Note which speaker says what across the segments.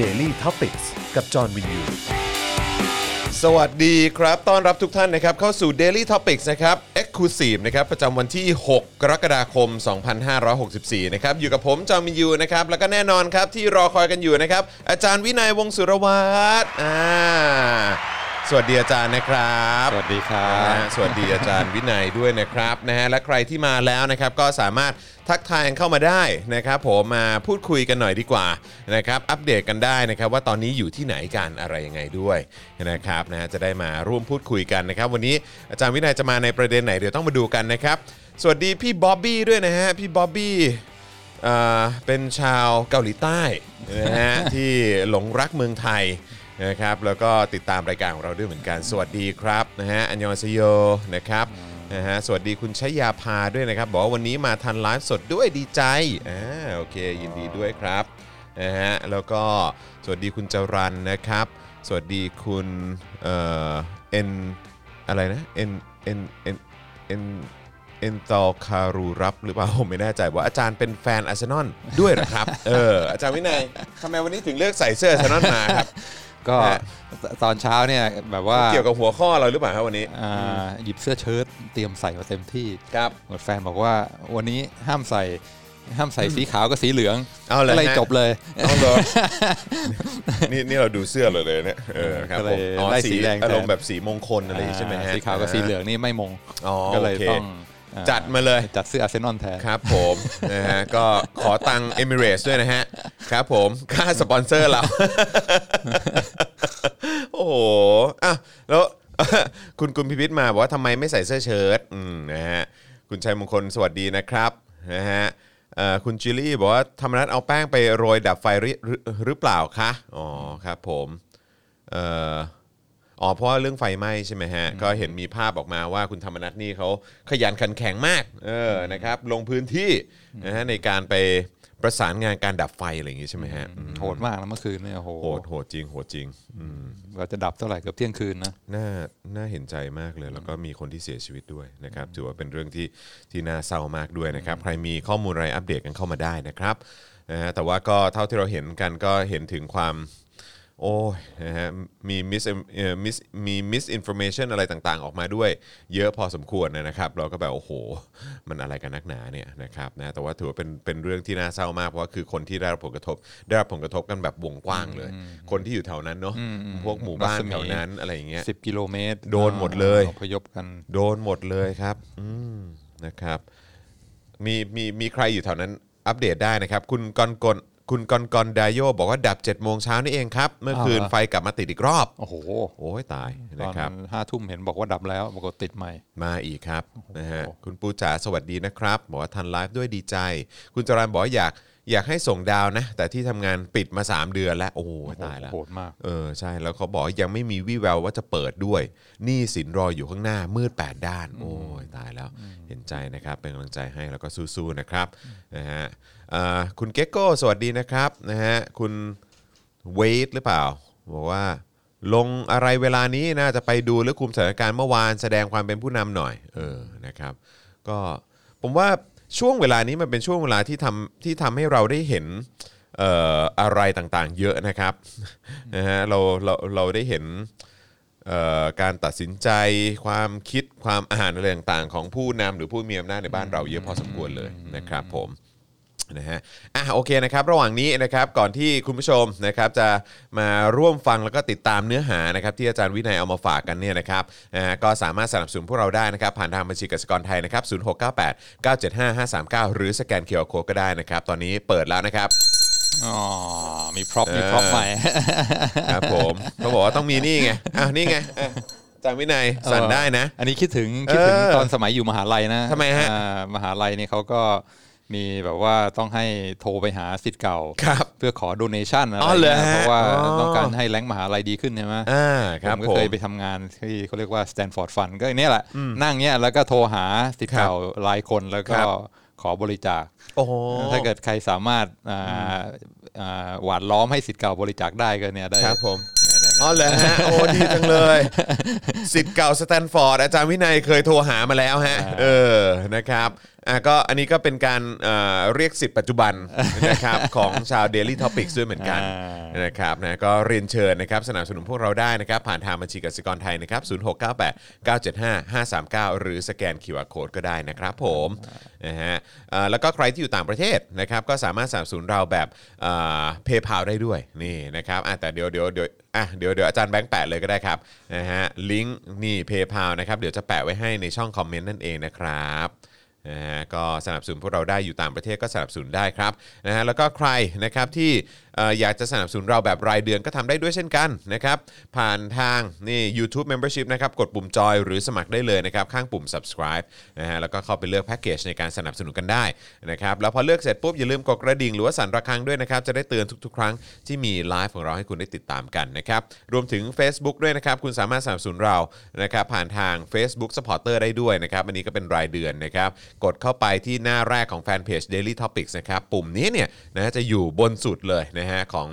Speaker 1: Daily t o p i c กกับจอห์นวินยู
Speaker 2: สวัสดีครับ ต้อนรับทุกท่านนะครับ เข้าสู่ Daily Topics นะครับ Exclusive นะครับ ประจำวันที่ 6 กรกฎาคม 2564 นะครับ อยู่กับผมจอมินยูนะครับ แล้วก็แน่นอนครับที่รอคอยกันอยู่นะครับ อาจารย์วินัยวงศ์สุรวัตรอ่า สวัสดีอาจารย์นะครับ
Speaker 3: สวัสดีครั
Speaker 2: นะ
Speaker 3: บ
Speaker 2: ฮะสวัสดีอาจารย์วินัยด้วยนะครับนะฮะและใครที่มาแล้วนะครับก็สามารถทักทายเข้ามาได้นะครับผมมาพูดคุยกันหน่อยดีกว่านะครับอัปเดตกันได้นะครับว่าตอนนี้อยู่ที่ไหนกันอะไรยังไงด้วยนะครับนะฮะจะได้มาร่วมพูดคุยกันนะครับวันนี้อาจารย์วินัยจะมาในประเด็นไหนเดี๋ยวต้องมาดูกันนะครับสวัสดีพี่บ๊อบบี้ด้วยนะฮะพี่บ๊อบบี้ อ่าเป็นชาวเกาหลีใต้นะฮะ ที่หลงรักเมืองไทย นะครับแล้วก็ติดตามรายการของเราด้วยเหมือนกัน สวัสดีครับนะฮะอันยองเซโยนะครับนะฮะสวัสดีคุณชัยยาพาด้วยนะครับ บอกว่าวันนี้มาทันไลฟ์สดด้วยดีใจอ่าโอเค ยินดีด้วยครับนะฮะแล้วก็สวัสดีคุณจรันนะครับ สวัสดีคุณเอ่อเอ็นอะไรนะเอ็นเอ็นเอ็นเอ็นเอ็นตอคารูรับหรือเปล่าผมไม่แน่ใจว่าอาจารย์เป็นแฟนอาร์เซนอลด้วยเหรอครับ เอออาจารย์วินัยทำไมวันนี้ถึงเลือกใส่เสื้ออาร์เซนอลมาครับ
Speaker 3: ก็
Speaker 2: ฮะ
Speaker 3: ตอนเช้าเนี่ยแบบว่า
Speaker 2: เกี่ยวกับหัวข้อเราหรือเปล่าครับวันนี้
Speaker 3: อ่าหยิบเสื้อเชิ้ตเตรียมใส่มาเต็มที่
Speaker 2: ครับ
Speaker 3: หมดแฟนบอกว่าวันนี้ห้ามใส่ห้ามใส่สีขาวกับสีเหลือง
Speaker 2: เอาเลย
Speaker 3: ก็เลย
Speaker 2: ฮะ
Speaker 3: จบเลย
Speaker 2: เอาเลยนี่นี่เราดูเสื้อเราเลยเนี่ยเออครับ
Speaker 3: ก็เล
Speaker 2: ผม
Speaker 3: ย
Speaker 2: อ๋อ
Speaker 3: ไล่
Speaker 2: สี
Speaker 3: สีแดงแทน
Speaker 2: อารมณ์แบบสีมงคลอะไรอย่างงี้ใช่ไหมฮะ
Speaker 3: สีขาวกับสีเหลืองนี่ไม่มง
Speaker 2: อ๋อ
Speaker 3: ก็เลย
Speaker 2: โอเค
Speaker 3: ต้องอ่า
Speaker 2: จัดมาเลย
Speaker 3: จัดเสื้ออาร์เซนอลแทน
Speaker 2: ครับผมนะฮะก็ขอตังเอมิเรสด้วยนะฮะ ครับผมค่าสปอนเซอร์เรา โอ้โหอะแล้วคุณกุลพิพิธมาบอกว่าทำไมไม่ใส่เสื้อเชิ้ตอืมนะฮะคุณชัยมงคลสวัสดีนะครับนะฮะเอ่อคุณจิลลี่บอกว่าธรรมนัฐเอาแป้งไปโรยดับไฟหรือหรือหรือเปล่าคะ อ๋อครับผมเอ่อ อ๋อเพราะว่าเรื่องไฟไหม้ใช่ไหมฮะก็เห็นมีภาพออกมาว่าคุณธรรมนัฐนี่เขาขยันขันแข็งมากเออนะครับลงพื้นที่นะฮะในการไปประสานงานการดับไฟอะไรอย่างงี้ใช่ไหมฮะอืม
Speaker 3: โหดมากนะเมื่อคืนเนี่ยโอ้โห
Speaker 2: โหดโหดจริงโหดจริงอืม
Speaker 3: เราจะดับเท่าไหร่เกือบเที่ยงคืนนะ
Speaker 2: น่าน่าเห็นใจมากเลย แล้วก็มีคนที่เสียชีวิตด้วยนะครับถือว่าเป็นเรื่องที่ที่น่าเศร้ามากด้วยนะครับ ใครมีข้อมูลอะไรอัปเดตกันเข้ามาได้นะครับนะฮะแต่ว่าก็เท่าที่เราเห็นกันก็เห็นถึงความ โอ้ยนะฮะมี mis เอ่อ mis มี misinformation อะไรต่างๆ ออกมาด้วย เยอะพอสมควรนะครับ เราก็แบบโอ้โห มันอะไรกันนักหนาเนี่ยนะครับนะแต่ว่าถือว่าเป็นเป็นเรื่องที่น่าเศร้ามากเพราะว่าคือคนที่ได้รับผลกระทบ ได้รับผลกระทบกันแบบวงกว้างเลย คนที่อยู่แถวนั้นเนาะพวกหมู่บ้าน
Speaker 3: รัศมี
Speaker 2: แถวนั้นอะไรอย่างเงี้ย
Speaker 3: สิบกิโลเมตร
Speaker 2: โดนหมดเลย
Speaker 3: อพยพกัน
Speaker 2: โดนหมดเลยครับอืมนะครับ มีมีมีใครอยู่แถวนั้นอัปเดตได้นะครับ คุณกอนกอน คุณกอนกอนไดโยบอกว่าดับ7จ็ดโมงเช้านี่เองครับ เมื่อคืน
Speaker 3: อ้าวเหรอ
Speaker 2: ไฟกลับมาติดอีกรอบ
Speaker 3: โอ้โห
Speaker 2: โอ้ยตาย
Speaker 3: ต
Speaker 2: นะ
Speaker 3: อน
Speaker 2: ครับ
Speaker 3: ห้าทุ่มเห็นบอกว่าดับแล้วปรากฏติดใหม่
Speaker 2: มาอีกครับนะฮะ
Speaker 3: โอ้โห
Speaker 2: คุณปูจ๋าสวัสดีนะครับบอกว่าทันไลฟ์ด้วยดีใจ คุณจรันบอกว่าอยาก อยากให้ส่งดาวนะ แต่ที่ทำงานปิดมา 3 เดือนแล้ว โอ้โหตายแล้ว
Speaker 3: โหดมาก
Speaker 2: เออใช่แล้วเขาบอกว่ายังไม่มีวี่แววว่าจะเปิดด้วยหนี้สินรออยู่ข้างหน้ามืด 8 ด้าน โอ้ยตายแล้วเห็นใจนะครับ เป็นกำลังใจให้แล้วก็สู้ๆนะครับนะฮะอ่าคุณเก็กโก้สวัสดีนะครับนะฮะคุณเวทหรือเปล่า บอกว่า ลงอะไรเวลานี้น่าจะไปดูหรือคุมสถานการณ์เมื่อวานแสดงความเป็นผู้นำหน่อยเออนะครับ ก็ผมว่า ช่วงเวลานี้มันเป็นช่วงเวลาที่ทำที่ทำให้เราได้เห็นเอ่ออะไรต่างๆ เยอะนะครับนะฮะเราเราเราได้เห็นเอ่อการตัดสินใจความคิดความอ่านอะไรต่างๆ ของผู้นำหรือผู้มีอำนาจในบ้านเราเยอะพอสมควรเลยนะครับผม นะฮะอะโอเคนะครับ ระหว่างนี้นะครับก่อนที่คุณผู้ชมนะครับจะมาร่วมฟังแล้วก็ติดตามเนื้อหานะครับที่อาจารย์วินัยเอามาฝากกันเนี่ยนะครับนะฮะก็สามารถสนับสนุนพวกเราได้นะครับ ผ่านทางบัญชีกสิกรไทยนะครับ0698 975 539 หรือสแกน QR code ก็ได้นะครับ ตอนนี้เปิดแล้วนะครับ
Speaker 3: อ๋อ มี prop มี prop ใหม่
Speaker 2: ครับผมเขาบอกว่าต้องมีนี่ไงอะนี่ไงอะอาจารย์วินัยสั่นได้นะ
Speaker 3: อันนี้คิดถึงคิดถึง
Speaker 2: เออ
Speaker 3: ตอนสมัยอยู่มหาลัยนะ
Speaker 2: ทำไมฮะ
Speaker 3: อ่ามหาลัยเนี่ยเขาก็ มีแบบว่าต้องให้โทรไปหาสิทธิ์เก่า
Speaker 2: ครับ
Speaker 3: เพื่อขอ donation อะไร
Speaker 2: อ๋อเหรอ
Speaker 3: เงี้ย
Speaker 2: ฮะ
Speaker 3: เพราะว่า
Speaker 2: อ๋อ
Speaker 3: ต้องการให้แรงค์มหาลัยดีขึ้นใช่ไหม
Speaker 2: อ่าค
Speaker 3: ผ
Speaker 2: รับ
Speaker 3: มก็
Speaker 2: ผม
Speaker 3: เคยไปทำงานที่เขาเรียกว่า Stanford Fund ก็เนี่ยแหละ นั่งเนี่ยแล้วก็โทรหาสิทธิ์เก่ารายคนแล้วก็
Speaker 2: ครับ
Speaker 3: ขอบริจาค
Speaker 2: โอ้โห
Speaker 3: ถ้าเกิดใครสามารถอ่าอ่าหวานล้อมให้สิทธิ์เก่าบริจาคได้ก็เนี่ยได้
Speaker 2: ครับผม
Speaker 3: เนี่ยๆๆ
Speaker 2: อ๋อเหรอฮะโอ้ดีจังเลยสิทธิ์เก่าสแตนฟอร์ดอาจารย์วินัยเคยโทรหามาแล้วฮะ
Speaker 3: อ่า
Speaker 2: เออนะครับอะก็อันนี้ก็เป็นการเอ่อเรียกสิทธิ์ปัจจุบันนะครับของชาว Daily Topics ด้วยเหมือนกัน
Speaker 3: อ่
Speaker 2: นะครับนะก็เรียนเชิญนะครับสนับสนุนพวกเราได้นะครับ ผ่านทางบัญชีกสิกรไทยนะครับ0698 975 539 หรือสแกน QR Code ก็ได้นะครับผมนะฮะเอ่อแล้วก็ใครที่อยู่ต่างประเทศนะครับก็สามารถสนับสนุนเราแบบเพย์พาได้ด้วยนี่นะครับอะแต่เดี๋ยวเดี๋ยวเดี๋ยวอะเดี๋ยวเดี๋ยวอาจารย์แบงค์แปะเลยก็ได้ครับนะฮะลิงก์นี่เพย์พานะครับเดี๋ยวจะแปะไว้ให้ในช่องคอมเมนต์นั่นเองนะครับ นะฮะก็สนับสนุนพวกเราได้อยู่ต่างประเทศก็สนับสนุนได้ครับนะฮะแล้วก็ใครนะครับที่ อยากจะสนับสนุนเราแบบรายเดือนก็ทำได้ด้วยเช่นกันนะครับผ่านทางนี่ YouTube Membership นะครับกดปุ่มจอยหรือสมัครได้เลยนะครับข้างปุ่ม subscribe นะฮะแล้วก็เข้าไปเลือกแพ็กเกจในการสนับสนุนกันได้นะครับแล้วพอเลือกเสร็จปุ๊บอย่าลืมกดกระดิ่งหรือว่าสั่นระฆังด้วยนะครับจะได้เตือนทุก ๆ ครั้งที่มีไลฟ์ของเราให้คุณได้ติดตามกันนะครับรวมถึง Facebook ด้วยนะครับคุณสามารถสนับสนุนเรานะครับผ่านทาง Facebook Supporter ได้ด้วยนะครับอันนี้ก็เป็นรายเดือนนะครับกดเข้าไปที่หน้าแรกของแฟนเพจ Daily Topics นะครับปุ่มนี้เนี่ยนะจะอยู่บนสุดเลยนะฮะของ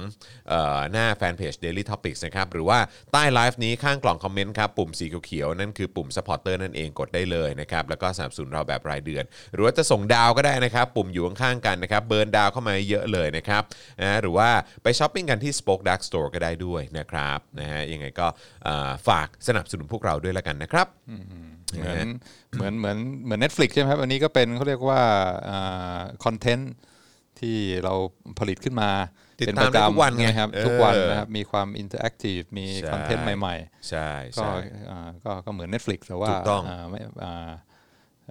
Speaker 2: เอ่อหน้าแฟนเพจ Daily Topics นะครับหรือว่าใต้ไลฟ์นี้ข้างกล่องคอมเมนต์ครับปุ่มสีเขียวๆนั่นคือปุ่ม Supporter นั่นเองกดได้เลยนะครับแล้วก็สนับสนุนเราแบบรายเดือน หรือว่าจะส่งดาวก็ได้นะครับปุ่มอยู่ข้างๆกันนะครับเบิร์นดาวเข้ามาเยอะเลยนะครับนะหรือว่าไปช้อปปิ้งกันที่ Spoke Dark Store ก็ได้ด้วยนะครับนะฮะยังไงก็เอ่อฝากสนับสนุนพวกเราด้วยละกันนะครับ
Speaker 3: เหมือนเหมือนเหมือนเหมือน Netflix ใช่ไหมครับอันนี้ก็เป็นเขาเรียกว่าคอนเทนต์ที่เราผลิตขึ้นมา
Speaker 2: ติด
Speaker 3: เป็น
Speaker 2: ตาม
Speaker 3: ประ
Speaker 2: ได้ทุกวัน
Speaker 3: จำ
Speaker 2: ไง
Speaker 3: นะครับ
Speaker 2: เออ
Speaker 3: ทุกวันนะครับมีความอินเตอร์แอคทีฟมี
Speaker 2: ใช่
Speaker 3: คอนเทนต์ใหม่
Speaker 2: ใช่
Speaker 3: ๆก็
Speaker 2: ใช่
Speaker 3: อ่าก็ก็เหมือน Netflix แต่ว่า
Speaker 2: ถูกต้องา
Speaker 3: ไม่อ่า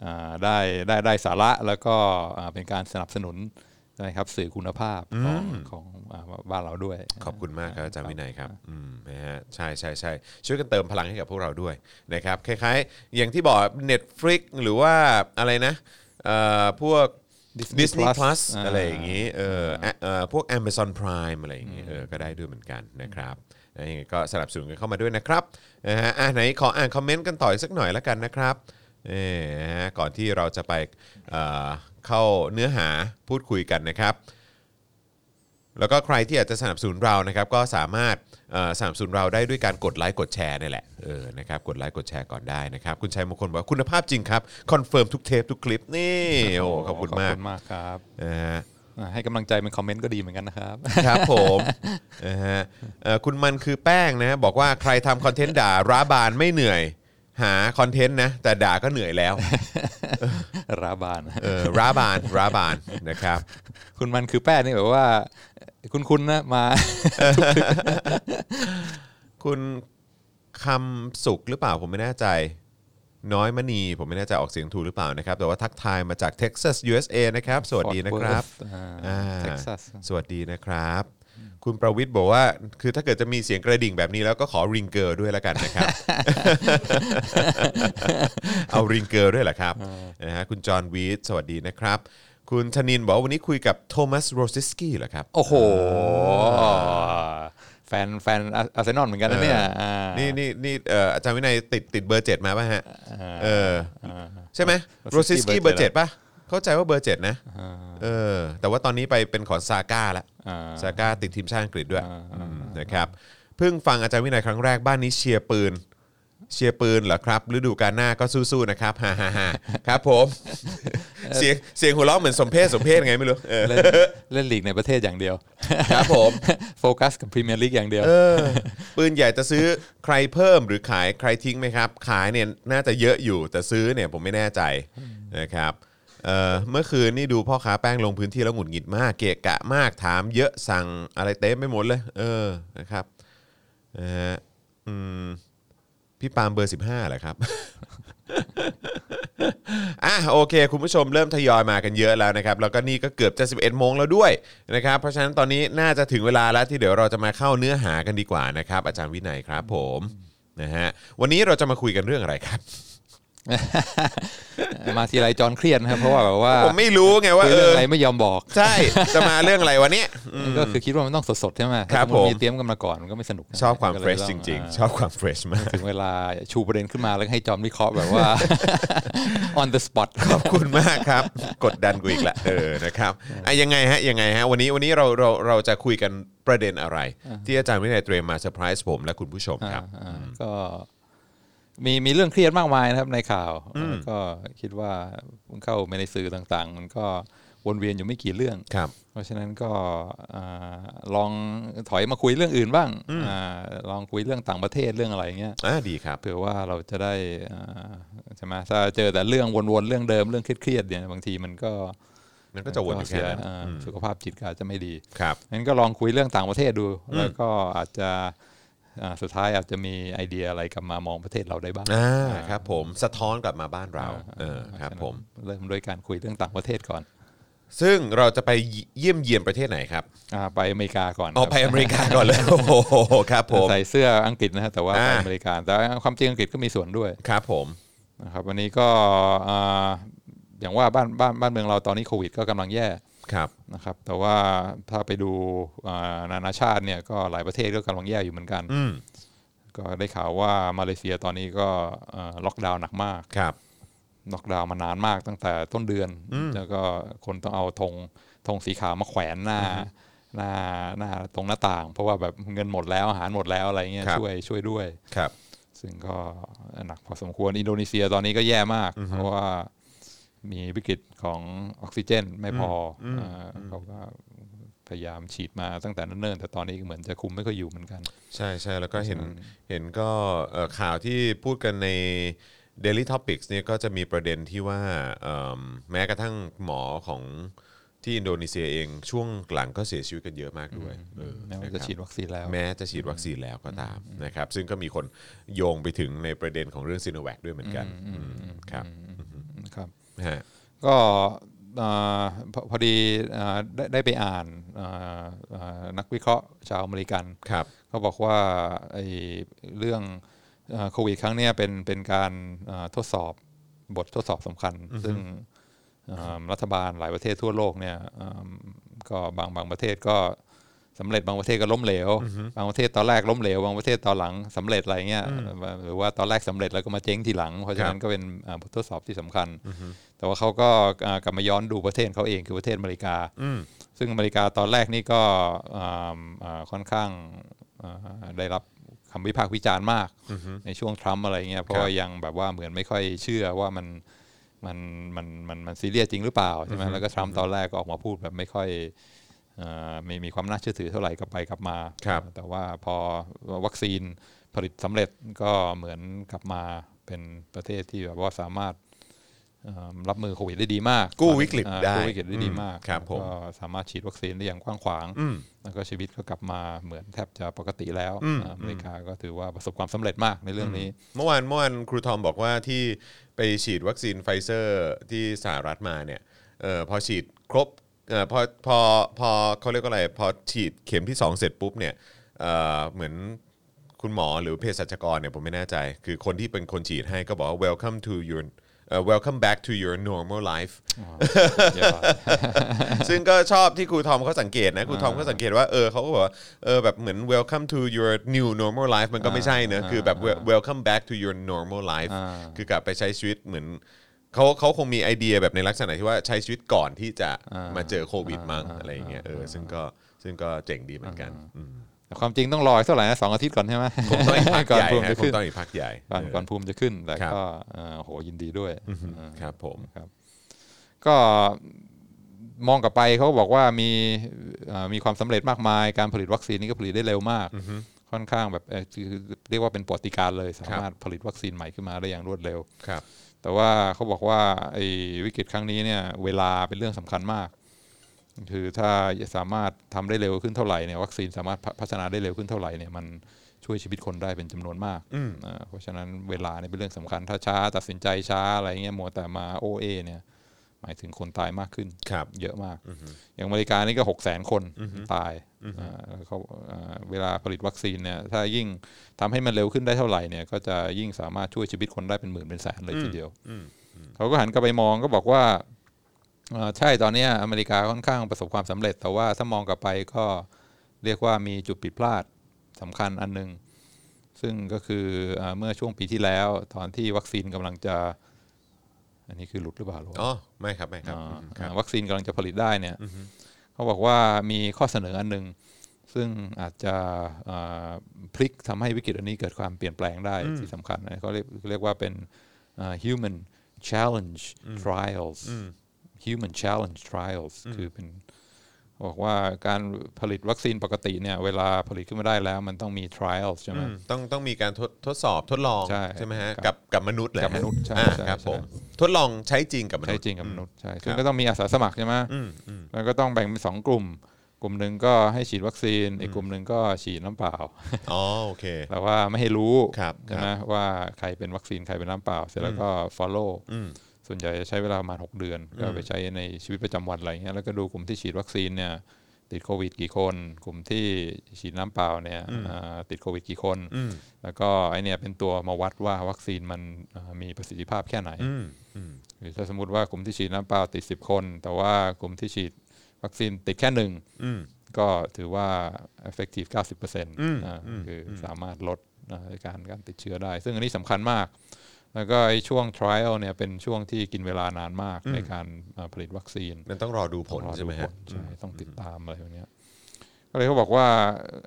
Speaker 3: อ่าได้ได้ได้สาระแล้วก็อ่าเป็นการสนับสนุนนะครับสื่อคุณภาพของของอ่าบ้านเราด้วย
Speaker 2: ขอบคุณมากครับอาจารย์วินัยครับอืมนะฮะใช่ใช่ใช่ช่วยกันเติมพลังให้กับพวกเราด้วยนะครับคล้ายๆ อย่างที่บอก Netflix หรือว่าอะไรนะเอ่อพวก
Speaker 3: Disney
Speaker 2: Disney
Speaker 3: Plus
Speaker 2: Plus
Speaker 3: อ่า
Speaker 2: อะไรอย่างนี้เอออะเอ่อพวก Amazon Prime อะไรอย่างนี้เออก็ได้ด้วยเหมือนกันนะครับนะยังไงก็สนับสนุนกันเข้ามาด้วยนะครับนะฮะอะไหนขออ่านคอมเมนต์กันต่ออีกสักหน่อยแล้วกันนะครับเออนะฮะก่อนที่เราจะไปเอ่อเข้าเนื้อหาพูดคุยกันนะครับ แล้วก็ใครที่อยากจะสนับสนุนเรานะครับ ก็สามารถเอ่อ สนับสนุนเราได้ด้วยการกดไลค์กดแชร์นี่แหละเออนะครับกดไลค์กดแชร์ก่อนได้นะครับคุณชัยมงคลบอกว่าคุณภาพจริงครับคอนเฟิร์มทุกเทปทุกคลิปนี่โอ้ขอบคุณมาก
Speaker 3: ขอบคุณมากครับ
Speaker 2: นะฮะ
Speaker 3: อ่าให้กำลังใจเป็นคอมเมนต์ก็ดีเหมือนกันนะครับ
Speaker 2: ครับผมนะฮะเอ่อคุณมันคือแป้งนะบอกว่าใครทำคอนเทนต์ด่ารัฐบาลไม่เหนื่อย หาคอนเทนต์นะ แต่ด่าก็เหนื่อยแล้ว
Speaker 3: ราบาน
Speaker 2: เออร้าบานร้าบานนะครับ
Speaker 3: คุณมันคือแป้นี่แบบว่า คุณคุณนะมา
Speaker 2: คุณคำสุขหรือเปล่าผมไม่แน่ใจ น้อยมณีผมไม่แน่ใจออกเสียงถูกหรือเปล่านะครับ แต่ว่าทักทายมาจากเท็กซัส USA นะครับ สวัสดีนะครับ
Speaker 3: Fort Worth อ่า
Speaker 2: อ่า
Speaker 3: Texas
Speaker 2: สวัสดีนะครับ คุณประวิทย์บอกว่า คือถ้าเกิดจะมีเสียงกระดิ่งแบบนี้แล้วก็ขอริงเกอร์ด้วยแล้วกันนะครับ เอาริงเกอร์ด้วยเหรอครับนะฮะคุณจอห์นวีทสวัสดีนะครับ คุณธนินบอกว่าวันนี้คุยกับโทมัสโรซิสกี้เหรอครับ
Speaker 3: โอ้โห แฟนแฟนอาร์เซนอลเหมือนกันนะเนี่ยอ่า
Speaker 2: นี่นี่นี่เอ่ออาจารย์วินัยติดติดเบอร์เจ็ดมาป่ะฮะเออใช่ไหมโรซิส
Speaker 3: Rosicki
Speaker 2: กี้เบอร์
Speaker 3: เบอร์เจ็
Speaker 2: เจ็ด
Speaker 3: ด
Speaker 2: ป่ะเข้าใจว่าเบอร์เจ็ดนะเออ แต่ว่าตอนนี้ไปเป็นของซาก้าแล้ว
Speaker 3: อ่า
Speaker 2: ซาก้าติดทีมชาติอังกฤษด้วยอืมนะครับเพิ่งฟังอาจารย์วินัยครั้งแรกบ้านนี้เชียร์ปืน เชียร์ปืนเหรอครับฤดูกาลหน้าก็สู้ๆนะครับฮ่าฮ่าฮ่าครับผมเสียงเสียงหัวเราะเหมือนสมเพศสมเพศไงไม่รู้เออ
Speaker 3: เล่นเล่นลีกในประเทศอย่างเดียว
Speaker 2: ครับผม
Speaker 3: โฟกัสกับพรีเมียร์ลีกอย่างเดียว
Speaker 2: เออปืนใหญ่จะซื้อใครเพิ่มหรือขายใครทิ้งไหมครับ ขายเนี่ยน่าจะเยอะอยู่แต่ซื้อเนี่ยผมไม่แน่ใจนะครับเอ่อเมื่อคืนนี่ดูพ่อค้าแป้งลงพื้นที่แล้วหงุดหงิดมากเกะกะมากถามเยอะสั่งอะไรเต็มไปหมดเลย เออนะครับนะฮะอืม พี่ปาล์มเบอร์ 15เหรอครับอะโอเค คุณผู้ชมเริ่มทยอยมากันเยอะแล้วนะครับ แล้วก็นี่ก็เกือบจะ 11โมงแล้วด้วยนะครับ เพราะฉะนั้นตอนนี้น่าจะถึงเวลาแล้วที่เดี๋ยวเราจะมาเข้าเนื้อหากันดีกว่านะครับ อาจารย์วินัยครับผมนะฮะวันนี้เราจะมาคุยกันเรื่องอะไรครับ
Speaker 3: มาทีไรจอนเครียดนะครับเพราะว่าแบบว่า
Speaker 2: ผมไม่รู้ไงว่า
Speaker 3: คุย
Speaker 2: เอ
Speaker 3: เรื่อง
Speaker 2: อ
Speaker 3: อะไรไม่ยอมบอก
Speaker 2: ใช่จะมาเรื่องอะไรวันนี้อืม
Speaker 3: ก็คือคิดว่ามันต้องสดๆใช่ไหม
Speaker 2: ครับ
Speaker 3: ถ้าสมมุติ
Speaker 2: ผม
Speaker 3: มีเตรียมกันมาก่อนมันก็ไม่สนุก
Speaker 2: ชอบความ
Speaker 3: ก็
Speaker 2: เฟ
Speaker 3: ล
Speaker 2: ร
Speaker 3: ย
Speaker 2: ช
Speaker 3: ต้
Speaker 2: จ
Speaker 3: อง
Speaker 2: ริงาๆชอบความเฟรชมาก
Speaker 3: ถึงเวลาชูประเด็นขึ้นมาแล้วให้จอมวิเคราะห์แบบว่า on the spot
Speaker 2: ขอบคุณมากครับ กดดันกูอีกละเออนะครับอะยังไงฮะยังไงฮะวันนี้วันนี้เราเราเราจะคุยกันประเด็นอะไร ที่อาจารย์วินัยเตรียมมาเซอร์ไพรส์ผมและคุณผู้ชมครับ
Speaker 3: อ่าก็ มีมีเรื่องเครียดมากมายนะครับในข่าวแล้วก็คิดว่าเข้าไปในสื่อต่างๆ มันก็วนเวียนอยู่ไม่กี่เรื่อง
Speaker 2: ครับ
Speaker 3: เพราะฉะนั้นก็อ่าลองถอยมาคุยเรื่องอื่นบ้างอาลองคุยเรื่องต่างประเทศเรื่องอะไรเงี้ย
Speaker 2: อ่าดีครับ
Speaker 3: เผื่อว่าเราจะได้อ่าใช่ไหมถ้าเจอแต่เรื่องวนๆเรื่องเดิมเรื่องเครียดๆเนี่ยบางทีมันก็
Speaker 2: มันก็จะวนอยู่แค่นั้น
Speaker 3: เสียอ่า
Speaker 2: อืม
Speaker 3: สุขภาพจิตก็อาจจะไม่ดี
Speaker 2: ครับ
Speaker 3: งั้นก็ลองคุยเรื่องต่างประเทศดู แล้วก็อาจจะอ่า สุดท้ายอาจจะมีไอเดียอะไรกลับมามองประเทศเราได้บ้าง
Speaker 2: อ่าครับผมสะท้อนกลับมาบ้านเราเออครับผม
Speaker 3: เริ่มด้วยการคุยเรื่องต่างประเทศก่อน
Speaker 2: ซึ่งเราจะไปเยี่ยมเยียนประเทศไหนครับ
Speaker 3: อ่าไปอเมริกาก่อน
Speaker 2: อ๋อ
Speaker 3: ครับ
Speaker 2: ไปอเมริกาก่อนเลยโอ้โหครับผม
Speaker 3: ใส่เสื้ออังกฤษนะฮะแต่ว่าไป
Speaker 2: อ่า
Speaker 3: อเมริกาแต่ความจริงอังกฤษก็มีส่วนด้วย
Speaker 2: ครับผม
Speaker 3: นะครับวันนี้ก็อ่าอย่างว่าบ้านบ้านบ้านเมืองเราตอนนี้โควิด ก็กำลังแย่
Speaker 2: ครับ
Speaker 3: นะครับแต่ว่าถ้าไปดูอ่านานาชาติเนี่ยก็หลายประเทศก็กำลังแย่อยู่เหมือนกัน
Speaker 2: อืม
Speaker 3: ก็ได้ข่าวว่ามาเลเซียตอนนี้ก็อ่าล็อกดาวน์หนักมาก
Speaker 2: ครับ
Speaker 3: ล็อกดาวน์มานานมากตั้งแต่ต้นเดือน แล้วก็คนต้องเอาธงธงสีขาวมาแขวนหน้าหน้าหน้าตรงหน้าต่าง เพราะว่าแบบเงินหมดแล้วอาหารหมดแล้วอะไรเงี้ย
Speaker 2: ครับ
Speaker 3: ช่วยช่วยด้วย
Speaker 2: ครับ
Speaker 3: ซึ่งก็หนักพอสมควรอินโดนีเซียตอนนี้ก็แย่มาก เพราะว่า มีวิกฤตของออกซิเจนไม่พออเอ่ออเขาก็พยายามฉีดมาตั้งแต่เนิ่นๆแต่ตอนนี้เหมือนจะคุมไม่ค่อยอยู่เหมือนกัน
Speaker 2: ใช่ใช่แล้วก็เห็นเห็นก็เอ่อข่าวที่พูดกันใน Daily Topics เนี่ยก็จะมีประเด็นที่ว่าเอิ่มแม้กระทั่งหมอของที่อินโดนีเซียเองช่วงหลังก็เสียชีวิตกันเยอะมากด้วยเออ
Speaker 3: แม้ว่า
Speaker 2: นะค
Speaker 3: จะ
Speaker 2: รับ
Speaker 3: ฉีดวัคซีนแล้ว
Speaker 2: แม้จะฉีดวัคซีนแล้วก็ตามนะครับซึ่งก็มีคนโยงไปถึงในประเด็นของเรื่องซีโนแวคด้วยเหมือนกันอืมครับ
Speaker 3: ครับ
Speaker 2: ฮะ
Speaker 3: ก็อ่าพอพอดีอ่าได้ได้ไปอ่านอ่าอ่านักวิเคราะห์ชาวอเมริกัน
Speaker 2: ครับ
Speaker 3: เขาบอกว่าไอ้เรื่องอ่าโควิดครั้งเนี้ยเป็นเป็นการอ่าทดสอบบททดสอบสำคัญ ซึ่งอ่ารัฐบาลหลายประเทศทั่วโลกเนี่ยอ่าก็บางบางประเทศก็ สำเร็จบางประเทศก็ล้มเหลว บางประเทศตอนแรกล้มเหลว บางประเทศตอนหลังสำเร็จอะไรเงี้ยหรือว่าตอนแรกสำเร็จแล้วก็มาเจ๊งทีหลัง เพราะฉะนั้นก็เป็นอ่าบททดสอบที่สำคัญ แต่ว่าเขาก็อ่ากลับมาย้อนดูประเทศเขาเองคือประเทศอเมริกา
Speaker 2: อืม
Speaker 3: ซึ่งอเมริกาตอนแรกนี่ก็อ่าอ่าค่อนข้างอ่าได้รับคำวิพากษ์วิจารณ์มากในช่วงทรัมป์อะไรเงี้ยเพราะว่ายังแบบว่าเหมือนไม่ค่อยเชื่อว่ามันมันมันมันมันซีเรียสจริงหรือเปล่าใช่ไหมแล้วก็ทรัมป์ตอนแรกก็ออกมาพูดแบบไม่ค่อยอ่า มีมีความน่าเชื่อถือเท่าไหร่ก็ไปกลับมา
Speaker 2: ครับ
Speaker 3: แต่ว่าพอวัคซีนผลิตสำเร็จก็เหมือนกลับมาเป็นประเทศที่แบบว่าสามารถเอ่อรับมือโควิดได้ดีมาก
Speaker 2: กู้วิกฤต
Speaker 3: อ่า
Speaker 2: ได้
Speaker 3: กู้วิกฤตได้ดีมาก
Speaker 2: ครับผม
Speaker 3: ก็สามารถฉีดวัคซีนได้อย่างกว้างขวาง
Speaker 2: อืม
Speaker 3: แล้วก็ชีวิตก็กลับมาเหมือนแทบจะปกติแล้ว
Speaker 2: อืม
Speaker 3: อ่าอเมริกาก็ถือว่าประสบความสำเร็จมากในเรื่องนี้
Speaker 2: เมื่อวานเมื่อวานครูทอมบอกว่าที่ไปฉีดวัคซีนไฟเซอร์ที่สหรัฐมาเนี่ยเออพอฉีดครบ เออพอพอพอเขาเรียกว่าอะไรพอฉีดเข็มที่ 2 เสร็จปุ๊บเนี่ยเออเหมือนคุณหมอหรือเภสัชกรเนี่ยผมไม่แน่ใจ คือคนที่เป็นคนฉีดให้ก็บอกว่า welcome to your เอ่อ welcome back to your normal life
Speaker 3: เยอะ
Speaker 2: ซึ่งก็ชอบที่ครูทอมเขาสังเกตนะครูทอมเขาสังเกตว่าเออเขาก็บอกว่าเออแบบเหมือน welcome to your new normal life มันก็ไม่ใช่เนอะคือแบบ wel- welcome back to your normal life
Speaker 3: อ่า
Speaker 2: คือกลับไปใช้ชีวิตเหมือน เขาเขาคงมีไอเดียแบบในลักษณะที่ว่าใช้ชีวิตก่อนที่จะมาเจอโควิดมั้งอะไรอย่างเงี้ยเออซึ่งก็ซึ่งก็เจ๋งดีเหมือนกันอืม
Speaker 3: แต่ความจริงต้องรออีกเท่าไหร่นะสองอาทิตย์ก่อนใช่ไหม
Speaker 2: คงต้องอีกพัก
Speaker 3: ก่อ
Speaker 2: ให
Speaker 3: น
Speaker 2: ญ่
Speaker 3: ภูมิ
Speaker 2: ฮะ
Speaker 3: จะ
Speaker 2: คง
Speaker 3: ขึ้น
Speaker 2: ต้องอีกพักใหญ่
Speaker 3: ก่อน
Speaker 2: เออ
Speaker 3: ก่อนภูมิจะขึ้นแต่
Speaker 2: ครับ
Speaker 3: ก็เอ่อโหยินดีด้วย
Speaker 2: ครับผม
Speaker 3: ครับ ก็มองกลับไปเขาบอกว่ามีเอ่อมีความสำเร็จมากมายการผลิตวัคซีนนี่ก็ผลิตได้เร็วมากค่อนข้างแบบเอ่อคือเรียกว่าเป็นปฏิการย์เลย สามารถผลิตวัคซีนใหม่ขึ้นมาได้อย่างรวดเร็ว
Speaker 2: ครับ
Speaker 3: แต่ว่าเขาบอกว่าไอ้วิกฤตครั้งนี้เนี่ยเวลาเป็นเรื่องสำคัญมาก คือถ้าสามารถทำได้เร็วขึ้นเท่าไหร่เนี่ยวัคซีนสามารถพัพัฒนาได้เร็วขึ้นเท่าไหร่เนี่ยมันช่วยชีวิตคนได้เป็นจำนวนมากอ่าเพราะฉะนั้นเวลาเนี่ยเป็นเรื่องสำคัญ ถ้าช้าตัดสินใจช้าอะไรเงี้ยมัวแต่มาโอเอเนี่ยหมายถึงคนตายมากขึ้น
Speaker 2: ครับ
Speaker 3: เยอะมาก อย่างอเมริกานี่ก็หกแสนคนตายอ่าแล้ว เขาอ่าเวลาผลิตวัคซีนเนี่ยถ้ายิ่งทำให้มันเร็วขึ้นได้เท่าไหร่เนี่ยก็จะยิ่งสามารถช่วยชีวิตคนได้เป็นหมื่นเป็นแสนเลยทีเดียวเขาก็หันกลับไปมองก็บอกว่าเอ่อใช่ตอนเนี้ยอเมริกาค่อนข้างประสบความสำเร็จ แต่ว่าถ้ามองกลับไปก็เรียกว่ามีจุดผิดพลาดสำคัญอันหนึงซึ่งก็คือเอ่อเมื่อช่วงปีที่แล้วตอนที่วัคซีนกำลังจะ อันนี้คือหลุดหรือเปล่าหรือว่า
Speaker 2: อ๋อไม่ครับไม่ครับ
Speaker 3: อ่า
Speaker 2: ครับ
Speaker 3: วัคซีนกำลังจะผลิตได้เนี่ย เขาบอกว่ามีข้อเสนออันหนึ่งซึ่งอาจจะอ่าพลิกทำให้วิกฤตอันนี้เกิดความเปลี่ยนแปลงได้ที่สำคัญนะเขาเรียกเรียกว่าเป็นอ่า human challenge trials human challenge trials คือเป็น บอกว่าการผลิตวัคซีนปกติเนี่ยเวลาผลิตขึ้นมาได้แล้ว มันต้องมี trials ใช่ไหม
Speaker 2: อืมต้องต้องมีการทดทดสอบทดลอง
Speaker 3: ใช่
Speaker 2: ไหมฮะ
Speaker 3: ครับ
Speaker 2: กับกับมนุษย์แหละ
Speaker 3: กับมนุษย์ใช่
Speaker 2: อ่า
Speaker 3: ใช่
Speaker 2: ครับ
Speaker 3: ใช่
Speaker 2: ผมทดลองใช้จริงกับมนุ
Speaker 3: ใช้
Speaker 2: ษย์
Speaker 3: จริงกับมนุษย์ใช่ซึ่
Speaker 2: ค
Speaker 3: ง
Speaker 2: รับ
Speaker 3: ก็ต้องมีอาสาสมัครใช่ไหม
Speaker 2: อืมอืม
Speaker 3: แล้วก็ต้องแบ่งเป็นสองกลุ่ม กลุ่มหนึ่งก็ให้ฉีดวัคซีนอีกกลุ่มหนึ่งก็ฉีดน้ำเปล่า
Speaker 2: อ๋อโอเค
Speaker 3: แต่ว่าไม่ให้รู้
Speaker 2: ครับ
Speaker 3: ใช่ไหมว่าใครเป็นวัคซีนใครเป็นน้ำเปล่า เสร็จแล้วก็ follow
Speaker 2: อืม
Speaker 3: ส่วนใหญ่จะใช้เวลาประมาณ 6 เดือน ก็ไปใช้ในชีวิตประจำวันอะไรเงี้ยแล้วก็ดูกลุ่มที่ฉีดวัคซีนเนี่ยติดโควิดกี่คน กลุ่มที่ฉีดน้ำเปล่าเนี่ยอ่าติดโควิดกี่คน
Speaker 2: อืม
Speaker 3: แล้วก็ไอเนี่ยเป็นตัวมาวัดว่าวัคซีนมันอ่ามีประสิทธิภาพแค่ไหน
Speaker 2: อืมอืม
Speaker 3: หรือถ้าสมมติว่ากลุ่มที่ฉีดน้ำเปล่าติด 10 คน แต่ว่ากลุ่มที่ฉีดวัคซีนติดแค่หนึ่ง
Speaker 2: อืม
Speaker 3: ก็ถือว่า effective 90%อ
Speaker 2: อืม่าอืม
Speaker 3: คืออสามารถลดอ่าการการติดเชื้อได้ ซึ่งอันนี้สำคัญมาก แล้วก็ไอ้ช่วง trial เนี่ยเป็นช่วงที่กินเวลานานมากในการอ่าผลิตวัคซีน
Speaker 2: มันต้องรอดูผล
Speaker 3: ต้องรอ
Speaker 2: ใช่ไหม
Speaker 3: ดู
Speaker 2: ฮะ
Speaker 3: ผลใช่ ต้องติดตามอะไรแบบเนี้ยก็เลยเขาบอกว่า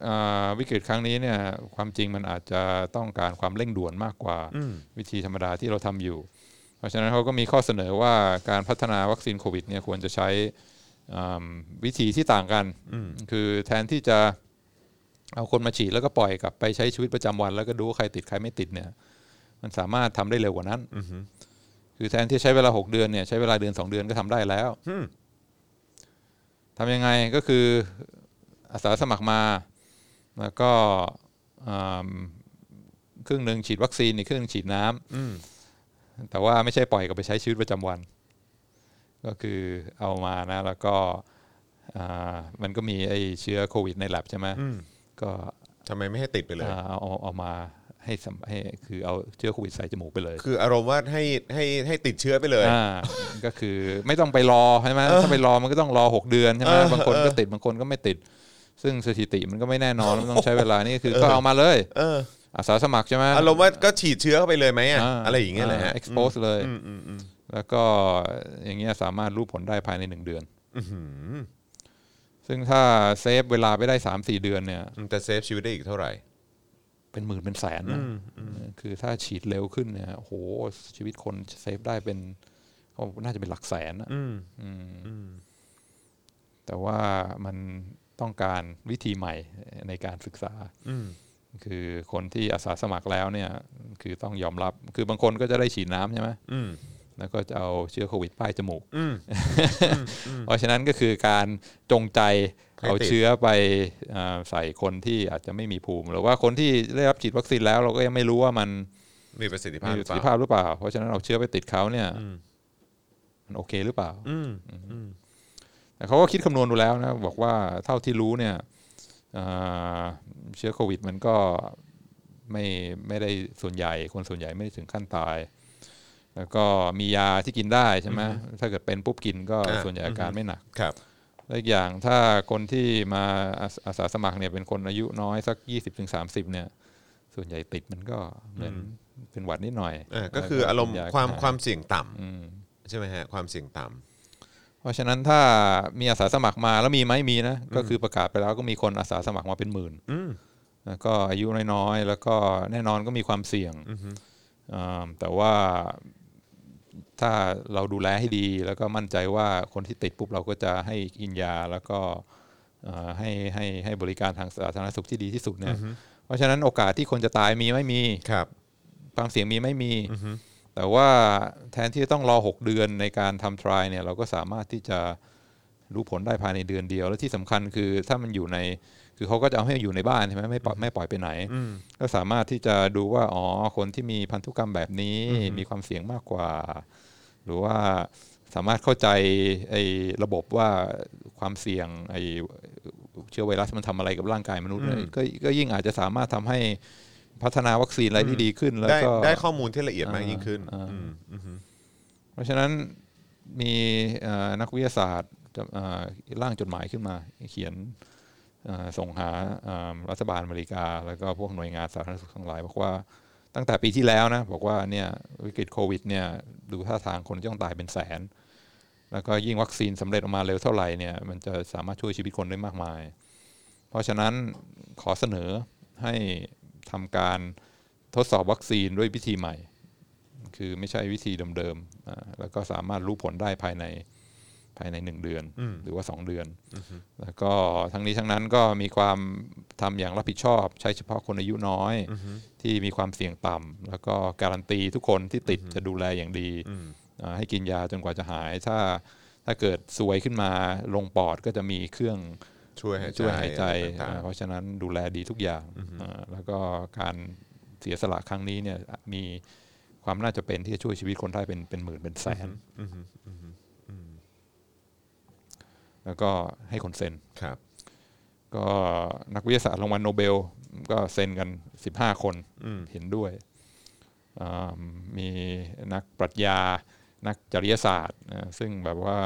Speaker 3: อ่าวิกฤตครั้งนี้เนี่ยความจริงมันอาจจะต้องการความเร่งด่วนมากกว่า
Speaker 2: อืม
Speaker 3: วิธีธรรมดาที่เราทำอยู่ เพราะฉะนั้นเขาก็มีข้อเสนอว่าการพัฒนาวัคซีนโควิดเนี่ยควรจะใช้อ่าวิธีที่ต่างกัน คือแทนที่จะเอาคนมาฉีดแล้วก็ปล่อยกลับไปใช้ชีวิตประจำวัน แล้วก็ดูว่าใครติดใครไม่ติดเนี่ย มันสามารถทำได้เร็วกว่านั้น
Speaker 2: อือฮึ
Speaker 3: คือแทนที่ใช้เวลา6เดือนเนี่ยใช้เวลาเดือน2เดือนก็ทำได้แล้ว
Speaker 2: อืม
Speaker 3: ทำยังไงก็คืออาสาสมัครมา แล้วก็อ่าครึ่งหนึ่งฉีดวัคซีนอีกครึ่งหนึ่งฉีดน้ำ
Speaker 2: อืม
Speaker 3: แต่ว่าไม่ใช่ปล่อยกลับไปใช้ชีวิตประจำวัน ก็คือเอามานะ แล้วก็อ่ามันก็มีไอเชื้อโควิดในแลบใช่ไหม
Speaker 2: อืม
Speaker 3: ก็
Speaker 2: ทำไมไม่ให้ติดไปเลย
Speaker 3: อ่าเอาเอาเอามา ให้สัมให้คือเอาเชื้อโควิดใส่จมูกไปเลย
Speaker 2: คืออารมณ์ว่าให้ให้ให้ติดเชื้อไปเลย
Speaker 3: อ่าก็คือไม่ต้องไปรอใช่ไหมถ้าไปรอมันก็ต้องรอ 6 เดือนใช่ไหม
Speaker 2: เออบา
Speaker 3: งคนก็ติดบางคนก็ไม่ติด ซึ่งสถิติมันก็ไม่แน่นอนมันต้องใช้เวลานี่คือก็เอามาเลย
Speaker 2: เออ
Speaker 3: อาสาสมัครใช่ไหม
Speaker 2: อารมณ์ว่าก็ฉีดเชื้อเข้าไปเลยไหมอะาอะไรอย่างเงี้ยแหละฮะ
Speaker 3: expose เลย
Speaker 2: อืมอืมอืม
Speaker 3: แล้วก็อย่างเงี้ยสามารถรู้ผลได้ภายในหนึ่งเดือน
Speaker 2: อื้อหือ
Speaker 3: ซึ่งถ้า save เวลาไปได้สามสี่เดือนเนี่ย
Speaker 2: มันจะ save ชีวิตได้อีกเท่าไหร่
Speaker 3: เป็นหมื่นเป็นแสนนะคือถ้าฉีดเร็วขึ้นเนี่ยโอ้โหชีวิตคนเซฟได้เป็นก็น่าจะเป็นหลักแสนนะ
Speaker 2: อืม
Speaker 3: อืม
Speaker 2: อืม
Speaker 3: แต่ว่ามันต้องการวิธีใหม่ในการศึกษา
Speaker 2: อืม
Speaker 3: คือคนที่อาสาสมัครแล้วเนี่ย คือต้องยอมรับ คือบางคนก็จะได้ฉีดน้ำใช่ไหม
Speaker 2: อืม
Speaker 3: แล้วก็จะเอาเชื้อโควิดป้ายจมูก
Speaker 2: อืม
Speaker 3: เพราะฉะนั้นก็คือการจงใจ
Speaker 2: ให้ติด
Speaker 3: เอาเชื้อไปอ่าใส่คนที่อาจจะไม่มีภูมิ หรือว่าคนที่ได้รับฉีดวัคซีนแล้ว เราก็ยังไม่รู้ว่ามัน
Speaker 2: มีประสิทธิภา
Speaker 3: มี
Speaker 2: พ
Speaker 3: ป
Speaker 2: หรื
Speaker 3: ระ
Speaker 2: อ
Speaker 3: สิทธิ
Speaker 2: เปล่า
Speaker 3: ภาพหรือเปล่า เพราะฉะนั้นเอาเชื้อไปติดเขาเนี่ย
Speaker 2: อืม
Speaker 3: มันโอเคหรือเปล่า
Speaker 2: อืมอืม
Speaker 3: แต่เขาก็คิดคำนวณดูแล้วนะบอกว่าเท่าที่รู้เนี่ยอ่าเชื้อโควิด มันก็ไม่ไม่ได้ส่วนใหญ่ คนส่วนใหญ่ไม่ได้ถึงขั้นตาย แล้วก็มียาที่กินได้ใช่ไหมถ้าเกิดเป็นปุ๊บกินก็
Speaker 2: อ่า
Speaker 3: ส่วนใหญ่อาการไม่หนัก
Speaker 2: ครับ
Speaker 3: และอีกอย่างถ้าคนที่มาอาสอาสาสมัครเนี่ยเป็นคนอายุน้อยสัก 20-30เนี่ยส่วนใหญ่ติดมันก็เหมือนเป็นหวัดนิดหน่อย
Speaker 2: อ่าก็คืออารมณ์
Speaker 3: กินย
Speaker 2: ความ
Speaker 3: ก็หย
Speaker 2: ความเสี่ยงต่ำ
Speaker 3: อืม
Speaker 2: ใช่ไหมฮะความเสี่ยงต่ำ
Speaker 3: เพราะฉะนั้นถ้ามีอาสาสมัครมาแล้วมีไหมมีนะก็คือประกาศไปแล้วก็มีคนอาสาสมัครมาเป็นหมื่น
Speaker 2: อืม
Speaker 3: แล้วก็อายุน้อยๆแล้วก็แน่นอนก็มีความเสี่ยง
Speaker 2: อือฮึ
Speaker 3: อ่าแต่ว่า ถ้าเราดูแลให้ดี แล้วก็มั่นใจว่าคนที่ติดปุ๊บเราก็จะให้กินยาแล้วก็อ่าให้ให้ให้บริการทางสาธารณสุขที่ดีที่สุดเนี่ยเพราะฉะนั้นโอกาสที่คนจะตายมีไม่มี
Speaker 2: ครับ
Speaker 3: ความเสี่ยงมีไม่มี
Speaker 2: อือฮึ
Speaker 3: แต่ว่าแทนที่จะต้องรอ 6 เดือนในการทำทรายเนี่ยเราก็สามารถที่จะรู้ผลได้ภายในเดือนเดียว และที่สำคัญคือถ้ามันอยู่ใน คือเขาก็จะเอาให้อยู่ในบ้านใช่ไหมไม่ปล่อยไม่ปล่อยไปไหน
Speaker 2: อืม
Speaker 3: ก็สามารถที่จะดูว่าอ๋อคนที่มีพันธุกรรมแบบนี้มีความเสี่ยงมากกว่า หรือว่าสามารถเข้าใจไอ้ระบบว่าความเสี่ยงไอ้เชื้อไวรัสมันทำอะไรกับร่างกายมนุษย์เนี่ยก็ก็ยิ่งอาจจะสามารถทำให้พัฒนาวัคซีนอะไรที่ดีขึ้น แล้ว
Speaker 2: ได้
Speaker 3: ก็
Speaker 2: ได้ข้อมูลที่ละเอียดมาก
Speaker 3: อ่า
Speaker 2: ยิ่งขึ้น
Speaker 3: อ่า
Speaker 2: อืมอือฮึ
Speaker 3: เพราะฉะนั้นมีเอ่อนักวิทยาศาสตร์จะเอ่อร่างจดหมายขึ้นมาเขียนเอ่อ ส่งหารัฐบาลอเมริกา แล้วก็พวกหน่วยงานสาธารณสุขทั้งหลาย บอกว่าตั้งแต่ปีที่แล้วนะ บอกว่าเนี่ยวิกฤตโควิดเนี่ยดูท่าทางคนจะต้องตายเป็นแสน แล้วก็ยิ่งวัคซีนสำเร็จออกมาเร็วเท่าไหร่เนี่ยมันจะสามารถช่วยชีวิตคนได้มากมาย เพราะฉะนั้นขอเสนอให้ทำการทดสอบวัคซีนด้วยวิธีใหม่ คือไม่ใช่วิธีเดิมๆแล้วก็สามารถรู้ผลได้ภายใน ภายในหนึ่งเดือนหรือว่าสองเดือน แล้วก็ทั้งนี้ทั้งนั้นก็มีความทำอย่างรับผิดชอบ ใช้เฉพาะคนอายุน้อย ที่มีความเสี่ยงต่ำแล้วก็การันตีทุกคนที่ติดจะดูแลอย่างดีอ่าให้กินยาจนกว่าจะหาย ถ้าถ้าเกิดซวยขึ้นมาลงปอดก็จะมีเครื่อง
Speaker 2: ช่วยหายใจ
Speaker 3: ช่วยหายใจ
Speaker 2: อะไรต่าง
Speaker 3: อ่าเพราะฉะนั้นดูแลดีทุกอย่างอ่าแล้วก็การเสียสละครั้งนี้เนี่ยมีความน่าจะเป็นที่จะช่วยชีวิตคนไทยเป็นเป็นหมื่นเป็นแสน แล้วก็ให้คนเซ็น
Speaker 2: ๆครับ
Speaker 3: ก็นักวิทยาศาสตร์รางวัลโนเบล ก็เซ็นกัน 15 คนเห็นด้วยอ่ามีนักปรัชญา นักจริยศาสตร์นะซึ่งแบบว่า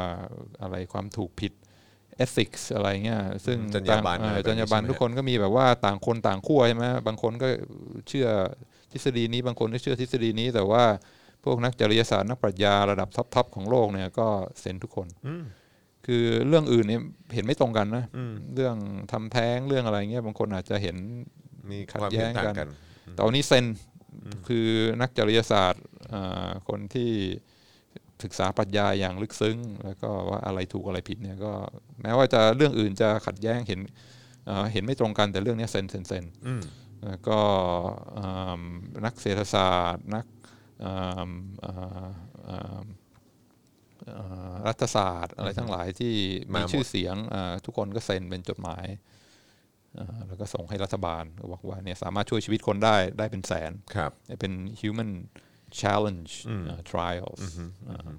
Speaker 3: อะไรความถูกผิด ethics อะไรเงี้ยซึ่ง
Speaker 2: จรรยาบรรณ
Speaker 3: ต่ง
Speaker 2: อะไรแบบนี้
Speaker 3: จรรยาบรรณ
Speaker 2: ใช่ไหม
Speaker 3: ทุกคนก็มีแบบว่าต่างคนต่างขั้วใช่ไหมบางคนก็เชื่อทฤษฎีนี้บางคนก็เชื่อทฤษฎีนี้ แต่ว่าพวกนักจริยศาสตร์นักปรัชญาระดับท็อปๆของโลกเนี่ยก็เซ็นทุกคน คือเรื่องอื่นเนี่ยเห็นไม่ตรงกันนะเรื่องทำแท้งเรื่องอะไรเงี้ยบางคนอาจจะเห็น
Speaker 2: มี
Speaker 3: ขัด
Speaker 2: ความ
Speaker 3: แย้
Speaker 2: เห็น
Speaker 3: ง
Speaker 2: ต่าง
Speaker 3: กัน
Speaker 2: กัน
Speaker 3: แต่วันนี้เซ็นคือนักจริยศาสตร์อ่าคนที่ศึกษาปรัชญาอย่างลึกซึ้ง แล้วก็ว่าอะไรถูกอะไรผิดเนี่ยก็แม้ว่าจะเรื่องอื่นจะขัดแย้งเห็นอ่าเห็นไม่ตรงกันแต่เรื่องเนี้ยเซ็นเซ็นเซ็นแล้วก็อ่านักเศรษฐศาสตร์นักอ่าอ่าอ่าอ่า รัฐศาสตร์ อะไรทั้งหลายที่
Speaker 2: มา
Speaker 3: มี
Speaker 2: หมด
Speaker 3: ชื่อเสียงอ่าทุกคนก็เซ็นเป็นจดหมายอ่าแล้วก็ส่งให้รัฐบาลก็บอกว่าเนี่ยสามารถช่วยชีวิตคนได้ได้เป็นแสน
Speaker 2: ครับ
Speaker 3: เป็น human challenge อ่า trials อ่า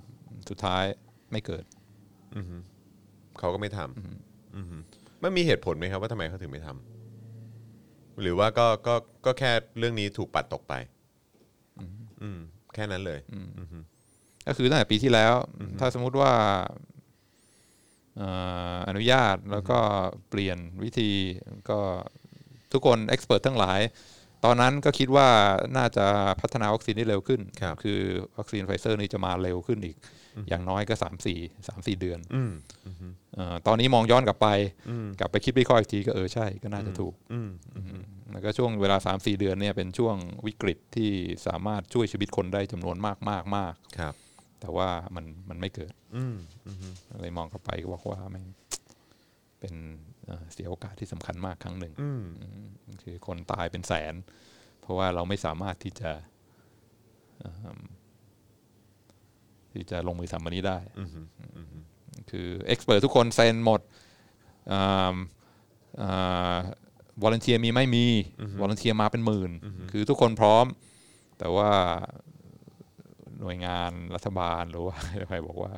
Speaker 3: สุดท้ายไม่เกิด
Speaker 2: เขาก็ไม่ทำอืมมันมีเหตุผลไหมครับว่าทำไมเขาถึงไม่ทำหรือว่าก็ก็ก็แค่เรื่องนี้ถูกปัดตกไปอืมแค่นั้นเลย
Speaker 3: ก็คือตั้งแต่ปีที่แล้ว ถ้าสมมุติว่าอ่าอนุญาตแล้วก็เปลี่ยนวิธีก็ทุกคนเอ็กซ์เพรสทั้งหลาย ตอนนั้นก็คิดว่าน่าจะพัฒนาวัคซีนได้เร็วขึ้น
Speaker 2: ครับ
Speaker 3: อวัคซีนไฟเซอร์นี่จะมาเร็วขึ้นอีก อย่างน้อยก็สามสี่สามสี่เดือน
Speaker 2: อืม
Speaker 3: เอ่อตอนนี้มองย้อนกลับไป กลับไปคิดวิเคราะห์อีกทีก็เออใช่ก็น่าจะถูก
Speaker 2: อืม
Speaker 3: แล้วก็ช่วงเวลา3 4เดือนเนี่ยเป็นช่วงวิกฤตที่สามารถช่วยชีวิตคนได้จำนวนมากมากมาก
Speaker 2: ครับ
Speaker 3: แต่ว่ามันมันไม่เกิด
Speaker 2: อืม
Speaker 3: เลยมองกลับไปก็บอกว่าแม่งเป็นเอ่อเสียโอกาสที่สำคัญมากครั้งหนึ่ง
Speaker 2: อืม
Speaker 3: คือคนตายเป็นแสน เพราะว่าเราไม่สามารถที่จะเอิ่มที่จะลงมือทำมันนี้ได้คือ expert ทุกคนเซ็นหมด volunteer มีไม่มี volunteer มาเป็นหมื่น คือทุกคนพร้อม แต่ว่า หน่วยงานรัฐบาลหรือว่าใครบอกว่า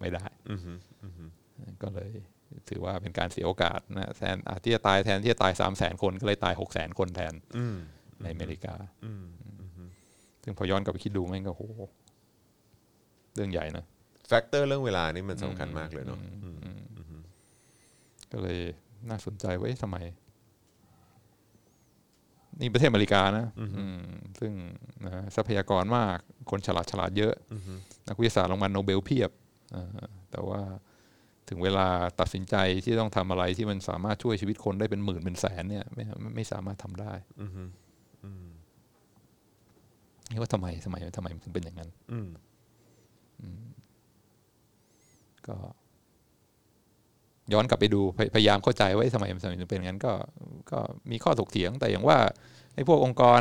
Speaker 3: ไม่ได้ก็เลยถือว่าเป็นการเสียโอกาสนะแทนอาที่จะตายแทนที่จะตายสามแสนคนก็เลยตายหกแสนคนแทน
Speaker 2: อืม
Speaker 3: ในอเมริกาซึ่งพอย้อนกลับไปคิดดูแม่งก็โหเรื่องใหญ่นะ
Speaker 2: แฟกเตอร์เรื่องเวลานี่มันสำคัญมากเลยเนาะอืม
Speaker 3: ก็เลยน่าสนใจว่าเอ๊ะทำไม นี่ประเทศอเมริกานะอืมซึ่งนะทรัพยากรมากคนฉลาดฉลาดเยอะ นักวิทยาศาสตร์รางวัลโนเบลเพียบอ่าแต่ว่าถึงเวลาตัดสินใจที่ต้องทำอะไรที่มันสามารถช่วยชีวิตคนได้เป็นหมื่นเป็นแสนเนี่ยไม่ไม่ไม่สามารถทำได้นี่ว่าทำไมทำไมทำไมมันถึงเป็นอย่างนั้น
Speaker 2: อืม
Speaker 3: ก็ ย้อนกลับไปดูพยพยายามเข้าใจว่าเอ๊ะทำไมมันถึงเป็นอย่างนั้นก็ก็มีข้อถกเถียงแต่อย่างว่าไอ้พวกองค์กร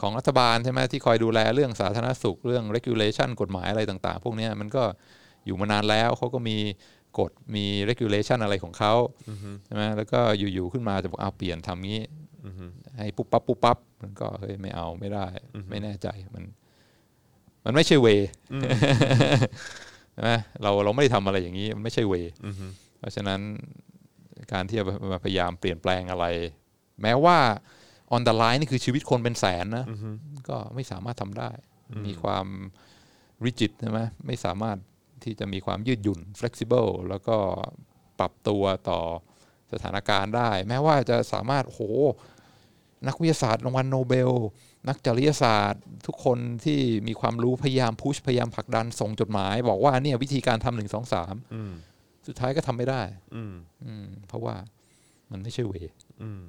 Speaker 3: ของรัฐบาลใช่ไหมที่คอยดูแลเรื่องสาธารณสุขเรื่อง regulation กฎหมายอะไรต่าง ๆ พวกเนี้ยมันก็อยู่มานานแล้วเขาก็มีกฎมี regulation อะไรของเขาใช่ไหมแล้วก็อยู่ๆขึ้นมาจะบอกเอาเปลี่ยนทำงี้ให้ปุ๊บปั๊บปุ๊บปั๊บมันก็เฮ้ยไม่เอาไม่ได้ ไม่แน่ใจมันมันไม่ใช่เวใช่ไหมเราเราไม่ได้ทำอะไรอย่างนี้มันไม่ใช่เว เพราะฉะนั้นการที่จะมาพยายามเปลี่ยนแปลงอะไร แม้ว่า on the line นี่คือชีวิตคนเป็นแสนนะก็ไม่สามารถทำได้ มีความ rigid ใช่ไหมไม่สามารถที่จะมีความยืดหยุ่น flexible แล้วก็ปรับตัวต่อสถานการณ์ได้ แม้ว่าจะสามารถโห นักวิทยาศาสตร์รางวัลโนเบล นักจริยศาสตร์ ทุกคนที่มีความรู้พยายามพุชพยายามผลักดันส่งจดหมาย บอกว่าเนี่ยวิธีการทำหนึ่งสองสาม สุดท้ายก็ทำไม่ได้
Speaker 2: อืม
Speaker 3: อืม เพราะว่ามันไม่ใช่เว
Speaker 2: อืม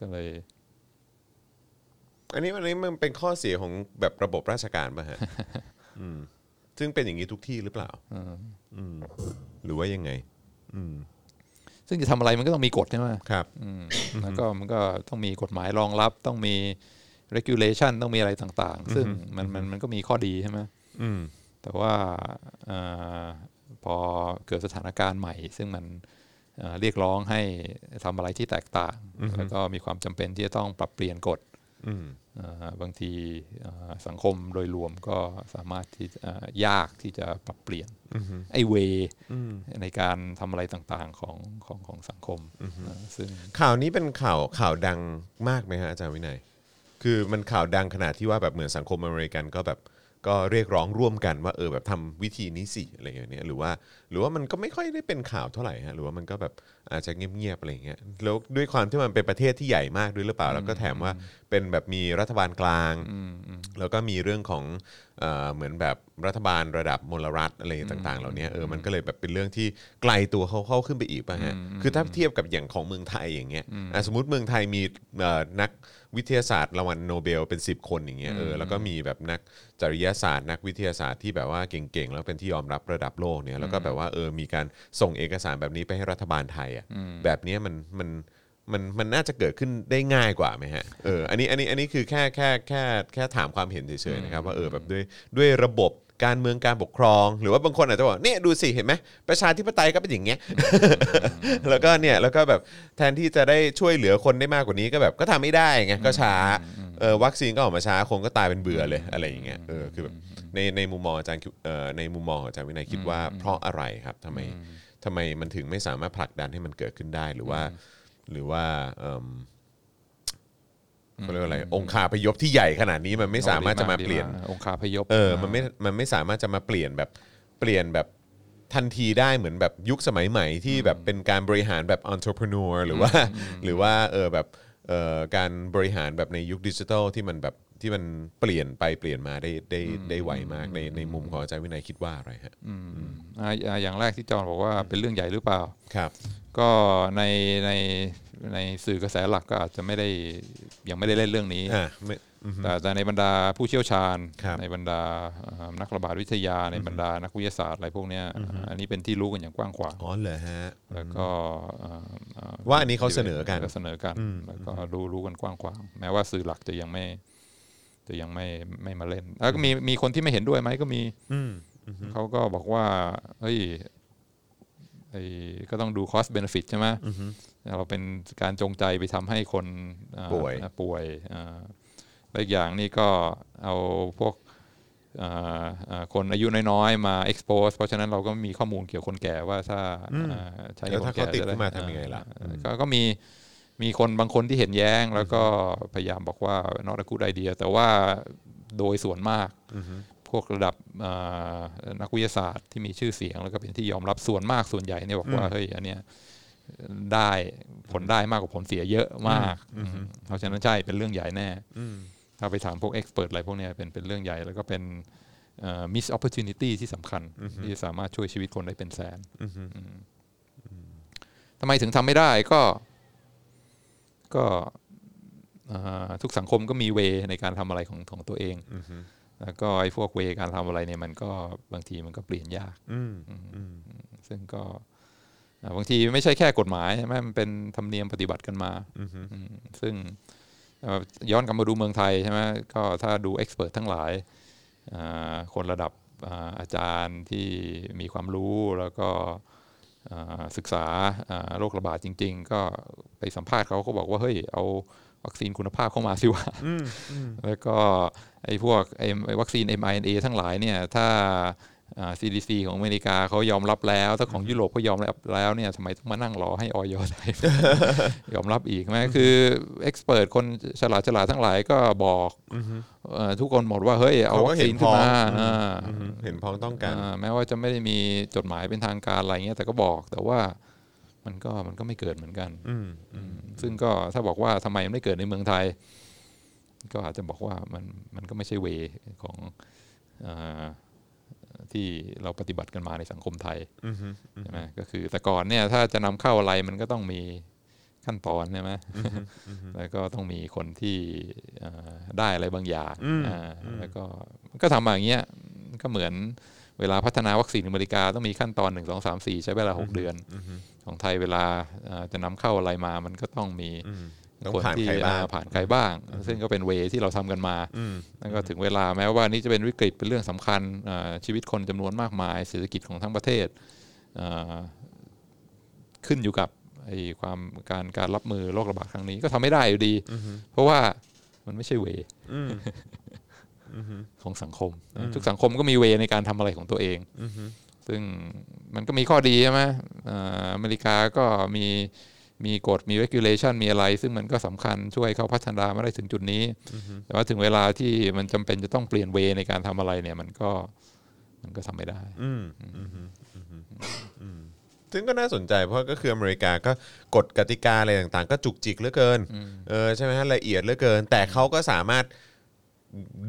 Speaker 3: ก็เลย
Speaker 2: อันนี้อันนี้มันเป็นข้อเสียของแบบระบบราชการป่ะฮะ อืม ซึ่งเป็นอย่างนี้ทุกที่หรือเปล่า
Speaker 3: เออ
Speaker 2: อืม หรือว่ายังไง อืม
Speaker 3: ซึ่งจะทำอะไรมันก็ต้องมีกฎใช่ไหม
Speaker 2: ครับ
Speaker 3: อืม แล้วก็มันก็ต้องมีกฎหมายรองรับ ต้องมี regulation ต้องมีอะไรต่าง ๆ ซึ่งมันมันมันก็มีข้อดีใช่ไหม
Speaker 2: อืม
Speaker 3: แต่ว่าเออพอเกิดสถานการณ์ใหม่ ซึ่งมันเอ่อเรียกร้องให้ทำอะไรที่แตกต่าง แล้วก็มีความจำเป็นที่จะต้องปรับเปลี่ยนกฎ
Speaker 2: อืม
Speaker 3: เอ่อบางทีเอ่อสังคมโดยรวมก็สามารถที่เอ่อยากที่จะปรับเปลี่ยนไอ้เวในการทำอะไรต่างๆของของของสังคมเอ่อซึ่ง
Speaker 2: ข่าวนี้เป็นข่าวข่าวดังมากไหมฮะอาจารย์วินัย คือมันข่าวดังขนาดที่ว่าแบบเหมือนสังคมอเมริกันก็แบบ ก็เรียกร้องร่วมกันว่าเออแบบทำวิธีนี้สิอะไรอย่างเงี้ยหรือว่าหรือว่ามันก็ไม่ค่อยได้เป็นข่าวเท่าไหร่ฮะหรือว่ามันก็แบบอาจจะเงียบๆอะไรอย่างเงี้ยแล้วด้วยความที่มันเป็นประเทศที่ใหญ่มากด้วยหรือเปล่า แล้วก็แถมว่าเป็นแบบมีรัฐบาลกลาง แล้วก็มีเรื่องของเอ่อเหมือนแบบรัฐบาลระดับมลรัฐอะไรต่าง ๆ เหล่านี้เออมันก็เลยแบบเป็นเรื่องที่ไกลตัวเขาเข้าขึ้นไปอีกป่ะฮะคือถ้าเทียบกับอย่างของเมืองไทยอย่างเงี้ยอะสมมติเมืองไทยมีเอ่อนัก วิทยาศาสตร์รางวัลโนเบลเป็น 10 คนอย่างเงี้ยเออแล้วก็มีแบบนักจริยศาสตร์ นักวิทยาศาสตร์ที่แบบว่าเก่งๆ แล้วเป็นที่ยอมรับระดับโลกเนี่ยแล้วก็แบบว่าเออมีการส่งเอกสารแบบนี้ไปให้รัฐบาลไทยอะแบบเนี้ยมันมันมันมันน่าจะเกิดขึ้นได้ง่ายกว่าไหมฮะ เออ อันนี้ อันนี้ อันนี้คือแค่ แค่ แค่ แค่ถามความเห็นเฉยๆนะครับว่า เออ แบบด้วย ด้วยระบบ การเมืองการปกครอง หรือว่าบางคนอาจจะบอกเนี่ยดูสิเห็นไหมประชาธิปไตยก็เป็นอย่างเงี้ย แล้วก็เนี่ยแล้วก็แบบแทนที่จะได้ช่วยเหลือคนได้มากกว่านี้ก็แบบก็ทำไม่ได้ไงก็ช้าเออวัคซีนก็ออกมาช้าคนก็ตายเป็นเบื่อเลยอะไรอย่างเงี้ยเออคือแบบในในมุมมองอาจารย์คิดเอ่อในมุมมองของอาจารย์วินัยคิดว่า เพราะอะไรครับทำไมทำไมมันถึงไม่สามารถผลักดันให้มันเกิดขึ้นได้หรือว่า หรือว่า เอิ่มเขาเรียกว่าอะไรองคาพยพที่ใหญ่ขนาดนี้มันไม่สามารถจะมาเปลี่ยน
Speaker 3: ดีกองคาพยพ
Speaker 2: เออมันไม่มันไม่สามารถจะมาเปลี่ยนแบบเปลี่ยนแบบทันทีได้เหมือนแบบยุคสมัยใหม่ที่แบบเป็นการบริหารแบบ entrepreneur หรือว่า หรือว่าเออแบบเอ่อการบริหารแบบในยุคดิจิทัลที่มันแบบที่มันเปลี่ยนไปเปลี่ยนมาได้ได้ได้ไวมากในในมุมของอาจารย์วินัยคิดว่าอะไรฮะ
Speaker 3: อ่าอ่าอย่างแรกที่จอห์นบอกว่าเป็นเรื่องใหญ่หรือเปล่า
Speaker 2: ครับ
Speaker 3: ก็ในใน ในสื่อกระแสหลักก็อาจจะไม่ได้ยังไม่ได้เล่นเรื่องนี้
Speaker 2: อ่าไม่อืม
Speaker 3: แต่แต่ในบรรดาผู้เชี่ยวชาญ
Speaker 2: ครับ
Speaker 3: ในบรรดาเอ่อนักระบาดวิทยาในบรรดานักวิทยาศาสตร์อะไรพวกเนี้ยอันนี้เป็นที่รู้กันอย่างกว้างขวาง
Speaker 2: อ๋อเหรอฮะ
Speaker 3: แล้วก็เอ่อเอ่อ
Speaker 2: ว่าอันนี้เขาเสนอกัน
Speaker 3: เสนอกันแล้วก็รู้รู้กันกว้างขวางแม้ว่าสื่อหลักจะยังไม่จะยังไม่ไม่มาเล่นแล้วก็มีมีคนที่ไม่เห็นด้วยไหมก็มี
Speaker 2: อืม
Speaker 3: เขาก็บอกว่า เฮ้ยไอ้ก็ต้องดู cost benefit ใช่ไหม เราเป็นการจงใจไปทำให้คนอ่า
Speaker 2: ป่วย
Speaker 3: ป่วยอ่าและอีกอย่างนี่ก็เอาพวกอ่าอ่าคนอายุน้อยๆ มา expose เพราะฉะนั้นเราก็มีข้อมูลเกี่ยวกับคนแก่ว่าถ้าอ่าใช้
Speaker 2: แล้ว
Speaker 3: คน
Speaker 2: ถ้า
Speaker 3: แก่
Speaker 2: เขาติด
Speaker 3: จะ
Speaker 2: ขึ้นมาทำยังไงล่ะ
Speaker 3: อ่าก็ก็มีมีคนบางคนที่เห็นแย้ง แล้วก็พยายามบอกว่า not a good idea แต่ว่าโดยส่วนมาก พวกระดับอ่านักวิทยาศาสตร์ที่มีชื่อเสียง แล้วก็เป็นที่ยอมรับส่วนมากส่วนใหญ่เนี่ยบอกว่าเฮ้ยอันเนี้ย ได้ผลได้มากกว่าผลเสียเยอะมากเพราะฉะนั้นใช่เป็นเรื่องใหญ่แน่ถ้าไปถามพวกเอ็กซ์เพรสอะไรพวกเนี้ยเป็นเป็นเรื่องใหญ่ แล้วก็เป็นมิสอ opportunity ที่สำคัญ ที่สามารถช่วยชีวิตคนได้เป็นแสนอืมทำไมถึงทำไม่ได้ก็ ก็อ่าทุกสังคมก็มีเวในการทำอะไรของของตัวเองแล้วก็ไอ้พวกเวการทำอะไรเนี่ยมันก็บางทีมันก็เปลี่ยนยาก
Speaker 2: อืม
Speaker 3: ซึ่งก็อ่า บางทีไม่ใช่แค่กฎหมายใช่ไหมมันเป็นธรรมเนียมปฏิบัติกันมาอืมซึ่งเอ่อย้อนกลับมาดูเมืองไทยใช่ไหมก็ถ้าดูเอ็กซ์เพรสทั้งหลายอ่าคนระดับอ่าอาจารย์ที่มีความรู้แล้วก็อ่าศึกษาอ่าโรคระบาดจริง ๆ ก็ไปสัมภาษณ์เขาเขาบอกว่า เฮ้ย เอาวัคซีนคุณภาพเข้ามาสิว่าแล้วก็ไอ้พวกไอ้ไอ้วัคซีน mRNA ทั้งหลายเนี่ยถ้าอ่า CDC ของอเมริกาเขายอมรับแล้วถ้าของยุโรปเขายอมรับแล้วเนี่ยทำไมต้องมานั่งรอให้ออยไทยยอมรับอีกไหมคือเอ็กซ์เพรสคนฉลาดฉลาดทั้งหลายก็บอกเอ่อทุกคนหมดว่าเฮ้ยเอา
Speaker 2: เขาก็
Speaker 3: วัค
Speaker 2: เห็
Speaker 3: ซี
Speaker 2: น
Speaker 3: นขึ้นมา
Speaker 2: พ้อง
Speaker 3: อ่า
Speaker 2: อืมเห็นพ้องต้องกัน
Speaker 3: อ่าแม้ว่าจะไม่ได้มีจดหมายเป็นทางการอะไรเงี้ยแต่ก็บอกแต่ว่ามันก็มันก็ไม่เกิดเหมือนกัน
Speaker 2: อืม
Speaker 3: ซึ่งก็ถ้าบอกว่าทำไมมันไม่เกิดในเมืองไทย ก็อาจจะบอกว่ามันมันก็ไม่ใช่เวของเอ่อ ที่เราปฏิบัติกันมาในสังคมไทยใช่ไหมก็คือแต่ก่อนเนี่ยถ้าจะนำเข้าอะไรมันก็ต้องมีขั้นตอนใช่ไหมแล้วก็ต้องมีคนที่เอ่อได้อะไรบางอย่างอ่าแล้วก็ก็ทำมาอย่างเงี้ยก็เหมือนเวลาพัฒนาวัคซีนอเมริกาต้องมีขั้นตอนหนึ่งสองสามสี่ใช้เวลาหกเดือน ของไทยเวลาเอ่อจะนำเข้าอะไรมา มันก็ต้องมี
Speaker 2: ต้อง
Speaker 3: คน
Speaker 2: ผ่าน
Speaker 3: ที่
Speaker 2: ใครบ้าง
Speaker 3: อ่าผ่านใครบ้าง ซึ่งก็เป็นเวที่เราทำกันมา
Speaker 2: อืม
Speaker 3: แล้วก็ถึงเวลาแม้ว่านี่จะเป็นวิกฤตเป็นเรื่องสำคัญอ่าชีวิตคนจำนวนมากมาย เศรษฐกิจของทั้งประเทศอ่าขึ้นอยู่กับไอ้ความการการรับมือโรคระบาดครั้งนี้ก็ทำไม่ได้อยู่ดี เพราะว่ามันไม่ใช่เวของสังคม ทุกสังคมก็มีเวในการทำอะไรของตัวเองซึ่งมันก็มีข้อดีใช่ไหมอ่าอเมริกาก็มี มีกฎมี regulation มีอะไร ซึ่งมันก็สำคัญช่วยเขาพัฒนามาได้ถึงจุดนี้ แต่ว่าถึงเวลาที่มันจำเป็นจะต้องเปลี่ยนเวในการทำอะไรเนี่ย มันก็มันก็ทำไม่ได้
Speaker 2: อืมอืมอืมอืมอืมซึ่งก็น่าสนใจเพราะก็คืออเมริกาก็กฎกติกาอะไรต่างๆ ก็จุกจิกเหลือเกินเออใช่ไหมฮะละเอียดเหลือเกิน แต่เขาก็สามารถ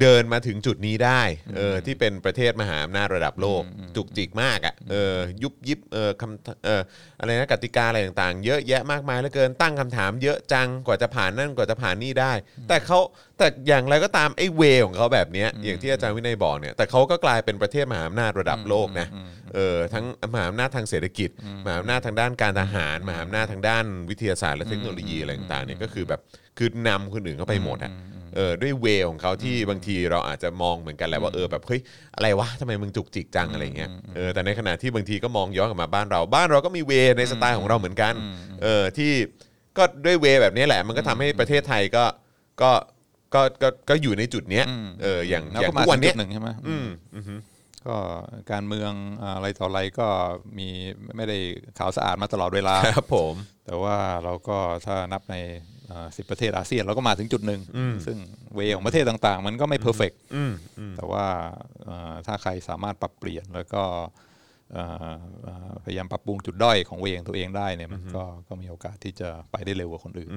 Speaker 2: เดินมาถึงจุดนี้ได้เออที่เป็นประเทศมหาอำนาจระดับโลก จุกจิกมากอะเออยุบยิบเออคำเอออะไรนะกติกาอะไรต่างๆ เยอะแยะมากมายเหลือเกินตั้งคำถามเยอะจังกว่าจะผ่านนั่นกว่าจะผ่านนี่ได้ แต่เขาแต่อย่างไรก็ตามไอ้เวของเขาแบบเนี้ยอย่างที่อาจารย์วินัยบอกเนี่ยแต่เขาก็กลายเป็นประเทศมหาอำนาจระดับโลกนะเออทั้งมหาอำนาจทางเศรษฐกิจมหาอำนาจทางด้านการทหารมหาอำนาจทางด้านวิทยาศาสตร์และเทคโนโลยีอะไรต่างๆเนี่ยก็คือแบบคือนำคนอื่นเข้าไปหมดอะ เออด้วยเวของเขาที่บางทีเราอาจจะมองเหมือนกันแหละว่าเออแบบเฮ้ยอะไรวะทำไมมึงจุกจิกจังอะไรเงี้ยเออแต่ในขณะที่บางทีก็มองย้อนกลับมาบ้านเราบ้านเราก็มีเวในสไตล์ของเราเหมือนกันเออที่ก็ด้วยเวแบบนี้แหละ มันก็ทำให้ประเทศไทยก็ก็ก็ก็ก็อยู่ในจุดเนี้ยเอออย่าง
Speaker 3: แล้ว
Speaker 2: อย่า
Speaker 3: ก็
Speaker 2: ง
Speaker 3: มา
Speaker 2: ทุกวัน
Speaker 3: ถึง
Speaker 2: เนี้
Speaker 3: จุ
Speaker 2: ย
Speaker 3: ดหนึ่งใช่ไหม
Speaker 2: อืมอืม
Speaker 3: ก็การเมืองอ่าอะไรต่ออะไรก็มีไม่ได้ขาวสะอาดมาตลอดเวลา
Speaker 2: ครับผม
Speaker 3: แต่ว่าเราก็ถ้านับใน สิบประเทศอาเซียนเราก็มาถึงจุดหนึ่งซึ่งเวของประเทศต่างๆ มันก็ไม่เพอร์เฟก
Speaker 2: อืมอืม
Speaker 3: แต่ว่าเอ่อถ้าใครสามารถปรับเปลี่ยนแล้วก็เอ่อเอ่อพยายามปรับปรุงจุดด้อยของเวของตัวเองได้เนี่ยมันก็ก็มีโอกาสที่จะไปได้เร็วกว่าคนอื่น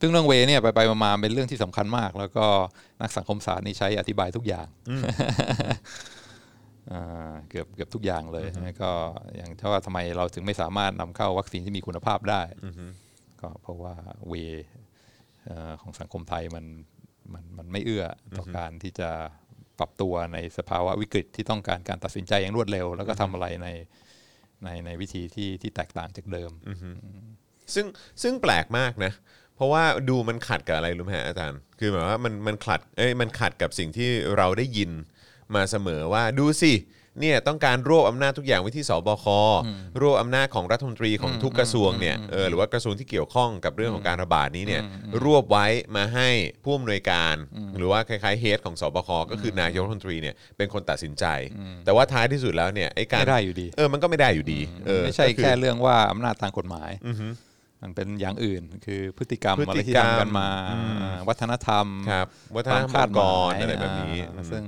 Speaker 3: ซึ่งเรื่องเวเนี่ยไปไปๆมาๆเป็นเรื่องที่สำคัญมาก แล้วก็นักสังคมศาสตร์นี่ใช้อธิบายทุกอย่างอ่า เกือบเกือบทุกอย่างเลยแล้วก็อย่างถ้าว่าทำไมเราถึงไม่สามารถนำเข้าวัคซีนที่มีคุณภาพได้ก็เพราะว่าเวเอ่อของสังคมไทยมันมันมันไม่เอื้อต่ออการที่จะปรับตัวในสภาวะวิกฤตที่ต้องการการตัดสินใจอย่างรวดเร็ว แล้วก็ทำอะไรในในในวิธีที่ที่แตกต่างจากเดิม
Speaker 2: ซึ่งซึ่งแปลกมากนะเพราะว่าดูมันขัดกับอะไรรู้ไหมฮะอาจารย์ คือหมายว่ามันมันขัด เอ้ยมันขัดกับสิ่งที่เราได้ยิน มาเสมอว่าดูสิเนี่ยต้องการรวบอำนาจทุกอย่างไว้ที่สบครวบอำนาจของรัฐมนตรีของทุกกระทรวงเนี่ยเออหรือว่ากระทรวงที่เกี่ยวข้องกับเรื่องของการระบาดนี้เนี่ยรวบไว้มาให้ผู้อำนวยการ หรือว่าคล้ายๆเฮดของสบคก็คือนายกรัฐมนตรีเนี่ยเป็นคนตัดสินใจ แต่ว่าท้ายที่สุดแล้วเนี่ยไอ้การ
Speaker 3: ไม่ได้อยู่ดี
Speaker 2: เออมันก็ไม่ได้อยู่ดีเออ
Speaker 3: ไม่ใช่
Speaker 2: ก็อ
Speaker 3: แค่เรื่องว่าอำนาจทางกฎหมายมันเป็นอย่างอื่นคือพฤติกรรม
Speaker 2: พฤ
Speaker 3: อะไร
Speaker 2: ติ
Speaker 3: ที่
Speaker 2: กรรม
Speaker 3: ทำกันมา วัฒนธรรม
Speaker 2: ครับวัฒ
Speaker 3: คนวาม
Speaker 2: ธร
Speaker 3: คารด
Speaker 2: ม
Speaker 3: ห
Speaker 2: ก
Speaker 3: มารย
Speaker 2: อะไรแบบนี้
Speaker 3: อ่าซึ่ง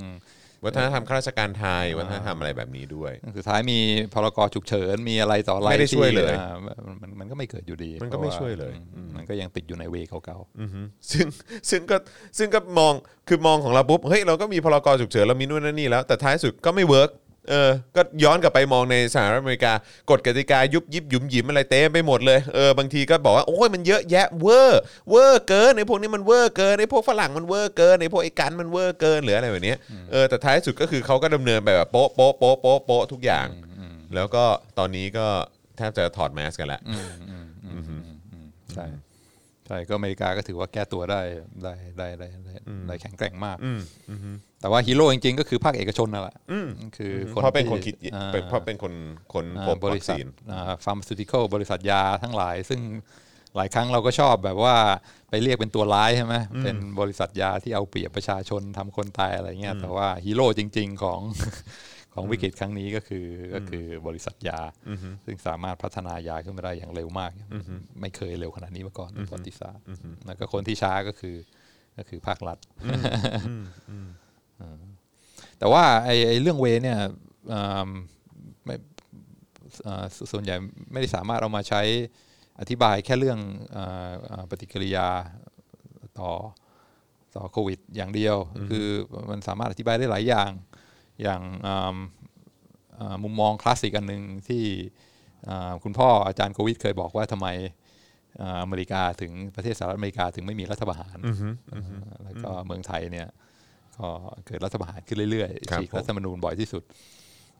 Speaker 2: วัฒนธรรมข้าราชการไทยวัฒนธรรมอะไรแบบนี้ด้วย
Speaker 3: สุดท้ายมีพรกฉุกเฉินมีอะไรต่ออะไร
Speaker 2: ไม่ได้ช่วยเลย
Speaker 3: ที่อ่ามันมันก็ไม่เกิดอยู่ดี
Speaker 2: มันก็ไม่
Speaker 3: พราะา
Speaker 2: ช่วยเลย
Speaker 3: อืมมันก็ยังติดอยู่ในเวเก่า
Speaker 2: อือฮึซึ่งซึ่งก็ซึ่งก็มองคือมองของเราปุ๊บเฮ้ยเราก็มีพรกฉุกเฉินเรามีนู่นนั่นนี่แล้วแต่ท้ายสุดก็ไม่เวิร์ก เออ ก็ย้อนกลับไปมองในสหรัฐอเมริกากฎกติกายุบยิบหยุมหยิมอะไรเต็มไปหมดเลย เออบางทีก็บอกว่าโอ้ยมันเยอะแยะเวอร์เวอร์เกินไอ้พวกนี้มันเวอร์เกินไอ้พวกฝรั่งมันเวอร์เกินไอ้พวกไอ้กันมันเวอร์เกินหรืออะไรแบบเนี้ยเออแต่ท้ายสุดก็คือเขาก็ดำเนินไปแบบโป๊ะโป๊ะโป๊ะโป๊ะโป๊ะทุกอย่าง แล้วก็ตอนนี้ก็แทบจะถอดแมสกันแล้ว
Speaker 3: ๆใช่ใช่ก็อเมริกาก็ถือว่าแก้ตัวได้ได้ได้ได้ได้ได้แข็งแกร่งมาก แต่ว่าฮีโร่จริงๆ ก็คือภาคเอกชนนั่นแหละคือคน
Speaker 2: เพราะเป็นคน
Speaker 3: ที่
Speaker 2: คิด
Speaker 3: อ่า
Speaker 2: เป็นเพราะเป็นคนคนพ
Speaker 3: อ่า
Speaker 2: บบวั
Speaker 3: ริ
Speaker 2: ค
Speaker 3: ษัท
Speaker 2: ซีน
Speaker 3: ฟาร์มซูติคอลบริษัทยาทั้งหลาย ซึ่งหลายครั้งเราก็ชอบแบบว่าไปเรียกเป็นตัวร้ายใช่ไหมเป็นบริษัทยาที่เอาเปรียบประชาชนทำคนตายอะไรเงี้ยแต่ว่าฮีโร่จริง ๆ ของของวิกฤตครั้งนี้ก็คือก็คือบริษัทยา ซึ่งสามารถพัฒนายาขึ้นมาได้อย่างเร็วมาก ไม่เคยเร็วขนาดนี้มาก่อนในประวัติศาสตร์แล้วก็คนที่ช้าก็คือก็คือภาครัฐ แต่ว่าไอ้ไอ้เรื่องเวย์เนี่ยอืมไม่เอ่อสส่วนใหญ่ไม่ได้สามารถเอามาใช้อธิบายแค่เรื่องเอ่อเอ่อปฏิกิริยาต่อต่อโควิด อย่างเดียว คือมันสามารถอธิบายได้หลายอย่าง อย่างอ่าอ่ามุมมองคลาสสิกอันหนึ่งที่อ่าคุณพ่ออาจารย์โควิด เคยบอกว่าทำไมอ่าอเมริกาถึงประเทศสหรัฐอเมริกาถึงไม่มีรัฐประหารอ่าแล้วก็เมืองไทยเนี่ย ก็เกิดรัฐประหารขึ้นเรื่อย
Speaker 2: ครับ
Speaker 3: ๆฉีก
Speaker 2: ผม
Speaker 3: รัฐธรรมนูญบ่อยที่สุด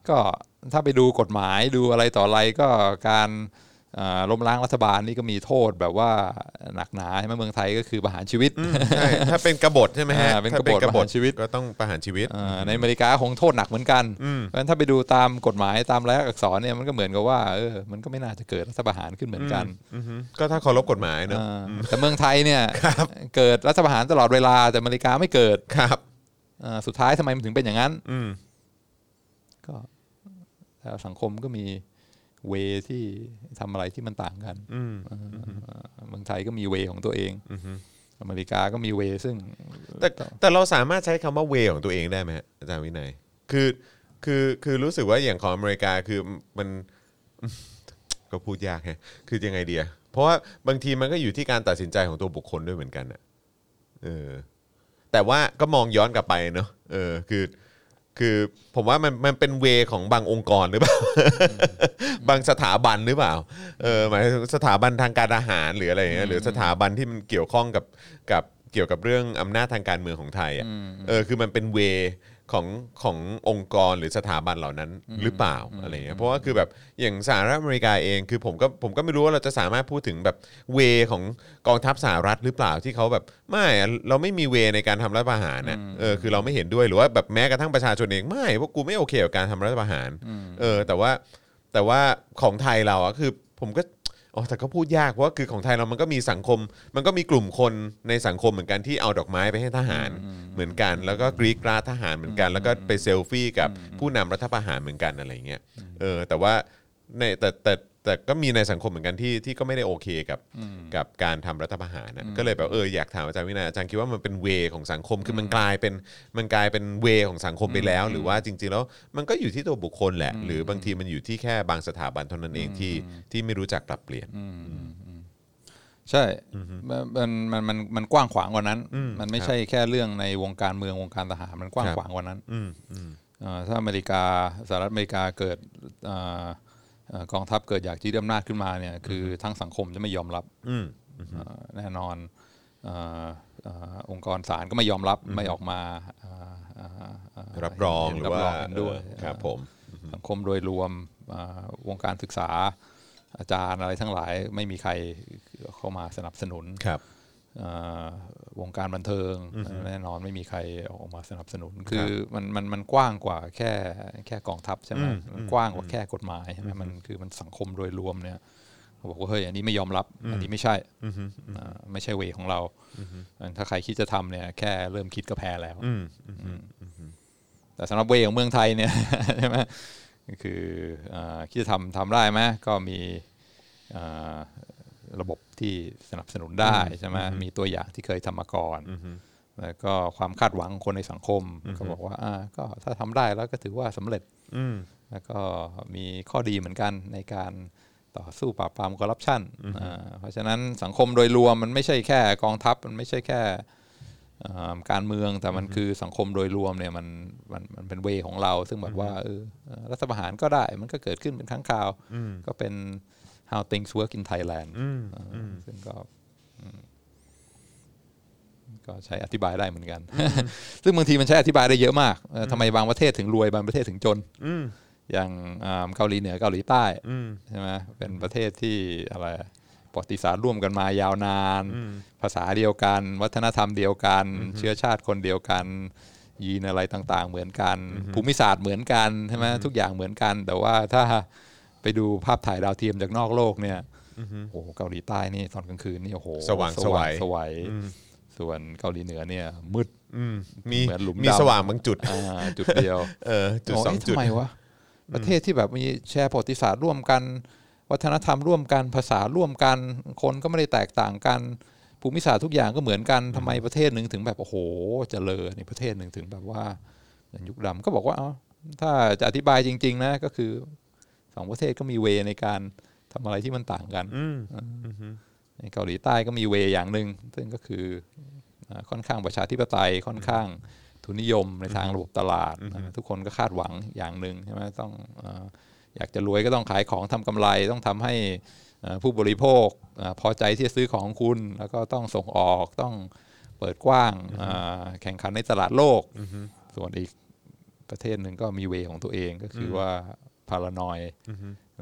Speaker 3: ก็ถ้าไปดูกฎหมายดูอะไรต่ออะไรก็การอ่าล้มล้างรัฐบาลนี่ก็มีโทษแบบว่าหนักหนาใช่ไหมเมืองไทยก็คือประหารชีวิต
Speaker 2: ใช่ถ้าเป็นกบฏใช่ไหมฮะ
Speaker 3: อ่าเป็น
Speaker 2: ถ้าก
Speaker 3: บฏประหารชีวิต
Speaker 2: ก็ต้องประหารชีวิต
Speaker 3: อ่าในอเมริกาคงโทษหนักเหมือนกันเพราะฉะนั้นถ้าไปดูตามกฎหมายตามรายลักษณ์อักษรเนี่ยมันก็เหมือนกับว่าเออมันก็ไม่น่าจะเกิดรัฐประหารขึ้นเหมือนกัน
Speaker 2: อือฮึก็ถ้าเคารพกฎหมายเนอะ
Speaker 3: อ่าแต่เมืองไทยเนี่ยเกิดรัฐประหารตลอดเวลาแต่อเมริกาไม่เกิด
Speaker 2: ครับ
Speaker 3: อ่า สุดท้ายทำไมมันถึงเป็นอย่างนั้น
Speaker 2: อืม
Speaker 3: ก็แต่สังคมก็มีเวที่ทำอะไรที่มันต่างกัน
Speaker 2: อืม
Speaker 3: อ่าเมืองไทยก็มีเวของตัวเองอเมริกาก็มีเวซึ่ง
Speaker 2: แต่แต่เราสามารถใช้คำว่าเวของตัวเองได้ไหมฮะอาจารย์วินัยคือคือคือรู้สึกว่าอย่างของอเมริกาคือมันก็พูดยากฮะคือยังไงเดียเพราะว่าบางทีมันก็อยู่ที่การตัดสินใจของตัวบุคคลด้วยเหมือนกันอะเออ แต่ว่าก็มองย้อนกลับไปเนอะเออคือคือผมว่ามันมันเป็นเวของบางองค์กรหรือเปล่า บางสถาบันหรือเปล่าเออหมายถึงสถาบันทางการอาหารหรืออะไรอย่างเงี้ยหรือสถาบันที่มันเกี่ยวข้องกับกับเกี่ยวกับเรื่องอำนาจทางการเมืองของไทยอะเออคือมันเป็นเว ของขององค์กรหรือสถาบันเหล่านั้นหรือเปล่าอะไรเงี้ยเพราะว่าคือแบบอย่างสหรัฐอเมริกาเองคือผมก็ผมก็ไม่รู้ว่าเราจะสามารถพูดถึงแบบเวของกองทัพสหรัฐหรือเปล่าที่เขาแบบไม่อะเราไม่มีเวในการทำรัฐประหารนะเออคือเราไม่เห็นด้วยหรือว่าแบบแม้กระทั่งประชาชนเองไม่พวกกูไม่โอเคกับการทำรัฐประหารเออแต่ว่าแต่ว่าของไทยเราอะคือผมก็ อ๋อแต่ก็พูดยากเพราะว่าคือของไทยเรามันก็มีสังคม มันก็มีกลุ่มคนในสังคมเหมือนกันที่เอาดอกไม้ไปให้ทหารเหมือนกัน แล้วก็กรีดกราดทหารเหมือนกัน แล้วก็ไปเซลฟี่กับผู้นำรัฐประหารเหมือนกันอะไรเงี้ยเออแต่ว่าในแต่แต่ แต่ก็มีในสังคมเหมือนกันที่ที่ก็ไม่ได้โอเคกับกับการทำรัฐประหารนะก็เลยแบบเอออยากถามอาจารย์วินัยอาจารย์คิดว่ามันเป็นเวของสังคมคือมันกลายเป็นมันกลายเป็นเวของสังคมไปแล้ว หรือว่าจริง ๆ แล้วมันก็อยู่ที่ตัวบุคคลแหละ หรือบางทีมันอยู่ที่แค่บางสถาบันเท่านั้นเองที่ที่ไม่รู้จักปรับเปลี่ยน
Speaker 3: ใช่มันมันมันมันมันกว้างขวางกว่านั้น
Speaker 2: อืม
Speaker 3: มันไม่
Speaker 2: ครับ
Speaker 3: ใช่แค่เรื่องในวงการเมืองวงการทหารมันกว้าง
Speaker 2: ครับ
Speaker 3: ขวางกว่านั้น
Speaker 2: อืมอืม
Speaker 3: เอ่อถ้าอเมริกาสหรัฐอเมริกาเกิดเอ่อเอ่อ กองทัพเกิดอยากยึดอำนาจขึ้นมาเนี่ยคือทั้งสังคมจะไม่ยอมรับ
Speaker 2: อืม
Speaker 3: เอ่อแน่นอนเอ่อเอ่อองค์กรศาลก็ไม่ยอมรับไม่ออกมาเอ่อเอ่อเอ่อ
Speaker 2: รับรองหรือว่า
Speaker 3: บเห็นด้วย
Speaker 2: เออครับผม
Speaker 3: สังคมโดยรวมอ่าวงการศึกษาอาจารย์อะไรทั้งหลายไม่มีใครเข้ามาสนับสนุน
Speaker 2: ครับ
Speaker 3: อ่า วงการบันเทิงแน่นอนไม่มีใครออกมาสนับสนุน คือมันมันมันกว้างกว่าแค่แค่กองทัพใช่ไหมมันกว้างกว่าแค่กฎหมายใช่ไหมมันคือมันสังคมโดยรวมเนี่ยเขาบอกว่าเฮ้ยอันนี้ไม่ยอมรับ อันนี้ไม่ใช่อ่าไม่ใช่เวของเราถ้าใครคิดจะทำเนี่ยแค่เริ่มคิดก็แพ้แล้ว
Speaker 2: อืม
Speaker 3: แต่สำหรับเวของเมืองไทยเนี่ยใช่ไหมก็คืออาคิดจะทำทำได้ไหมก็มีอ่าระบบ ที่สนับสนุนได้ใช่ไหมมีตัวอย่างที่เคยทำมาก่อนแล้วก็ความคาดหวังของคนในสังคมก็บอกว่าอ่าก็ถ้าทำได้แล้วก็ถือว่าสำเร็จ
Speaker 2: อืม
Speaker 3: แล้วก็มีข้อดีเหมือนกันในการต่อสู้ปราบปรามคอร์รัปชันอ่าเพราะฉะนั้นสังคมโดยรวมมันไม่ใช่แค่กองทัพมันไม่ใช่แค่อ่าการเมืองแต่มันคือสังคมโดยรวมเนี่ยมันมันมันเป็นเวของเรา ซึ่งแบบว่าเออเอ่อรัฐประหารก็ได้มันก็เกิดขึ้นเป็นครั้งคราว ก็เป็น how things work in Thailand อ่าซึ่งก็อืมก็ใช้อธิบายได้เหมือนกัน ซึ่งบางทีมันใช้อธิบายได้เยอะมากเอ่อทำไมบางประเทศถึงรวยบางประเทศถึงจน
Speaker 2: อืม
Speaker 3: อย่างอ่าเกาหลีเหนือเกาหลีใต้
Speaker 2: อืม
Speaker 3: ใช่ไหมเป็นประเทศที่อะไรประวัติศาสตร์ร่วมกันมายาวนาน ภาษาเดียวกัน วัฒนธรรมเดียวกัน เชื้อชาติคนเดียวกัน ยีนอะไรต่าง ๆ เหมือนกัน ภูมิศาสตร์เหมือนกันใช่ไหมทุกอย่างเหมือนกัน แต่ว่าถ้าไป ดูภาพถ่ายดาวเทียมจากนอกโลกเนี่ยโอ้โหเกาหลีใต้นี่ตอนกลางคืนนี่โอ้โห
Speaker 2: สว่างสวัย
Speaker 3: สวัยส่วนเกาหลีเหนือเนี่ยมืด
Speaker 2: อืมมี
Speaker 3: เหมือนหลุม
Speaker 2: มี
Speaker 3: ดำ
Speaker 2: สว่างบางจุด
Speaker 3: อ่าจุดเดียว
Speaker 2: เออจุด
Speaker 3: บอก
Speaker 2: สอง
Speaker 3: เอ๊ะ
Speaker 2: จุด
Speaker 3: ทำไมวะประเทศที่แบบมีแชร์ประวัติศาสตร์ร่วมกัน วัฒนธรรมร่วมกันภาษาร่วมกัน คนก็ไม่ได้แตกต่างกันภูมิศาสตร์ทุกอย่างก็เหมือนกันทำไมประเทศหนึ่งถึงแบบโอ้โหเจริญในประเทศหนึ่งถึงแบบว่าอย่างยุคดำก็บอกว่าเอ้าถ้าจะอธิบายจริง ๆ นะ ก็คือส องประเทศก็มีเวในการทำอะไรที่มันต่างกัน
Speaker 2: อืม
Speaker 3: ในเกาหลีใต้ก็มีเวอย่างหนึ่งซึ่งก็คืออ่าค่อนข้างประชาธิปไตยค่อนข้างทุนนิยมในทางระบบตลาดอ่าทุกคนก็คาดหวังอย่างหนึ่งใช่ไหมต้องอาอยากจะรวยก็ต้องขายของทำกำไรต้องทำให้อ่าผู้บริโภคอาพอใจที่จะซื้อของคุณ แล้วก็ต้องส่งออกต้องเปิดกว้างอ่าแข่งขันในตลาดโลก ส่วนอีกประเทศหนึ่งก็มีเวของตัวเองก็คือว่า พารานอย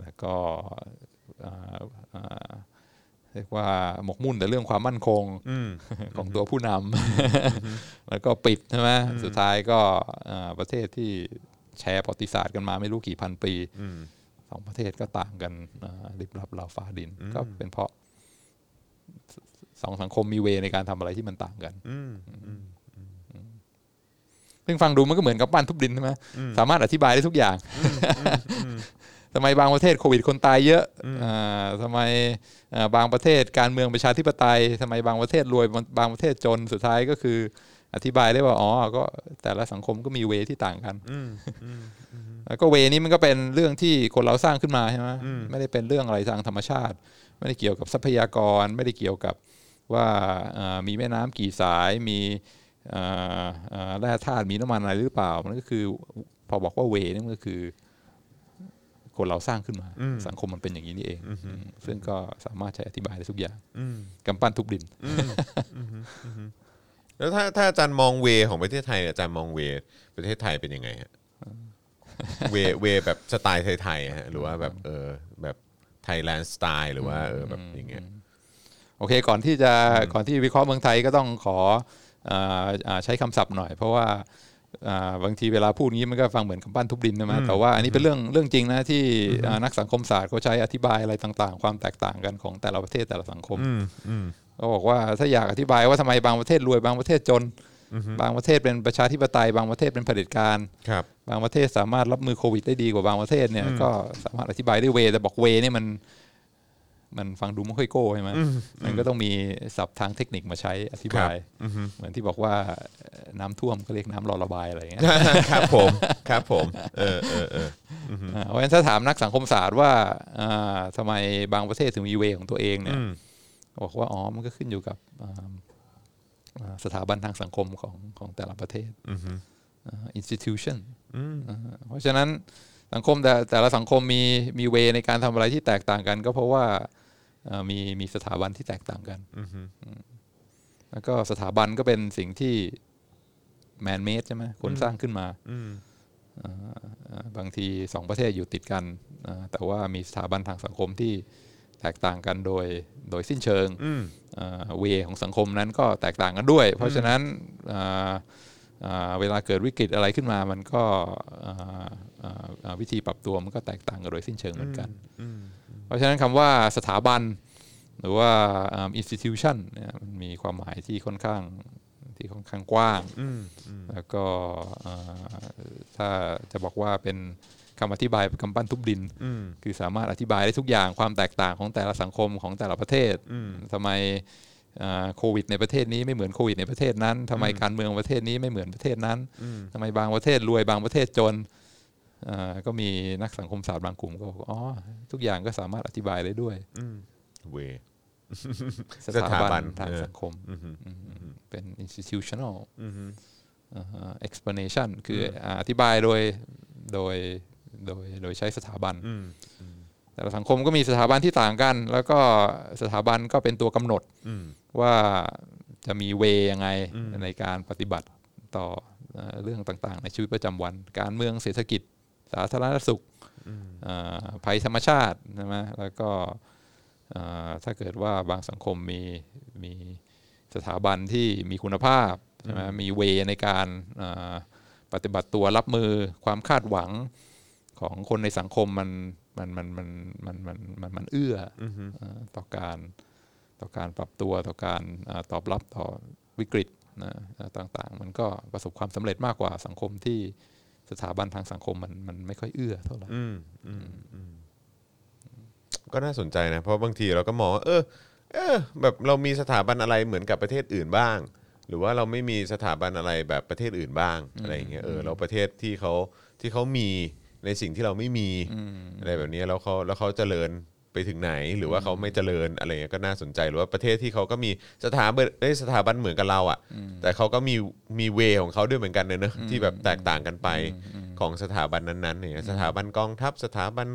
Speaker 3: แล้วก็อ่าอ่าเรียกว่าหมกมุ่นแต่เรื่องความมั่นคง
Speaker 2: อืม
Speaker 3: ของตัวผู้นำแล้วก็ปิดใช่ไหมสุดท้ายก็อ่าประเทศที่แชร์ประวัติศาสตร์กันมาไม่รู้กี่พันปี
Speaker 2: อืม
Speaker 3: สองประเทศก็ต่างกันอ่าริบรับราวฟ้าดิน ก็เป็นเพราะสสองสังคมมีเวในการทำอะไรที่มันต่างกัน
Speaker 2: อืม
Speaker 3: ซึ่งฟังดูมันก็เหมือนกับปั้นทุบดินใช่ไหมสามารถอธิบายได้ทุกอย่างทำไมบางประเทศโควิดคนตายเยอะอ่าทำไมอ่าบางประเทศการเมืองประชาธิปไตยทำไมบางประเทศรวยบางบางประเทศจนสุดท้ายก็คือ อธิบายได้ว่าอ๋อก็แต่ละสังคมก็มีเวที่ต่างกัน
Speaker 2: อืม
Speaker 3: แล้วก็เวนี้มันก็เป็นเรื่องที่คนเราสร้างขึ้นมาใช่ไหมไม่ได้เป็นเรื่องอะไรทางธรรมชาติ ไม่ได้เกี่ยวกับทรัพยากร ไม่ได้เกี่ยวกับว่าอ่ามีแม่น้ำกี่สายมีอ่าอ่า แร่ธาตุมีน้ำมันอะไรหรือเปล่า มันก็คือพอบอกว่า way นี่มันก็คือคนเราสร้างขึ้นมา สังคมมันเป็นอย่างนี้นี่เองอืมซึ่งก็สามารถใช้อธิบายได้ทุกอย่างกำปั้นทุบดิน
Speaker 2: แล้วถ้าถ้าอาจารย์มอง way ของประเทศไทยเนี่ยอาจารย์มอง way ประเทศไทยเป็นยังไงฮะ way way แบบสไตล์ไทยๆฮะหรือว่าแบบเออแบบ Thailand style หรือว่าเออแบบอย่างเงี้ย
Speaker 3: โอเค ก่อนที่จะก่อนที่วิเคราะห์เมืองไทยก็ต้องขออ่าอ่า ใช้คำศัพท์หน่อย เพราะว่าอ่าบางทีเวลาพูดงี้มันก็ฟังเหมือนคำปั้นทุบดินนะมแต่ว่าอันนี้เป็นเรื่องเรื่องจริงนะที่อ่านักสังคมศาสตร์เขาใช้อธิบายอะไรต่างๆ ความแตกต่างกันของแต่ละประเทศแต่ละสังคมเขาบอกว่าถ้าอยากอธิบายว่าทำไมบางประเทศรวยบางประเทศจน บางประเทศเป็นประชาธิปไตย บางประเทศเป็นเผด็จการ
Speaker 2: ครับ
Speaker 3: บางประเทศสามารถรับมือโควิดได้ดีกว่าบางประเทศเนี่ยก็สามารถอธิบายได้เวแต่บอกเวนี่มัน มันฟังดูไม่ค่อยโก้ใช่ไหมมันก็ต้องมีศัพท์ทางเทคนิคมาใช้อธิบาย เหมือนที่บอกว่าเอ่อน้ำท่วมก็เรียกน้ำรอระบายอะไรอย่างเงี้ย
Speaker 2: ครับผมครับผมเออเออเออ
Speaker 3: อ่าเพราะฉะนั้นถ้าถามนักสังคมศาสตร์ว่าอ่าทำไมบางประเทศถึงมีเวของตัวเองเนี่ยบอกว่าอ๋อมันก็ขึ้นอยู่กับอ่าอ่าสถาบันทางสังคมของของแต่ละประเทศอ่า institution อ่าเพราะฉะนั้นสังคมแต่แต่ละสังคมมีมีเวในการทำอะไรที่แตกต่างกัน ก็เพราะว่าอ่า มีมีสถาบันที่แตกต่างกันอืมแล้วก็สถาบันก็เป็นสิ่งที่แมนเมดใช่ไหมคนสร้างขึ้นมาอ่าบางทีสองประเทศอยู่ติดกันอ่าแต่ว่ามีสถาบันทางสังคมที่แตกต่างกันโดยโดยสิ้นเชิงเวของสังคมนั้นก็แตกต่างกันด้วย เพราะฉะนั้นอ่าอ่า เวลาเกิดวิกฤตอะไรขึ้นมา มันก็อ่าอ่าอ่าวิธีปรับตัวมันก็แตกต่างกันโดยสิ้นเชิงเหมือนกัน เพราะฉะนั้นคำว่าสถาบันหรือว่าอ่า institution เนี่ยมันมีความหมายที่ค่อนข้างที่ค่อนข้างกว้าง แล้วก็อ่าถ้าจะบอกว่าเป็นคำอธิบายเป็นกำปั้นทุบดิน คือสามารถอธิบายได้ทุกอย่างความแตกต่างของแต่ละสังคมของแต่ละประเทศทำไมอ่า โควิดในประเทศนี้ไม่เหมือนโควิดในประเทศนั้นทำไมการเมืองประเทศนี้ไม่เหมือนประเทศนั้นทำไมบางประเทศรวยบางประเทศจนอ่าก็มีนักสังคมศาสตร์บางกลุ่มก็บอกอ๋อทุกอย่างก็สามารถอธิบายได้ด้วย
Speaker 2: เว
Speaker 3: สถาบัน
Speaker 2: สถาบัน
Speaker 3: ทาง
Speaker 2: เออ
Speaker 3: สังคมอืมเป็น institutional อ่าฮะ explanation คืออ่าอธิบายโดยโดยโดยโดยใช้สถาบัน แต่ละสังคมก็มีสถาบันที่ต่างกัน แล้วก็สถาบันก็เป็นตัวกำหนดว่าจะมีเวยังไงในการปฏิบัติต่อเอ่อเรื่องต่างๆ ในชีวิตประจำวัน การเมืองเศรษฐกิจ สาธารณสุขอ่าภัยธรรมชาติใช่ไหมแล้วก็อ่าถ้าเกิดว่าบางสังคมมีมีสถาบันที่มีคุณภาพใช่ไหมมีเวในการอ่าปฏิบัติตัวรับมือความคาดหวังของคนในสังคมมัน มันมันมันมันมันมันมันเอื้ออเอ่อต่อการต่อการปรับตัวต่อการอาตอบรับต่อวิกฤตนะต่างๆ มันก็ประสบความสำเร็จมากกว่าสังคมที่สถาบันทางสังคมมันมันไม่ค่อยเอื้อเท่าไหร่
Speaker 2: ก็น่าสนใจนะ เพราะบางทีเราก็มองว่าเออเออแบบเรามีสถาบันอะไรเหมือนกับประเทศอื่นบ้าง หรือว่าเราไม่มีสถาบันอะไรแบบประเทศอื่นบ้างอะไรอย่างเงี้ยเออเราประเทศที่เขาที่เขามี ในสิ่งที่เราไม่มีอะไรแบบนี้แล้วเขาแล้วเขาเจริญไปไปถึงไหน หรือว่าเขาไม่เจริญอะไรเงี้ยก็น่าสนใจหรือว่าประเทศที่เขาก็มีสถาบันเอ้ยสถาบันเหมือนกับเราอะ แต่เขาก็มีมีเวของเขาด้วยเหมือนกันเนอะเนอะที่แบบแตกต่างกันไปของสถาบันนั้นๆเนี่ยสถาบันกองทัพสถาบัน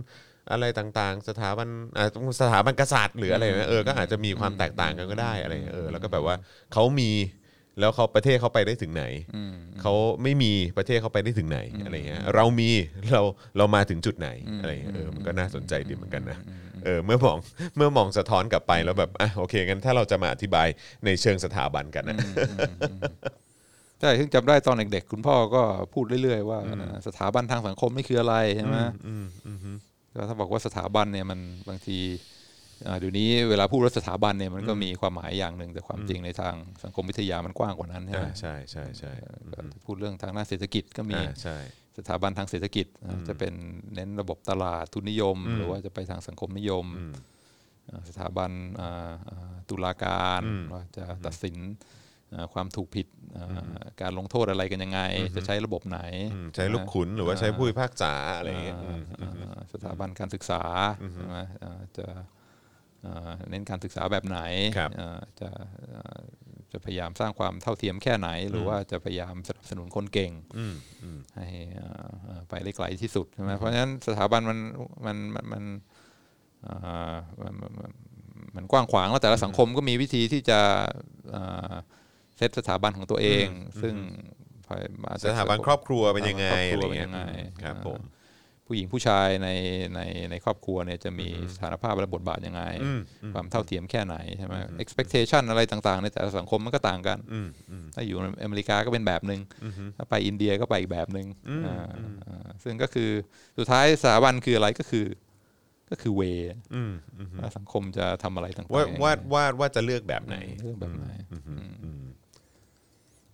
Speaker 2: อะไรต่างๆ สถาบันอ่าสถาบันกษัตริย์หรืออะไรนะเออก็อาจจะมีความแตกต่างกันก็ได้อะไรเงี้ยเออแล้วก็แบบว่าเขามี แล้วเขาประเทศเขาไปได้ถึงไหนเขาไม่มีประเทศเขาไปได้ถึงไหนอะไรเงี้ยเรามีเราเรามาถึงจุดไหนอะไรเงี้ยเออมันก็น่าสนใจดีเหมือนกันนะเออเมื่อมองเมื่อมองสะท้อนกลับไปแล้วแบบอะโอเคงั้นถ้าเราจะมาอธิบายในเชิงสถาบันกันนะ
Speaker 3: ใช่ซึ่งจำได้ตอนเด็กๆ คุณพ่อก็พูดเรื่อยๆ ว่าสถาบันทางสังคมนี่คืออะไรใช่ไหมก็ถ้าบอกว่าสถาบันเนี่ยมันบางทีอ่า เดี๋ยวนี้เวลาพูดว่าสถาบันเนี่ยมันก็มีความหมายอย่างหนึ่งแต่ความจริงในทางสังคมวิทยามันกว้างกว่านั้นใช่ไหม
Speaker 2: อ่าใช่ใช่ใช่
Speaker 3: ก็พูดเรื่องทางด้านเศรษฐกิจก็มี
Speaker 2: อ่าใช่
Speaker 3: สถาบันทางเศรษฐกิจอ่าจะเป็นเน้นระบบตลาดทุนนิยม หรือว่าจะไปทางสังคมนิยมอ่าสถาบันอ่าอ่าตุลาการว่าจะตัดสินอ่าความถูกผิดอ่าการลงโทษอะไรกันยังไง จะใช้ระบบไหน
Speaker 2: อืมใช้ลูกขุนหรือว่าใช้ผู้พิพากษาอะไรเงี้ยอืม
Speaker 3: อ่าสถาบันการศึกษาใช่ไหมอ่าจะอ่า เน้นการศึกษาแบบไหน
Speaker 2: ครับ
Speaker 3: อ่าจะอ่าจะพยายามสร้างความเท่าเทียมแค่ไหน หรือว่าจะพยายามสนับสนุนคนเก่ง
Speaker 2: อืมอืม
Speaker 3: ให้อ่าอ่าไปได้ไกลที่สุดใช่ไหมเพราะฉะนั้นสถาบันมันมันมันมันอ่ามันมันมันมันกว้างขวางแล้วแต่ละสังคมก็มีวิธีที่จะอ่าเซตสถาบันของตัวเอง ซึ่งมาจ
Speaker 2: ส
Speaker 3: ก
Speaker 2: ถาบันครอบครัวเป็นยังไง
Speaker 3: ครอบค
Speaker 2: อะ
Speaker 3: รั
Speaker 2: ไร
Speaker 3: วเป็น
Speaker 2: เงี้ย
Speaker 3: ยังไง
Speaker 2: ครับผม
Speaker 3: ผู้หญิงผู้ชายในในในครอบครัวเนี่ยจะมีสถานภาพและบทบาทยังไง
Speaker 2: อืม
Speaker 3: ความเท่าเทียมแค่ไหนใช่ไหม expectation อะไรต่างๆ ในแต่ละสังคมมันก็ต่างกัน
Speaker 2: อืมอืม
Speaker 3: ถ้าอยู่อเมริกาก็เป็นแบบหนึ่งถ้าไปอินเดียก็ไปอีกแบบหนึ่งอ่าอ่าซึ่งก็คือสุดท้ายสถาบันคืออะไรก็คือก็คือเว
Speaker 2: อืมอืม
Speaker 3: ว่าสังคมจะทำอะไรต่างๆ
Speaker 2: ว่า
Speaker 3: ยังไง
Speaker 2: ว่าว่าว่าจะเลือกแบบไหน
Speaker 3: เรื่องแบบไหน
Speaker 2: อืมอืม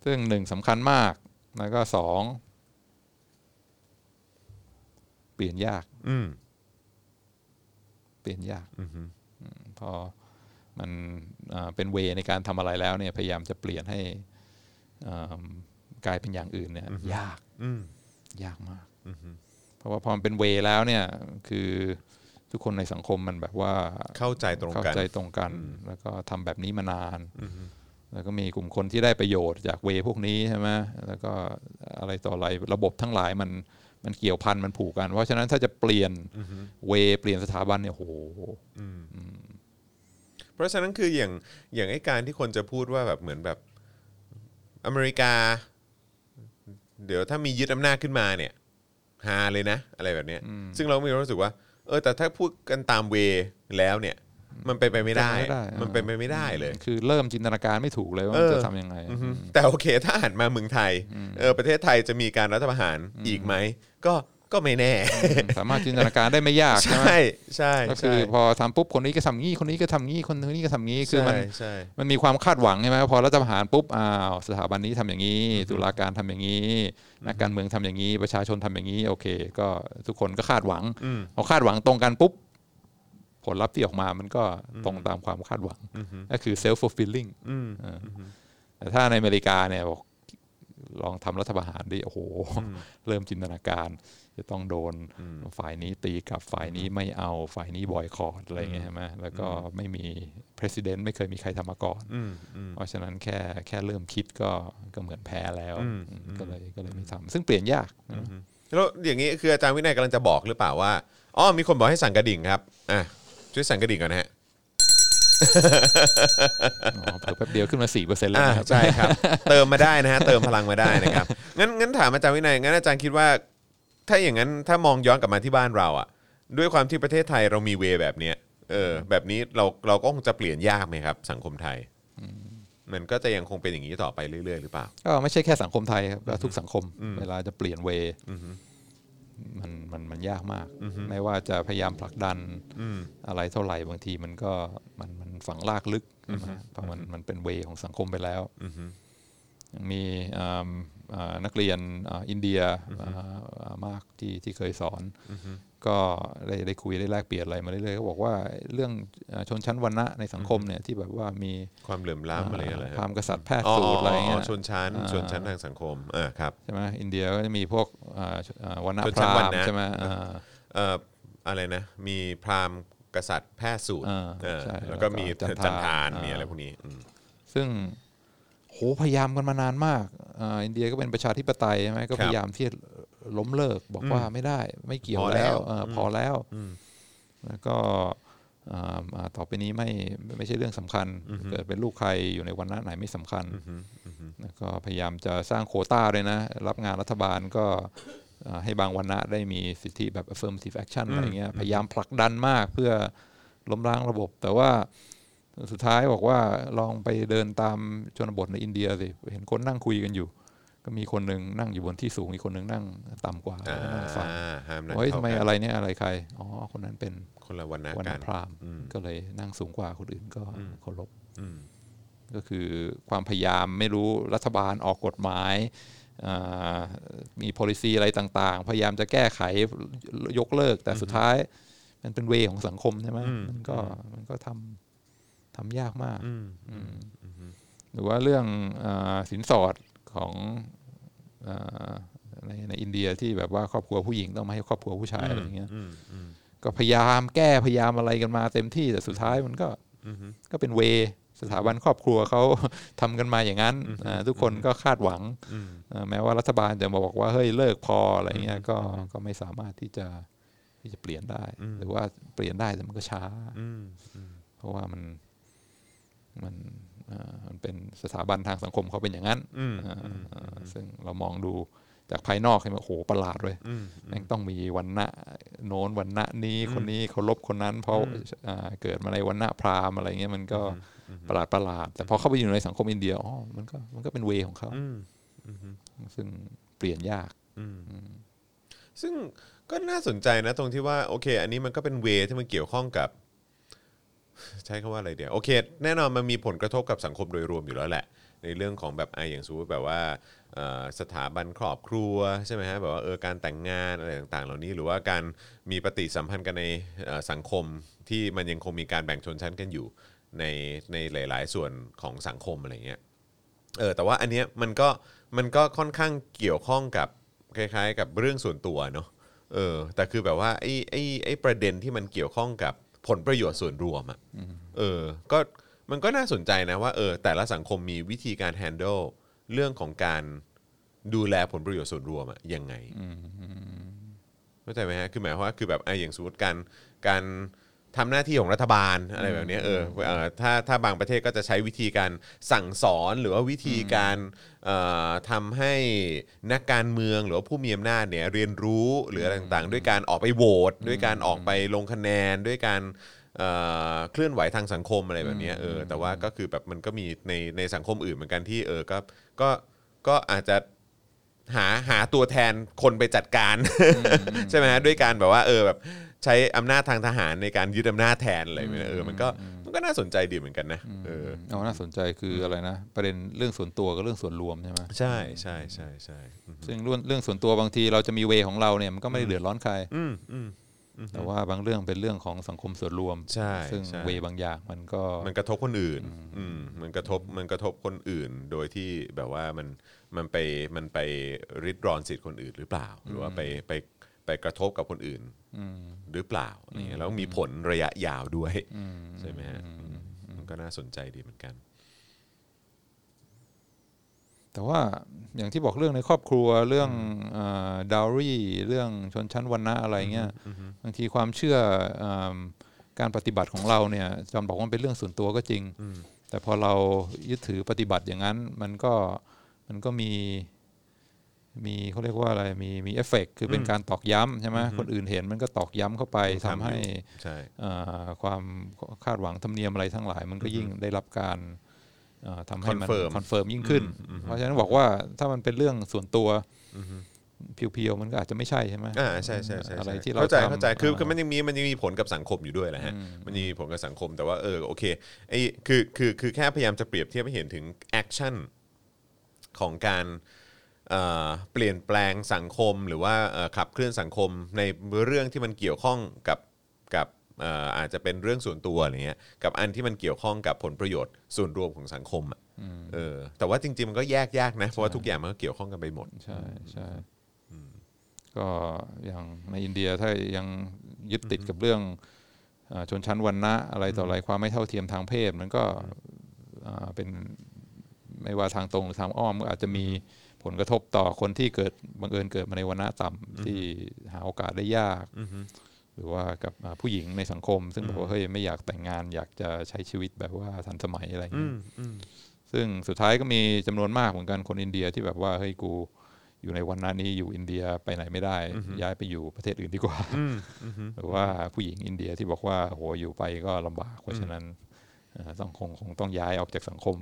Speaker 3: ซึ่งหนึ่งสำคัญมากแล้วก็สอง เปลี่ยนยาก
Speaker 2: อืม
Speaker 3: เปลี่ยนยาก
Speaker 2: อืม
Speaker 3: พอมันอ่าเป็นเวในการทำอะไรแล้วเนี่ย พยายามจะเปลี่ยนให้อ่ากลายเป็นอย่างอื่นเนี่ย ยาก
Speaker 2: อืม
Speaker 3: ยากมากเพราะว่าพอมันเป็นเวแล้วเนี่ย คือทุกคนในสังคมมันแบบว่า
Speaker 2: เข้าใจตรง
Speaker 3: เข้า
Speaker 2: กัน
Speaker 3: ใจตรงกัน แล้วก็ทำแบบนี้มานานแล้วก็มีกลุ่มคนที่ได้ประโยชน์จากเวพวกนี้ใช่ไหมแล้วก็อะไรต่ออะไรระบบทั้งหลายมัน มันเกี่ยวพันมันผูกกัน เพราะฉะนั้นถ้าจะเปลี่ยนเวเปลี่ยนสถาบันเนี่ยโห
Speaker 2: เพราะฉะนั้นคืออย่างอย่างไอ้การที่คนจะพูดว่าแบบเหมือนแบบอเมริกา เดี๋ยวถ้ามียึดอำนาจขึ้นมาเนี่ยฮาเลยนะอะไรแบบเนี้ย ซึ่งเรามีความรู้สึกว่า เออแต่ถ้าพูดกันตามเวแล้วเนี่ย มันเป็นไปไม่ได้
Speaker 3: เป็นไปไม่ได้
Speaker 2: มันเป็นไปไม่ได้เลย
Speaker 3: คือเริ่มจินตนาการไม่ถูกเลยว่า
Speaker 2: เอ
Speaker 3: มัน
Speaker 2: อ
Speaker 3: จะทำยังไง
Speaker 2: แต่โอเคถ้าหันมาเมืองไทยเออประเทศไทยจะมีการรัฐประหารอีกไหม ก็ก็ไม่แน่
Speaker 3: สามารถจินตนาการได้ไม่ยากใช่ไหม
Speaker 2: ใช่ใช่
Speaker 3: ก็คือ
Speaker 2: ใช่
Speaker 3: พอทำปุ๊บคนนี้ก็ทำงี้คนนี้ก็ทำงี้คนนี้ก็ทำงี้คือมัน
Speaker 2: ใช่ใช่
Speaker 3: มันมีความคาดหวังใช่ไหมพอรัฐประหารปุ๊บอ้าวสถาบันนี้ทำอย่างนี้ตุลาการทำอย่างนี้นักการเมืองทำอย่างนี้ ประชาชนทำอย่างนี้ โอเค ก็ทุกคนก็คาดหวังพอคาดหวังตรงกันปุ๊บผลลัพธ์ที่ออกมามันก็ตรงตามความคาดหวังก็คือ self fulfilling เอออแต่ถ้าในอเมริกาเนี่ยบอก ลองทำรัฐประหารดิโอ้โห เริ่มจินตนาการ จะต้องโดนฝ่ายนี้ตีกลับฝ่ายนี้ไม่เอาฝ่ายนี้บอยคอรดอะไรอย่างเงี้ยใช่ไหมแล้วก็ไม่มี president ไม่เคยมีใครทำมาก่อนเพราะฉะนั้นแค่แค่เริ่มคิดก็ก็เหมือนแพ้แล้วอืมก็เลยก็เลยไม่ทำซึ่งเปลี่ยนยากนะ
Speaker 2: แล้วอย่างนี้คืออาจารย์วินัยกำลังจะบอกหรือเปล่าว่าอ๋อมีคนบอกให้สั่งกระดิ่งครับอะช่วยสั่งกระดิ่งก่อนนะฮะ
Speaker 3: อ๋อเพิ่มแป๊บเดียวขึ้นมาสี่เปอร์เซ็นต์แล้ว
Speaker 2: อ่า
Speaker 3: นะครับ
Speaker 2: ใช่ครับ เติมมาได้นะฮะเติมพลังมาได้นะครับงั้นงั้นถามอาจารย์วินัยงั้นอาจารย์คิดว่า ถ้าอย่างนั้นถ้ามองย้อนกลับมาที่บ้านเราอะ ด้วยความที่ประเทศไทยเรามีเวแบบเนี้ยเออแบบนี้เราเราก็คงจะเปลี่ยนยากไหมครับ สังคมไทยมันก็จะยังคงเป็นอย่างนี้ต่อไปเรื่อยๆหรือเปล่า
Speaker 3: ก็ไม่ใช่แค่สังคมไทยครับก็ทุกสังคมเวลาจะเปลี่ยนเว มันมันมันยากมาก ไม่ว่าจะพยายามผลักดันอะไรเท่าไหร่บางทีมันก็มันมันฝังลากลึกใช่ไหมเพราะมันมันเป็นเวของสังคมไปแล้วยังมีอ่าอ่า นักเรียนอ่าอินเดียอ่าอ่ามากที่ที่เคยสอน ก็ได้ได้คุยได้แลกเปลี่ยนอะไรมาเรื่อยๆก็บอกว่าเรื่องอ่าชนชั้นวรรณะในสังคมเนี่ยที่แบบว่ามี
Speaker 2: ความเหลื่อมล้ำอะไรอะไร
Speaker 3: พราหมณ์กษัตริย์แพทย์
Speaker 2: อ๋อ
Speaker 3: สูตรอะไรเงี้ย
Speaker 2: ชนชั้นชนชั้นทางสังคมอ่าครับ
Speaker 3: ใช่ไหมอินเดียก็จะมีพวกอ่าอ่าวรรณะ
Speaker 2: ชน
Speaker 3: พ
Speaker 2: ชั้น
Speaker 3: ราห
Speaker 2: วร
Speaker 3: ม
Speaker 2: ร
Speaker 3: ณ์
Speaker 2: ณะ
Speaker 3: ใช่ไหมอ่า
Speaker 2: เอ่ออะไรนะมีพราหมณ์กกษัตริย์แพทย์สูตร
Speaker 3: อ่า
Speaker 2: เออ
Speaker 3: ใช่
Speaker 2: แล้วก็มี
Speaker 3: แล้วก็จั
Speaker 2: จัน
Speaker 3: น
Speaker 2: ทา
Speaker 3: ทานน
Speaker 2: มีอะไร
Speaker 3: อ่า
Speaker 2: พวกนี้อืม
Speaker 3: ซึ่ง โหพยายามกันมานานมากอ่าอินเดียก็เป็นประชาธิปไตยใช่ไหมก็พยายามที่จะล้มเลิกบอกว่าไม่ได้ไม่เกี่ยว
Speaker 2: พอแล้
Speaker 3: แล้ววเอออพอแล้ว
Speaker 2: อืม
Speaker 3: แล้วก็อ่าอ่าต่อไปนี้ไม่ไม่ใช่เรื่องสำคัญ เกิดเป็นลูกใครอยู่ในวันณะไหนไม่สำคัญแล้วก็พยายามจะสร้างโควต้าเลยนะ รับงานรัฐบาลก็อ่าให้บางวันณะได้มีสิทธิแบบ affirmative action อะไรเงี้ยพยายามผลักดันมากเพื่อล้มล้างระบบ แต่ว่า สุดท้ายบอกว่าลองไปเดินตามชนบทในอินเดียสิเห็นคนนั่งคุยกันอยู่ ก็มีคนหนึ่งนั่งอยู่บนที่สูงอีกคนหนึ่งนั่งต่ำกว่า
Speaker 2: อ่า
Speaker 3: นั่งฟัง
Speaker 2: ห้ามนั่ง
Speaker 3: เฮ้ยทำ
Speaker 2: เข้า
Speaker 3: ไม
Speaker 2: กัน
Speaker 3: อะไรเนี่ยอะไรใครอ๋อคนนั้นเป็น
Speaker 2: คนละวันนะ
Speaker 3: วัน
Speaker 2: กั
Speaker 3: ณะ
Speaker 2: น
Speaker 3: พราหมณ์
Speaker 2: อืม
Speaker 3: ก็เลยนั่งสูงกว่าคนอื่นก็เคารพ
Speaker 2: อืม
Speaker 3: ก็คือความพยายามไม่รู้รัฐบาลออกกฎหมายอ่ามี policy อะไรต่าง ๆ พยายามจะแก้ไขยกเลิกแต่สุดท้าย มันเป็นเวของสังคมใช่ไหม
Speaker 2: อืม
Speaker 3: มันก็มันก็ทำ ทำยากมาก
Speaker 2: อืม
Speaker 3: อืมหรือว่าเรื่องอาสินสอดของอาในในอินเดียที่แบบว่าครอบครัวผู้หญิงต้องมาให้ครอบครัวผู้ชายอะไรอย่างเงี้ย
Speaker 2: อืมอืม
Speaker 3: ก็พยายามแก้พยายามอะไรกันมาเต็มที่แต่สุดท้ายมันก็
Speaker 2: อืม
Speaker 3: ก็เป็นเวสถาบันครอบครัวเขาทำกันมาอย่างนั้นอ่าทุกคนก็คาดหวัง
Speaker 2: อืม
Speaker 3: อ่าแม้ว่ารัฐบาลจะมาบอกว่าเฮ้ยเลิกพออะไรเงี้ยก็ก็ไม่สามารถที่จะที่จะเปลี่ยนได้ หรือว่าเปลี่ยนได้แต่มันก็ช้า
Speaker 2: อืม
Speaker 3: เพราะว่ามัน มันอ่ามันเป็นสถาบันทางสังคมเขาเป็นอย่างนั้น
Speaker 2: อืม
Speaker 3: อ่าอ่าซึ่งเรามองดูจากภายนอกเห็นว่าโอ้โหประหลาดเลย
Speaker 2: อืม
Speaker 3: แม่งต้องมีวันณะโน้นวันณะนี้คนนี้เคารพคนนั้น เพราะอ่าเกิดมาในวันณะพราหมณ์อะไรเงี้ยมันก็ประหลาดประหลาด แต่พอเข้าไปอยู่ในสังคมอินเดียอ๋อมันก็มันก็เป็นเวของเขา
Speaker 2: อืม
Speaker 3: ซึ่งเปลี่ยนยาก
Speaker 2: ซึ่งก็น่าสนใจนะตรงที่ว่าโอเค อันนี้มันก็เป็นเวที่มันเกี่ยวข้องกับ ใช้คำว่าอะไรเดี๋ยวโอเค แน่นอนมันมีผลกระทบกับสังคมโดยรวมอยู่แล้วแหละ ในเรื่องของแบบไอะอย่างสมมติแบบว่าสถาบันครอบครัวใช่ไหมฮะแบบว่าเออการแต่งงานอะไรต่างๆ เหล่านี้ หรือว่าการมีปฏิสัมพันธ์กันในสังคมที่มันยังคงมีการแบ่งชนชั้นกันอยู่ในในหลาย ๆ ส่วนของสังคมอะไรเงี้ยเออแต่ว่าอันเนี้ยมันก็มันก็ค่อนข้างเกี่ยวข้องกับคล้าย ๆ กับเรื่องส่วนตัวเนาะเออแต่คือแบบว่าไอ้ไอ้ไอ้ประเด็นที่มันเกี่ยวข้องกับ ผลประโยชน์ส่วนรวมอะ่ะเออก็มันก็น่าสนใจนะว่าเออแต่ละสังคมมีวิธีการ handle เรื่องของการดูแลผลประโยชน์ส่วนรวมอะยังไงเข้าใจไหมฮะคือหมายความว่าคือแบบไอ้อย่างสมมติการการทำหน้าที่ของรัฐบาลอะไรแบบเนี้ยเออเออถ้าถ้าบางประเทศก็จะใช้วิธีการสั่งสอนหรือว่าวิธีการเอ่อ ทำให้นักการเมืองหรือว่าผู้มีอำนาจเนี่ยเรียนรู้หรืออะไรต่างๆ ด้วยการออกไปโหวตด้วยการออกไปลงคะแนนด้วยการเอ่อเคลื่อนไหวทางสังคมอะไรแบบเนี้ยเออแต่ว่าก็คือแบบมันก็มีในในสังคมอื่นเหมือนกันที่เออก็ก็ก็อาจจะหาหาตัวแทนคนไปจัดการ ใช่ไหมฮะด้วยการแบบว่าเออแบบใช้อำนาจทางทหารในการยึดอำนาจแทนอะไรแบบนี้เออมันก็ มันก็น่าสนใจดีเหมือนกันนะเออ
Speaker 3: เอาน่าสนใจคืออะไรนะ ประเด็นเรื่องส่วนตัวกับเรื่องส่วนรวมใช่ไหม
Speaker 2: ใช่ใช่ใช่ใช่อืม
Speaker 3: ซึ่งเรื่องเรื่องส่วนตัวบางทีเราจะมีเวของเราเนี่ยมันก็ไม่ได้เดือดร้อนใคร
Speaker 2: อืมอืม
Speaker 3: แต่ว่าบางเรื่องเป็นเรื่องของสังคมส่วนรวม
Speaker 2: ใช่
Speaker 3: ซึ่ง
Speaker 2: ใช่
Speaker 3: เวบางอย่างมันก็
Speaker 2: มันกระทบคนอื่นอืมมันกระทบมันกระทบคนอื่น โดยที่แบบว่ามันมันไปมันไปริดรอนสิทธิ์คนอื่นหรือเปล่า หรือว่าไปไป ไปกระทบกับคนอื่นหรือเปล่าอะไรเงี้ยแล้วมีผลระยะยาวด้วยใช่ไหมฮะอืมมันก็น่าสนใจดีเหมือนกัน
Speaker 3: แต่ว่าอย่างที่บอกเรื่องในครอบครัวเรื่องดาวรี่เรื่องชนชั้นวรรณะอะไรเงี้ยบางทีความเชื่ออ่าการปฏิบัติของเราเนี่ยจอนบอกว่ามันเป็นเรื่องส่วนตัวก็จริง แต่พอเรายึดถือปฏิบัติอย่างนั้น มันก็มันก็มี มีเขาเรียกว่าอะไรมีมีเอฟเฟกคือเป็นการตอกย้ำใช่ไหมคนอื่นเห็นมันก็ตอกย้ำเข้าไปทำให้
Speaker 2: ใช่
Speaker 3: อ่าความคาดหวังธรรมเนียมอะไรทั้งหลาย มันก็ยิ่งได้รับการอ่าทำให้มัน
Speaker 2: Confirm
Speaker 3: คอนเฟิร์มยิ่งขึ้น เพราะฉะนั้นบอกว่าถ้ามันเป็นเรื่องส่วนตัวpure ๆมันก็อาจจะไม่ใช่ใช่ไหม
Speaker 2: อ่าใช่ใช่ใช่
Speaker 3: อะไร
Speaker 2: ใช่
Speaker 3: ที่เรา
Speaker 2: เข้าใจ
Speaker 3: ทำ
Speaker 2: เข้าใจคือ
Speaker 3: อ่า
Speaker 2: คือมันยังมีมันยังมีผลกับสังคมอยู่ด้วยแหละฮะมันยังมีผลกับสังคมแต่ว่าเออโอเคไอ้คือคือคือแค่พยายามจะเปรียบเทียบให้เห็นถึง action ของการ เอ่อเปลี่ยนแปลงสังคมหรือว่าเอ่อขับเคลื่อนสังคมในเรื่องที่มันเกี่ยวข้องกับกับเอ่ออาจจะเป็นเรื่องส่วนตัวอะไรเงี้ยกับอันที่มันเกี่ยวข้องกับผลประโยชน์ส่วนรวมของสังคมอะเออแต่ว่าจริงๆมันก็แยกยากนะเพราะว่าทุกอย่างมันก็เกี่ยวข้องกันไปหมด
Speaker 3: ใช่ใช่ก็อย่างในอินเดียถ้ายังยึดติดกับเรื่องอ่าชนชั้นวรรณะอะไรต่ออะไรความไม่เท่าเทียมทางเพศมันก็อ่าเป็นไม่ว่าทางตรงหรือทางอ้อมก็อาจจะมีผ ลกระทบต่อคนที่เกิดบังเอิญเกิดมาในวรรณะต่ำที่หาโอกาสได้ยากหรือว่ากับอ่าผู้หญิงในสังคม ซึ่งบอกว่าเฮ้ยไม่อยากแต่งงานอยากจะใช้ชีวิตแบบว่าทันสมัยอะไรอย่างเงี้ยซึ่งสุดท้ายก็มีจำนวนมากเหมือนกันคนอินเดียที่แบบว่าเฮ้ยกูอยู่ในวันนั้นนี้อยู่อินเดียไปไหนไม่ได้ ย้ายไปอยู่ประเทศอื่นดีกว่าหรือว่าผู้หญิงอินเดียที่บอกว่าโหอยู่ไปก็ลำบากเพราะฉะนั้น เอ่อต้องคงคงต้องย้ายออกจากสังคม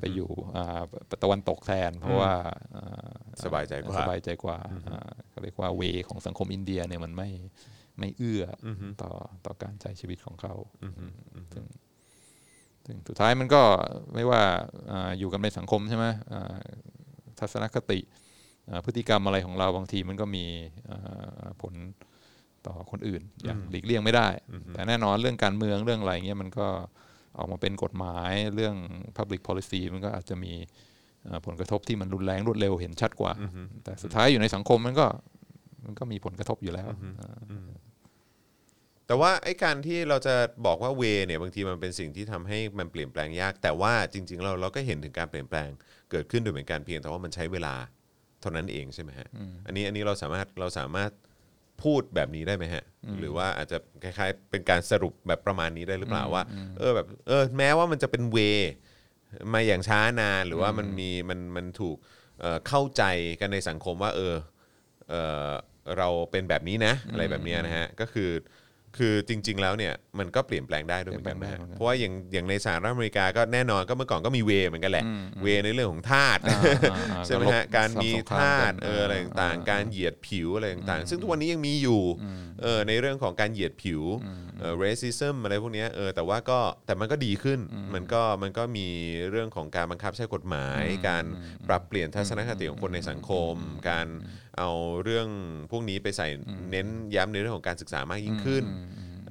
Speaker 3: ไปอยู่อ่าตะวันตกแทน เพราะว่าอ่า
Speaker 2: สบายใจกว่า
Speaker 3: สบายใจกว่าอ่าเขาเรียกว่าเวของสังคมอินเดียเนี่ยมันไม่ไม่เอื้ออต่อต่อการใช้ชีวิตของเขาซึ่งซึ่งสุดท้ายมันก็ไม่ว่าอ่าอยู่กันในสังคมใช่ไหมอ่าทัศนคติอ่าพฤติกรรมอะไรของเราบางทีมันก็มีอ่าผลต่อคนอื่นอย่างหลีกเลี่ยงไม่ได้ แต่แน่นอนเรื่องการเมืองเรื่องอะไรเงี้ยมันก็ ออกมาเป็นกฎหมายเรื่อง public policy มันก็อาจจะมีเอ่อผลกระทบที่มันรุนแรงรวดเร็วเห็นชัดกว่า แต่สุดท้ายอยู่ในสังคมมันก็มันก็มีผลกระทบอยู่แล้วอ่า
Speaker 2: แต่ว่าไอ้การที่เราจะบอกว่าเวเนี่ยบางทีมันเป็นสิ่งที่ทำให้มันเปลี่ยนแปลงยาก แต่ว่าจริง ๆ เราเราก็เห็นถึงการเปลี่ยนแปลงเกิดขึ้นโดยเหมือนกันเพียงแต่ว่ามันใช้เวลาเท่านั้นเองใช่ไหมฮะ อันนี้อันนี้เราสามารถเราสามารถ พูดแบบนี้ได้ไหมฮะ หรือว่าอาจจะคล้ายๆ เป็นการสรุปแบบประมาณนี้ได้หรือเปล่าว่า เออแบบเออแม้ว่ามันจะเป็นเวมาอย่างช้านานหรือว่ามันมีมันมันถูกเอ่อเข้าใจกันในสังคมว่า เออเอ่อเราเป็นแบบนี้นะ อะไรแบบเนี้ยนะฮะก็คือ คือจริง ๆ แล้วเนี่ยมันก็เปลี่ยนแปลงได้ด้วยเหมือนกันนะฮะ
Speaker 3: เปลี่ยนแปลงได้เหมือนกัน
Speaker 2: เพราะว่าอย่างอย่างในสหรัฐอเมริกาก็แน่นอนก็เมื่อก่อนก็มีเวเหมือนกันแหละ เวในเรื่องของทาส
Speaker 3: อ่าอ่า
Speaker 2: ใช่ไหมฮะ
Speaker 3: ก็ลบ
Speaker 2: การมี
Speaker 3: สงคราม
Speaker 2: ทา
Speaker 3: กั
Speaker 2: ส
Speaker 3: น
Speaker 2: เอออะไรต่างๆ การเหยียดผิวอะไรต่างๆ ซึ่งทุกวันนี้ยังมีอยู่เออในเรื่องของการเหยียดผิวเออ racism อะไรพวกเนี้ยเออแต่ว่าก็แต่มันก็ดีขึ้นมันก็มันก็มีเรื่องของการบังคับใช้กฎหมาย การปรับเปลี่ยนทัศนคติของคนในสังคม การ เอาเรื่องพวกนี้ไปใส่เน้นย้ำในเรื่องของการศึกษามากยิ่งขึ้น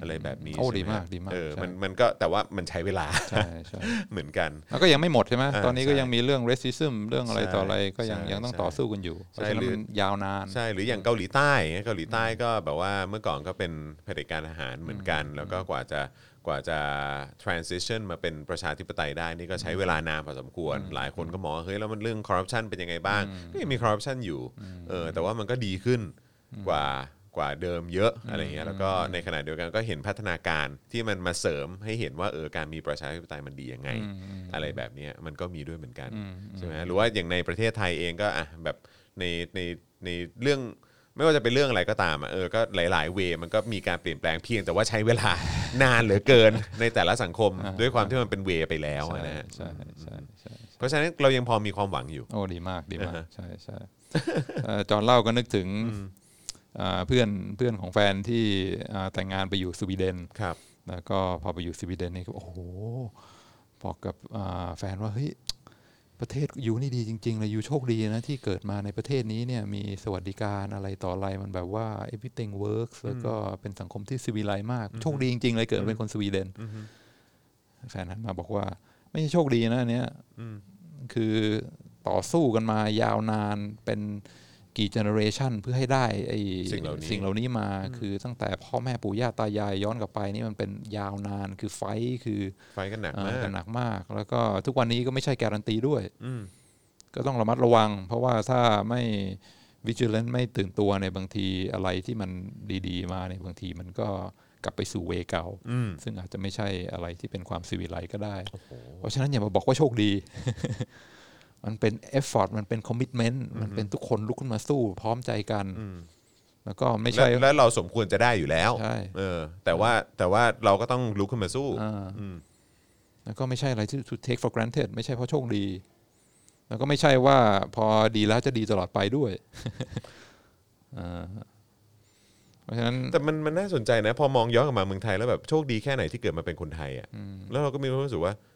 Speaker 2: อะไรแบบนี้
Speaker 3: โอ้
Speaker 2: ใช่ไห
Speaker 3: ดีมากดีมาก
Speaker 2: เออ
Speaker 3: ใช่
Speaker 2: มันมันก็แต่ว่ามันใช้เวลา
Speaker 3: ใช่ใช่
Speaker 2: เหมือนกัน
Speaker 3: แล้วก็ยังไม่หมดใช่ไหม
Speaker 2: อ่า
Speaker 3: ตอนนี้ก็
Speaker 2: ใช่
Speaker 3: ยังมีเรื่อง racism เรื่องอะไร
Speaker 2: ใช่
Speaker 3: ต่ออะไรก็ยัง
Speaker 2: ใช่
Speaker 3: ยังต้อง
Speaker 2: ใช่
Speaker 3: ต่อสู้กันอยู่เพราะฉะนั้น
Speaker 2: หรือ
Speaker 3: มันยาวนาน
Speaker 2: ใช่หรืออย่างเกาหลีใต้เกาหลีใต้ก็แบบว่าเมื่อก่อนก็เป็นเผด็จการทหารเหมือนกัน แล้วก็กว่าจะ กว่าจะ transition มาเป็นประชาธิปไตยได้นี่ก็ใช้เวลานานพอสมควร หลายคนก็มองว่าเฮ้ยแล้วมันเรื่อง corruption เป็นยังไงบ้างก็ยังมี corruption อยู่เออแต่ว่ามันก็ดีขึ้นกว่ากว่าเดิมเยอะอะไรเงี้ยแล้วก็ในขณะเดียวกันก็เห็นพัฒนาการที่มันมาเสริมให้เห็นว่าเออการมีประชาธิปไตยมันดียังไง อะไรแบบเนี้ยมันก็มีด้วยเหมือนกันใช่ไหมหรือว่าอย่างในประเทศไทยเองก็อะแบบในในในเรื่อง ไม่ว่าจะเป็นเรื่องอะไรก็ตามอะเออก็หลาย ๆ เวย์มันก็มีการเปลี่ยนแปลงเพียงแต่ว่าใช้เวลานานเหลือเกินในแต่ละสังคม ด้วยความที่มันเป็นเวย์ไปแล้ว
Speaker 3: ใช่
Speaker 2: อะนะฮะ
Speaker 3: ใช่ใช่ใช่
Speaker 2: เพราะฉะนั้นเรายังพอมีความหวังอยู่
Speaker 3: โอ้ดีมากดีมาก
Speaker 2: อ่าฮะ
Speaker 3: ใช่ใช่เอ่อจอห์นเล่าก็นึกถึงอ่าเพื่อนเพื่อนของแฟนที่อ่าแต่งงานไปอยู่สวีเดน
Speaker 2: ครับ
Speaker 3: แล้วก็พอไปอยู่สวีเดนนี่ก็โอ้โหบอกกับอ่าแฟนว่าเฮ้ย ประเทศยูนี่ดีจริงๆเลยยูโชคดีนะที่เกิดมาในประเทศนี้เนี่ยมีสวัสดิการอะไรต่ออะไรมันแบบว่า everything works แล้วก็เป็นสังคมที่สวีไลมาก โชคดีจริงๆเลยเกิดมาเป็นคนสวีเดนแฟนหันมาบอกว่า ไม่ใช่โชคดีนะอันเนี้ยคือต่อสู้กันมายาวนานเป็น กี่เจเนอเรชันเพื่อให้ได้ไอ้
Speaker 2: สิ่งเหล่านี้
Speaker 3: สิ่งเหล่านี้มาคือตั้งแต่พ่อแม่ปู่ย่าตายายย้อนกลับไปนี่มันเป็นยาวนานคือไฟท์คือ
Speaker 2: fight กันหนัก
Speaker 3: เอ่อ
Speaker 2: มาก
Speaker 3: กันหนักมาก แล้วก็ทุกวันนี้ก็ไม่ใช่การันตีด้วย
Speaker 2: อืม
Speaker 3: ก็ต้องระมัดระวัง เพราะว่าถ้าไม่ vigilant ไม่ตื่นตัวเนี่ยบางทีอะไรที่มันดีๆ มาเนี่ยบางทีมันก็กลับไปสู่ way เก่า
Speaker 2: อืม
Speaker 3: ซึ่งอาจจะไม่ใช่อะไรที่เป็นความศิวิไลซ์ก็ได้ เพราะฉะนั้นอย่ามาบอกว่าโชคดี มันเป็น effort มันเป็น commitment มันเป็นทุกคนลุกขึ้นมาสู้ พร้อมใจกัน แล้วก็ไม่
Speaker 2: และ
Speaker 3: ใช่
Speaker 2: และเราสมควรจะได้อยู่แล้ว
Speaker 3: ใช่
Speaker 2: เออ แต่ว่าแต่ว่าเราก็ต้องลุกขึ้นมาสู้
Speaker 3: อ่า
Speaker 2: อืม
Speaker 3: แล้วก็ไม่ใช่อะไรที่ to take for granted ไม่ใช่เพราะโชคดี แล้วก็ไม่ใช่ว่าพอดีแล้วจะดีตลอดไปด้วยอ่าเพราะฉะนั้น
Speaker 2: แต่มันมันน่าสนใจนะ พอมองย้อนกลับมาเมืองไทยแล้วแบบโชคดีแค่ไหนที่เกิดมาเป็นคนไทยอะแล้วเราก็มีความรู้สึกว่าอืม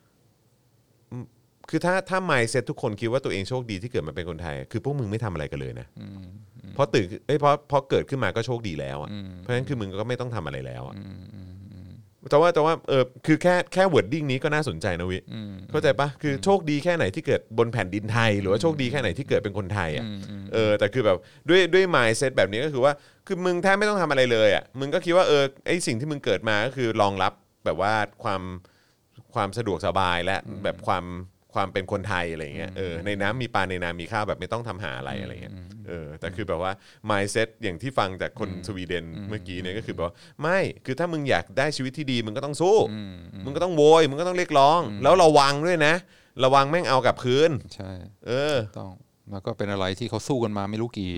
Speaker 2: คือถ้าถ้า mindset ทุกคนคิดว่าตัวเองโชคดีที่เกิดมาเป็นคนไทยอะคือพวกมึงไม่ทำอะไรกันเลยนะเพราะตื่นเอ้ยเพราะเพราะเกิดขึ้นมาก็โชคดีแล้วอะเพราะฉะนั้นคือมึงก็ไม่ต้องทำอะไรแล้วอะแต่ว่าแต่ว่าเออคือแค่แค่ wording นี้ก็น่าสนใจนะวิ
Speaker 3: อืม
Speaker 2: เข้าใจปะคือโชคดีแค่ไหนที่เกิดบนแผ่นดินไทย หรือว่าโชคดีแค่ไหนที่เกิดเป็นคนไทยอะ
Speaker 3: อืมอืม
Speaker 2: เออแต่คือแบบด้วยด้วย mindset แบบนี้ก็คือว่าคือมึงแทบไม่ต้องทำอะไรเลยอะมึงก็คิดว่าเออไอสิ่งที่มึงเกิดมาก็คือรองรับแบบว่าความความสะดวกสบายและแบบความ ความเป็นคนไทยอะไรเงี้ยเออในน้ำมีปลาในนามีข้าวแบบไม่ต้องทำหาอะไรอะไรเงี้ยเออแต่คือแบบว่า mindset อย่างที่ฟังจากคนสวีเดนเมื่อกี้เนี่ยก็คือแบบว่าไม่คือถ้ามึงอยากได้ชีวิตที่ดีมึงก็ต้องสู้
Speaker 3: อืมอืม
Speaker 2: มึงก็ต้องโวยมึงก็ต้องเรียกร้อง แล้วระวังด้วยนะ ระวังแม่งเอากลับคืน
Speaker 3: ใช่
Speaker 2: เออ
Speaker 3: ต้องแล้วก็เป็นอะไรที่เขาสู้กันมาไม่รู้กี่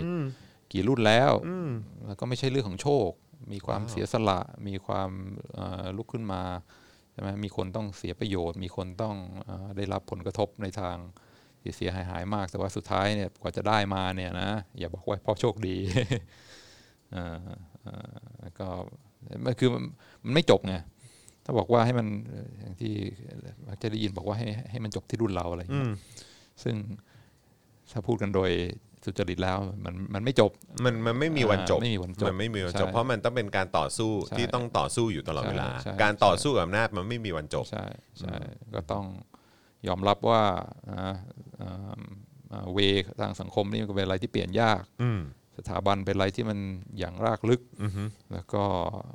Speaker 3: กี่รุ่นแล้ว
Speaker 2: อืม
Speaker 3: แล้วก็ไม่ใช่เรื่องของโชค มีความเสียสละ มีความเอ่อลุกขึ้นมาใช่ไหมมีคนต้องเสียประโยชน์ มีคนต้องเออได้รับผลกระทบในทางที่เสียหายหายๆมาก แต่ว่าสุดท้ายเนี่ยกว่าจะได้มาเนี่ยนะอย่าบอกว่าเพราะโชคดีเอ่อเอ่อแล้วก็มันคือมันมันไม่จบไงถ้าบอกว่าให้มันเอ่ออย่างที่มักจะได้ยินบอกว่าให้ให้มันจบที่รุ่นเราอะไรอย่าง
Speaker 2: อื
Speaker 3: เงี้ย
Speaker 2: ม
Speaker 3: ซึ่งถ้าพูดกันโดย สุจริตแล้วมันมันไม่จบ
Speaker 2: มันมันไม่มีวันจบ
Speaker 3: อ่าไม่มีวันจบ
Speaker 2: มันไม่มีวันจบ
Speaker 3: ใช่
Speaker 2: เพราะมันต้องเป็นการต่อสู้
Speaker 3: ใช่
Speaker 2: ที่ต้องต่อสู้อยู่ตลอดเวลา
Speaker 3: ใช่ใช่
Speaker 2: การต่อสู้กับอำนาจมันไม่มีวันจบ
Speaker 3: ใช่ใช่ก็ต้องยอมรับว่าอ่าอ่าอ่าเวทางสังคมนี่มันก็เป็นอะไรที่เปลี่ยนยาก
Speaker 2: อืม
Speaker 3: สถาบันเป็นอะไรที่มันอย่างรากลึก
Speaker 2: อือฮึ
Speaker 3: แล้วก็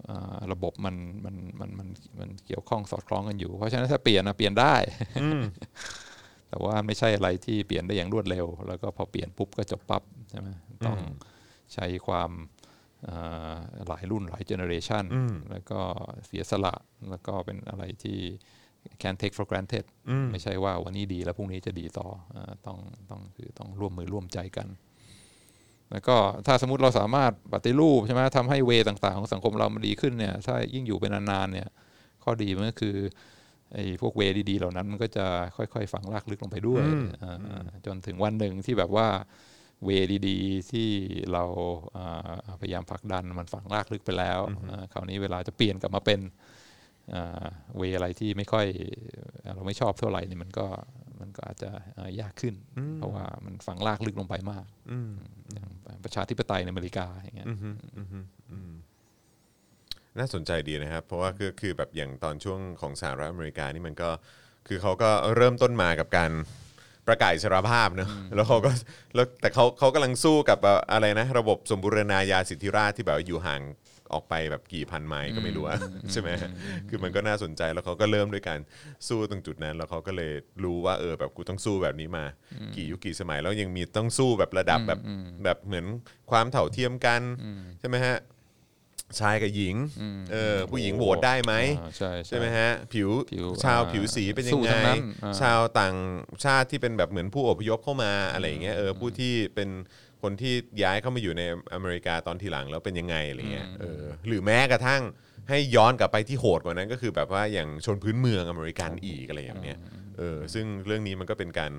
Speaker 3: อ่าระบบมันมันมันมันมันเกี่ยวข้องสอดคล้องกันอยู่ เพราะฉะนั้นถ้าเปลี่ยนนะเปลี่ยนได้
Speaker 2: อืม
Speaker 3: แต่ว่าไม่ใช่อะไรที่เปลี่ยนได้อย่างรวดเร็ว แล้วก็พอเปลี่ยนปุ๊บก็จบปั๊บใช่ไหมต้องใช้ความอ่าหลายรุ่นหลายเจเนอเรชัน
Speaker 2: อืม
Speaker 3: แล้วก็เสียสละแล้วก็เป็นอะไรที่ can take for granted
Speaker 2: อืม
Speaker 3: ไม่ใช่ว่าวันนี้ดีแล้วพรุ่งนี้จะดีต่ออาต้องต้องคือต้องร่วมมือร่วมใจกัน แล้วก็ถ้าสมมติเราสามารถปฏิรูปใช่ไหมทำให้เวต่างๆ ของสังคมเรามันดีขึ้นเนี่ยถ้ายิ่งอยู่เป็นนานๆเนี่ยข้อดีมันก็คือ ไอ้พวกเวดีๆเหล่านั้นมันก็จะค่อยๆฝังรากลึกลงไปด้วยอ่าจนถึงวันหนึ่งที่แบบว่าเวดีๆที่เราอ่าพยายามผลักดันมันฝังรากลึกไปแล้วอ่าคราวนี้เวลาจะเปลี่ยนกลับมาเป็นอ่าเวอะไรที่ไม่ค่อยเอ่อเราไม่ชอบเท่าไหร่นี่มันก็มันก็อาจจะเอ่อยากขึ้น เพราะว่ามันฝังลากลึกลงไปมาก
Speaker 2: อืม
Speaker 3: อย่างประชาธิปไตยในอเมริกาอย่างเงี้ย
Speaker 2: อือฮึอือฮึอืม น่าสนใจดีนะครับ เพราะว่าคือคือแบบอย่างตอนช่วงของสหรัฐอเมริกานี่มันก็คือเขาก็เริ่มต้นมากับการประกาศอิสรภาพเนอะแล้วเขาก็แล้วแต่เขาเขากำลังสู้กับแบบอะไรนะ ระบบสมบูรณาญาสิทธิราชย์ที่แบบว่าอยู่ห่างออกไปแบบกี่พันไมล์ก็ไม่รู้อะใช่ไหมคือมันก็น่าสนใจแล้วเขาก็เริ่มด้วยการสู้ตรงจุดนั้น แล้วเขาก็เลยรู้ว่าเออแบบกูต้องสู้แบบนี้มา กี่ยุคกี่สมัยแล้วยังมีต้องสู้แบบระดับแบบแบบเหมือนความเท่าเทียมกันใช่ไหมฮะ ชายกับหญิงเออผู้หญิงโหวตได้ไหม
Speaker 3: อ่าใช่
Speaker 2: ใช่ไหมฮะผิว
Speaker 3: ผิว
Speaker 2: ชาว
Speaker 3: อ่า
Speaker 2: ผิวสีเป็นยั
Speaker 3: สู้
Speaker 2: งไง
Speaker 3: ทั้งนั้นอ่า
Speaker 2: ชาวต่างชาติที่เป็นแบบเหมือนผู้อพยพเข้ามาอะไรอย่างเงี้ยเออผู้ที่เป็นคนที่ย้ายเข้ามาอยู่ในอเมริกาตอนทีหลังแล้วเป็นยังไงอะไรเงี้ยเออหรือแม้กระทั่งให้ย้อนกลับไปที่โหดกว่านั้นก็คือแบบว่าอย่างชนพื้นเมืองอเมริกันอีกอะไรอย่างเนี้ยเออซึ่งเรื่องนี้มันก็เป็นการ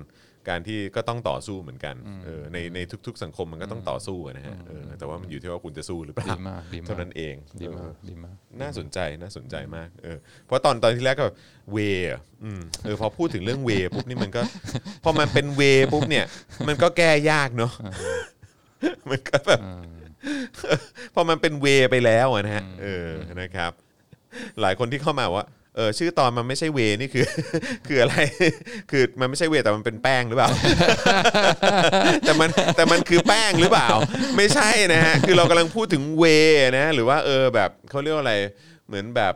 Speaker 2: การที่ก็ต้องต่อสู้เหมือนกันเออในในทุก ๆ สังคมมันก็ต้องต่อสู้อะนะฮะเออแต่ว่ามันอยู่ที่ว่าคุณจะสู้หรือเปล่า
Speaker 3: ดีมากดีมาก
Speaker 2: เท่านั้นเอง
Speaker 3: ดี
Speaker 2: เอ
Speaker 3: มา
Speaker 2: อ
Speaker 3: กดีมาก
Speaker 2: น่าสนใจน่าสนใจมากเออเพราะตอนตอนที่แรกก็แบบเวอะอืมเออพอพูดถึงเรื่องเวปุ๊บนี่มันก็พอมันเป็นเวปุ๊บเนี่ย มันก็แก้ยากเนาะมันก็แบบพอมันเป็นเวไปแล้วอะนะฮะเออนะครับ หลายคนที่เข้ามาว่า เออชื่อตอนมันไม่ใช่เวนี่คือ คืออะไร คือมันไม่ใช่เวแต่มันเป็นแป้งหรือเปล่า แต่มันแต่มันคือแป้งหรือเปล่า ไม่ใช่นะฮะคือเรากำลังพูดถึงเวนะหรือว่าเออแบบเขาเรียกว่าอะไรเหมือนแบบ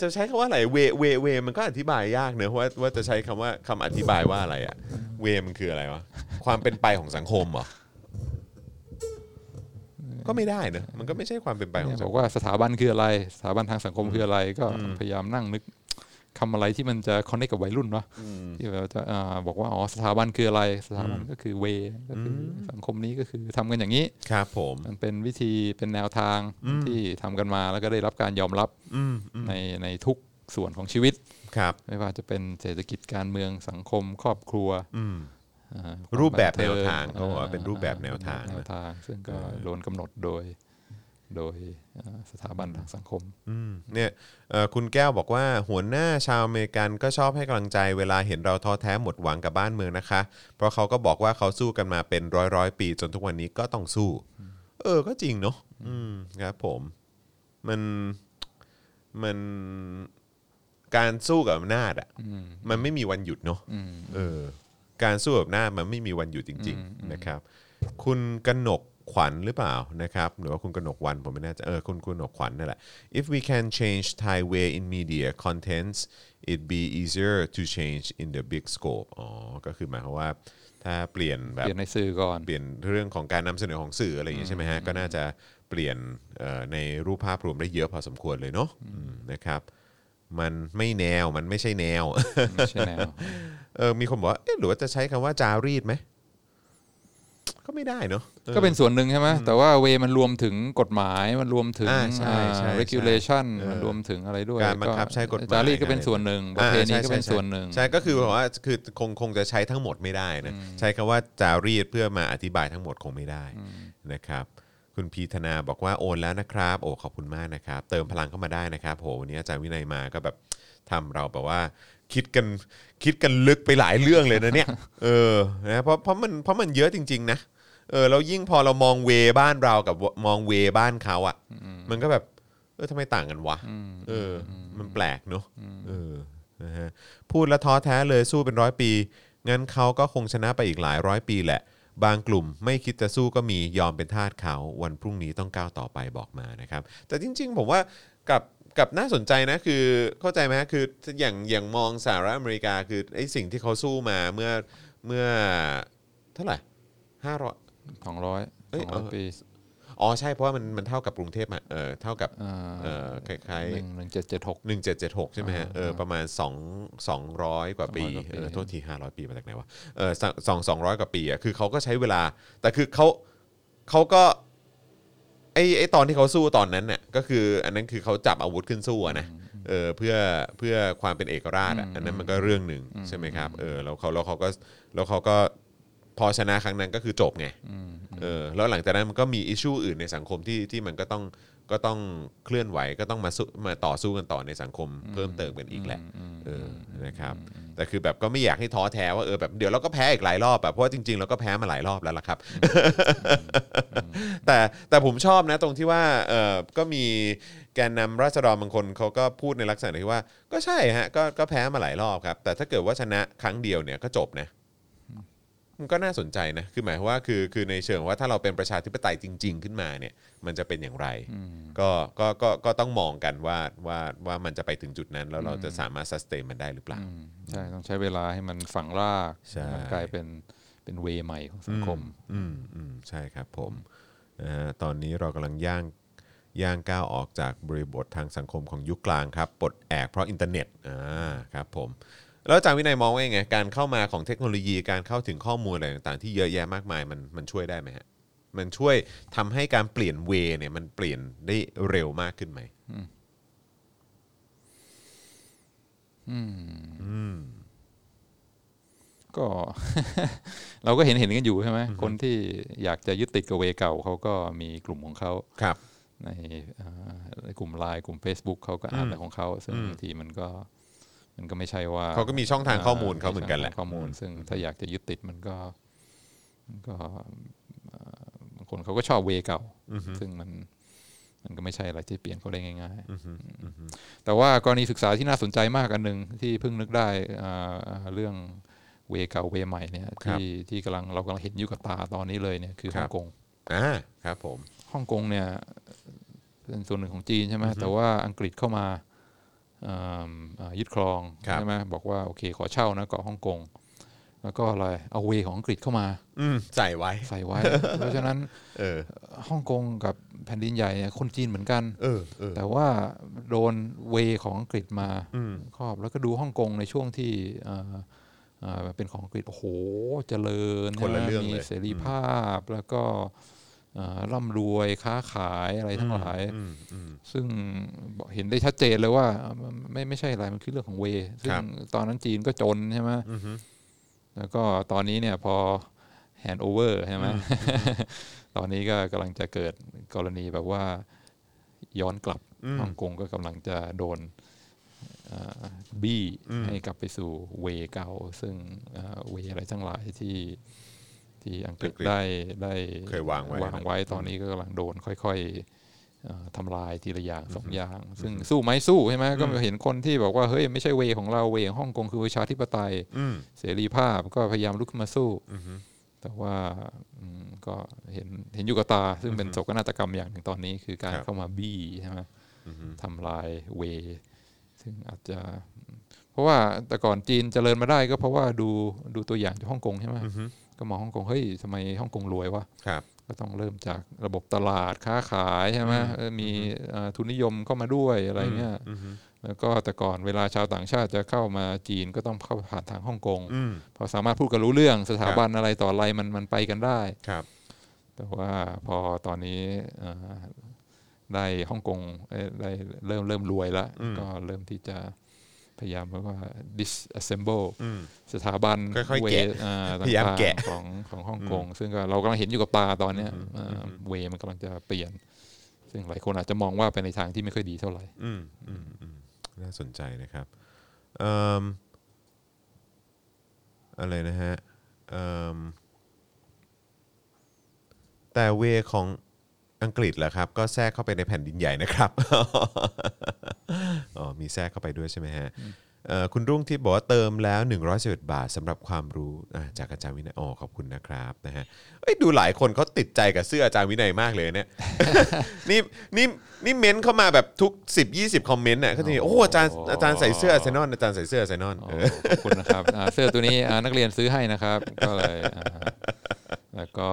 Speaker 2: จะใช้คำว่าอะไรเวเวเวมันก็อธิบายยากเนอะว่าว่าจะใช้คำว่าคำอธิบายว่าอะไรอะเวมันคืออะไรวะความเป็นไปของสังคมเหรอ ก็ไม่ได้เนอะมันก็ไม่ใช่ความเป็นไปของ
Speaker 3: เนี่ย
Speaker 2: สั
Speaker 3: บ
Speaker 2: ง
Speaker 3: อ
Speaker 2: ค
Speaker 3: ก
Speaker 2: ม
Speaker 3: ว่าสถาบันคืออะไร สถาบันทางสังคมคืออะไร ก็พยายามนั่งนึกคำอะไรที่มันจะคอนเนคกับวัยรุ่นเนาะที่เราจะอ่าบอกว่าอ๋อสถาบันคืออะไร สถาบันก็คือเวก็คืออสังคมนี้ก็คือทำกันอย่างนี้
Speaker 2: ครับผม
Speaker 3: มันเป็นวิธีเป็นแนวทางที่ทำกันมาแล้วก็ได้รับการยอมรับ
Speaker 2: อืมอืม
Speaker 3: ในในทุกส่วนของชีวิต
Speaker 2: ครับ
Speaker 3: ไม่ว่าจะเป็นเศรษฐกิจการเมืองสังคมครอบครัว
Speaker 2: อืม
Speaker 3: อ่า
Speaker 2: รูปแบบ
Speaker 3: ความ
Speaker 2: แนว
Speaker 3: บันทิ
Speaker 2: ทางเขาบอกว่าเป็นรูปแบบแนวทาง
Speaker 3: แนวทาง ซึ่งก็โดนกำหนดโดยโดยอ่าสถาบันทางสังคม
Speaker 2: อืมเนี่ยเอ่อคุณแก้วบอกว่าหัวหน้าชาวอเมริกันก็ชอบให้กำลังใจเวลาเห็นเราท้อแท้หมดหวังกับบ้านเมืองนะคะ เพราะเขาก็บอกว่าเขาสู้กันมาเป็นร้อยร้อยๆปี จนทุกวันนี้ก็ต้องสู้ เออก็จริงเนาะอืมครับผมมันมันการสู้กับอำนาจอะมันไม่มีวันหยุดเนาะ
Speaker 3: อืม
Speaker 2: เออ การสู้กับอำนาจมันไม่มีวันหยุดจริง ๆ นะครับ คุณกนกขวัญหรือเปล่านะครับหรือว่าคุณกนกวันผมไม่แน่ใจเออคุณคุณกนกขวัญนั่นแหละ if we can change Thai way in media contents it be easier to change in the big scope อ๋อก็คือหมายความว่าถ้าเปลี่ยนแบ
Speaker 3: เป
Speaker 2: บ
Speaker 3: ลี่ยนในสื่อก่อน
Speaker 2: เปลี่ยนเรื่องของการนำเสนอของสื่ออะไรอย่างนี้ใช่ไหมฮะก็น่าจะเปลี่ยนเอ่อในรูปภาพรวมได้เยอะพอสมควรเลยเนาะอืมนะครับ มันไม่แนวมันไม่ใช่แนว
Speaker 3: ไม่ใช่แนว
Speaker 2: เออมีคนบอกว่าเอ๊ะหรือว่าจะใช้คำว่าจารีตไหมก็ไม่ได้เนาะออ
Speaker 3: ก็เป็นส่วนหนึ่งใช่ไหมแต่ว่าเวมันรวมถึงกฎหมายมันรวมถึง
Speaker 2: อ่าใช่ใช่
Speaker 3: อ่า regulation
Speaker 2: เออ
Speaker 3: มันรวมถึงอะไรด้วย
Speaker 2: การบังคับใช้กฎหมาย
Speaker 3: จารีตก็เป็นส่วนหนึ่งประเพณี
Speaker 2: อ่าใช่
Speaker 3: ก็เป็น
Speaker 2: ใช่
Speaker 3: ส่วนหนึ่ง
Speaker 2: ใช่ก็คือบอกว่าคือคงคงจะใช้ทั้งหมดไม่ได้นะใช้คำว่าจารีตเพื่อมาอธิบายทั้งหมดคงไม่ได้นะครับ คุณพีธนาบอกว่าโอนแล้วนะครับ โอ้ขอบคุณมากนะครับ เติมพลังเข้ามาได้นะครับโหวันนี้อาจารย์วินัยมาก็แบบทำเราแบบว่าคิดกันคิดกันลึกไปหลายเรื่องเลยนะเนี่ย เออนะเพราะเพราะมันเพราะมันเยอะจริง ๆ นะเออแล้วยิ่งพอเรามองเวบ้านเรากับมองเวบ้านเขาอะ มันก็แบบเออทำไมต่างกันวะเอออ มันแปลกเนอะเออนะฮะพูดแล้วท้อแท้เลยสู้เป็นร้อยปี งั้นเขาก็คงชนะไปอีกหลายร้อยปีแหละ บางกลุ่มไม่คิดจะสู้ก็มียอมเป็นทาสเขาวันพรุ่งนี้ต้องก้าวต่อไปบอกมานะครับ แต่จริง ๆ ผมว่ากับกับน่าสนใจนะคือเข้าใจไหมฮะคืออย่างอย่างมองสหรัฐอเมริกาคือไอ้สิ่งที่เขาสู้มาเมื่อเมื่อเท่าไหร่ห้าร้อย
Speaker 3: สองร้อย
Speaker 2: เอ้ย
Speaker 3: สองร้อย
Speaker 2: เออ
Speaker 3: ปี
Speaker 2: อ๋อใช่เพราะว่ามันมันเท่ากับกรุงเทพมาเออเท่ากับ
Speaker 3: อ่า
Speaker 2: เออคล้ายๆ
Speaker 3: หนึ่งหนึ่งเจ็ดเจ็ดหก
Speaker 2: หนึ่งเจ็ดเจ็ดหกใช่ไหมฮะเออประมาณสองสองร้อยกว่าปี
Speaker 3: 200กว่าปี
Speaker 2: เออโทษทีห้าร้อยปีมาจากไหนวะเออสองสองสองร้อยกว่าปีอะคือเขาก็ใช้เวลา แต่คือเขาเขาก็ไอไอตอนที่เขาสู้ตอนนั้นเนี่ยก็คืออันนั้นคือเขาจับอาวุธขึ้นสู้อะนะเออเพื่อเพื่อความเป็นเอกราชอะอันนั้นมันก็เรื่องหนึ่งใช่ไหมครับเออแล้วเขาแล้วเขาก็แล้วเขาก็ พอชนะครั้งนั้นก็คือจบไงเออแล้วหลังจากนั้นมันก็มีอิชชูอื่นในสังคมที่ที่มันก็ต้องก็ต้องเคลื่อนไหวก็ต้องมาสู้มาต่อสู้กันต่อในสังคมเพิ่มเติมกันอีกแหละเออนะครับแต่คือแบบก็ไม่อยากให้ท้อแท้ว่าเออแบบเดี๋ยวเราก็แพ้อีกหลายรอบแบบเพราะว่าจริงๆเราก็แพ้มาหลายรอบแล้วล่ะครับ แต่แต่ผมชอบนะตรงที่ว่าเออก็มีแกนนำราษฎรบางคนเขาก็พูดในลักษณะที่ว่า ก็ใช่ฮะก็ก็แพ้มาหลายรอบครับ แต่ถ้าเกิดว่าชนะครั้งเดียวเนี่ยก็จบนะ มันก็น่าสนใจนะ คือหมายความว่าคือคือในเชิงว่าถ้าเราเป็นประชาธิปไตยจริง ๆ ขึ้นมาเนี่ย มันจะเป็นอย่างไร ก็ก็ก็ก็ต้องมองกันว่าว่าว่ามันจะไปถึงจุดนั้น แล้วเราจะสามารถ sustain มันได้หรือเปล่า
Speaker 3: ใช่ ต้องใช้เวลาให้มันฝังราก
Speaker 2: ใช่
Speaker 3: ให้มันกลายเป็นเป็นเวใหม่ของสังคม
Speaker 2: อืมอืมใช่ครับผมนะฮะตอนนี้เรากำลังย่างย่างก้าวออกจากบริบททางสังคมของยุคกลางครับปลดแอกเพราะอินเทอร์เน็ตอ่าครับผม แล้วอาจารย์วินัยมองว่ายังไงการเข้ามาของเทคโนโลยีการเข้าถึงข้อมูลอะไรต่างๆที่เยอะแยะมากมายมันมันช่วยได้ไหมฮะมันช่วยทำให้การเปลี่ยนเวเนี่ยมันเปลี่ยนได้เร็วมากขึ้นไหม
Speaker 3: ก็ เราก็เห็นเห็นกันอยู่ใช่ไหมคนที่อยากจะยึดติดกับเวเก่าเขาก็มีกลุ่มของเขา
Speaker 2: ครับ
Speaker 3: ในอ่าในกลุ่มไลน์กลุ่ม Facebook เขาก็อ่านอะไรของเขาซึ่งบางทีมันก็ มันก็ไม่ใช่ว่า
Speaker 2: เขาก็มีช่องทางข้อมูลเขาเหมือนกันแหละ
Speaker 3: ข้อมูล ซึ่งถ้าอยากจะยึดติดมันก็มันก็อ่าบางคนเขาก็ชอบเวเก่า ซึ่งมันมันก็ไม่ใช่อะไรที่เปลี่ยนเขาได้ง่ายๆแต่ว่ากรณีศึกษาที่น่าสนใจมากอันหนึ่งที่เพิ่งนึกได้อ่าเรื่องเวเก่าเวใหม่เนี่ยที่ที่กำลังเรากำลังเห็นอยู่กับตาตอนนี้เลยเนี่ยคือฮ่องกง
Speaker 2: อ่าครับผม
Speaker 3: ฮ่องกงเนี่ยเป็นส่วนหนึ่งของจีนใช่ไหมแต่ว่าอังกฤษเข้ามาเอิ่มอ่า ยึดครอง
Speaker 2: ครับ
Speaker 3: ใช่ไหมบอกว่าโอเคขอเช่านะเกาะฮ่องกงแล้วก็อะไรเอาเวของอังกฤษเข้ามา
Speaker 2: อืมใส่ไว้
Speaker 3: ใส่ไว้ เพราะฉะนั้น
Speaker 2: เออ
Speaker 3: ฮ่องกงกับแผ่นดินใหญ่เนี่ยคนจีนเหมือนกัน
Speaker 2: เออเออ
Speaker 3: แต่ว่าโดนเวของอังกฤษมา
Speaker 2: อืม
Speaker 3: ครอบแล้วก็ดูฮ่องกงในช่วงที่เอ่อเอ่อเป็นของอังกฤษโอ้โหเจริญ
Speaker 2: คนละ
Speaker 3: ใช่ไหม
Speaker 2: เรื่อง
Speaker 3: มี
Speaker 2: เลย
Speaker 3: เสรีภาพแล้วก็เอ่อ ร่ำรวยค้าขายอะไรทั้งหลาย
Speaker 2: อืมอืม
Speaker 3: ซึ่งบอกเห็นได้ชัดเจนเลยว่า ไม่ไม่ใช่อะไรมันคือเรื่องของเว ซึ่
Speaker 2: ค
Speaker 3: ง
Speaker 2: รับ
Speaker 3: ตอนนั้นจีนก็จนใช่ไหม
Speaker 2: อือฮึ
Speaker 3: แล้วก็ตอนนี้เนี่ยพอแฮนด์โอเวอร์ใช่ไหมตอนนี้ก็กำลังจะเกิดกรณีแบบว่าย้อนกลับ
Speaker 2: อืม
Speaker 3: ฮ่องกงก็กำลังจะโดนเอ่อบี้
Speaker 2: อืม
Speaker 3: ให้กลับไปสู่เวเก่าซึ่งเอ่อเวอะไรทั้งหลายที่ ที่อังกฤษได้ได้
Speaker 2: เคยวางไว้
Speaker 3: วางไว้ตอนนี้ก็กำลังโดนค่อยๆเอ่อทำลายทีละอย่างสองอย่าง ซึ่งสู้ไหมสู้ใช่ไหมก็เห็นคนที่บอกว่าเฮ้ยไม่ใช่เวของเราเวของฮ่องกงคือประชาธิปไตย
Speaker 2: อืม
Speaker 3: เสรีภาพก็พยายามลุกขึ้นมาสู้
Speaker 2: อือฮึ
Speaker 3: แต่ว่าอืมก็เห็นเห็นอยู่กับตา ซึ่งเป็นโศกนาฏกรรมอย่างหนึ่งตอนนี้ คือการ
Speaker 2: ครับ
Speaker 3: เข้ามาบี้ใช่ไหม
Speaker 2: อือฮึ
Speaker 3: ทำลายเว ซึ่งอาจจะ เพราะว่าแต่ก่อนจีนเจริญมาได้ก็เพราะว่าดูดูตัวอย่างจากฮ่องกงใช่ไหม
Speaker 2: อือฮึ
Speaker 3: ก็มองฮ่องกงเฮ้ยทำไมฮ่องกงรวยวะ
Speaker 2: ครับ
Speaker 3: ก็ต้องเริ่มจากระบบตลาดค้าขายใช่ไหมเออมีเอ่อทุนนิยมเข้ามาด้วยอะไรเงี้ย
Speaker 2: อือฮึ
Speaker 3: แล้วก็แต่ก่อนเวลาชาวต่างชาติจะเข้ามาจีนก็ต้องเข้าผ่านทางฮ่องกง
Speaker 2: อืม
Speaker 3: พอสามารถพูดกันรู้เรื่องสถาบันอะไรต่ออะไรมันมันไปกันได้
Speaker 2: ครับ
Speaker 3: แต่ว่าพอตอนนี้เอ่อได้ฮ่องกงเอ่อได้เริ่มเริ่มรวยแล้วก็เริ่มที่จะ พยายามว่า disassemble
Speaker 2: อืม
Speaker 3: สถาบัน
Speaker 2: ค่อยๆ
Speaker 3: เว
Speaker 2: แกะ
Speaker 3: อ่
Speaker 2: พยายาม
Speaker 3: ต่งๆ
Speaker 2: แกะ
Speaker 3: ของของฮ่องกง ซึ่งก็เรากำลังเห็นอยู่กับตาตอนเนี้ยเอ่ออเวมันกำลังจะเปลี่ยน ซึ่งหลายคนอาจจะมองว่าไปในทางที่ไม่ค่อยดีเท่าไหร่
Speaker 2: อืมอืมอืมน่าสนใจนะครับเอิ่มอะไรนะฮะเอิ่มแต่เวของ อังกฤษแหละครับ ก็แทรกเข้าไปในแผ่นดินใหญ่นะครับ อ๋อ มีแทรกเข้าไปด้วยใช่ไหมฮะเอ่อคุณรุ่งทิพย์บอกว่าเติมแล้ว 111บาทสำหรับความรู้อ่าจากอาจารย์วินัยอ๋อขอบคุณนะครับนะฮะเอ้ยดูหลายคนเขาติดใจกับเสื้ออาจารย์วินัยมากเลยเนี่ยนี่นี่นี่เม้นเข้ามาแบบทุก 10 20 คอมเมนต์น่ะเขาจะมีโอ้อาจารย์อาจารย์ใส่เสื้ออาร์เซนอลอาจารย์ใส่เสื้ออาร์เซนอล
Speaker 3: อ๋อ
Speaker 2: เออ
Speaker 3: ขอบคุณนะครับอ่าเสื้อตัวนี้อ่านักเรียนซื้อให้นะครับ ก็เลยอ่า แล้วก็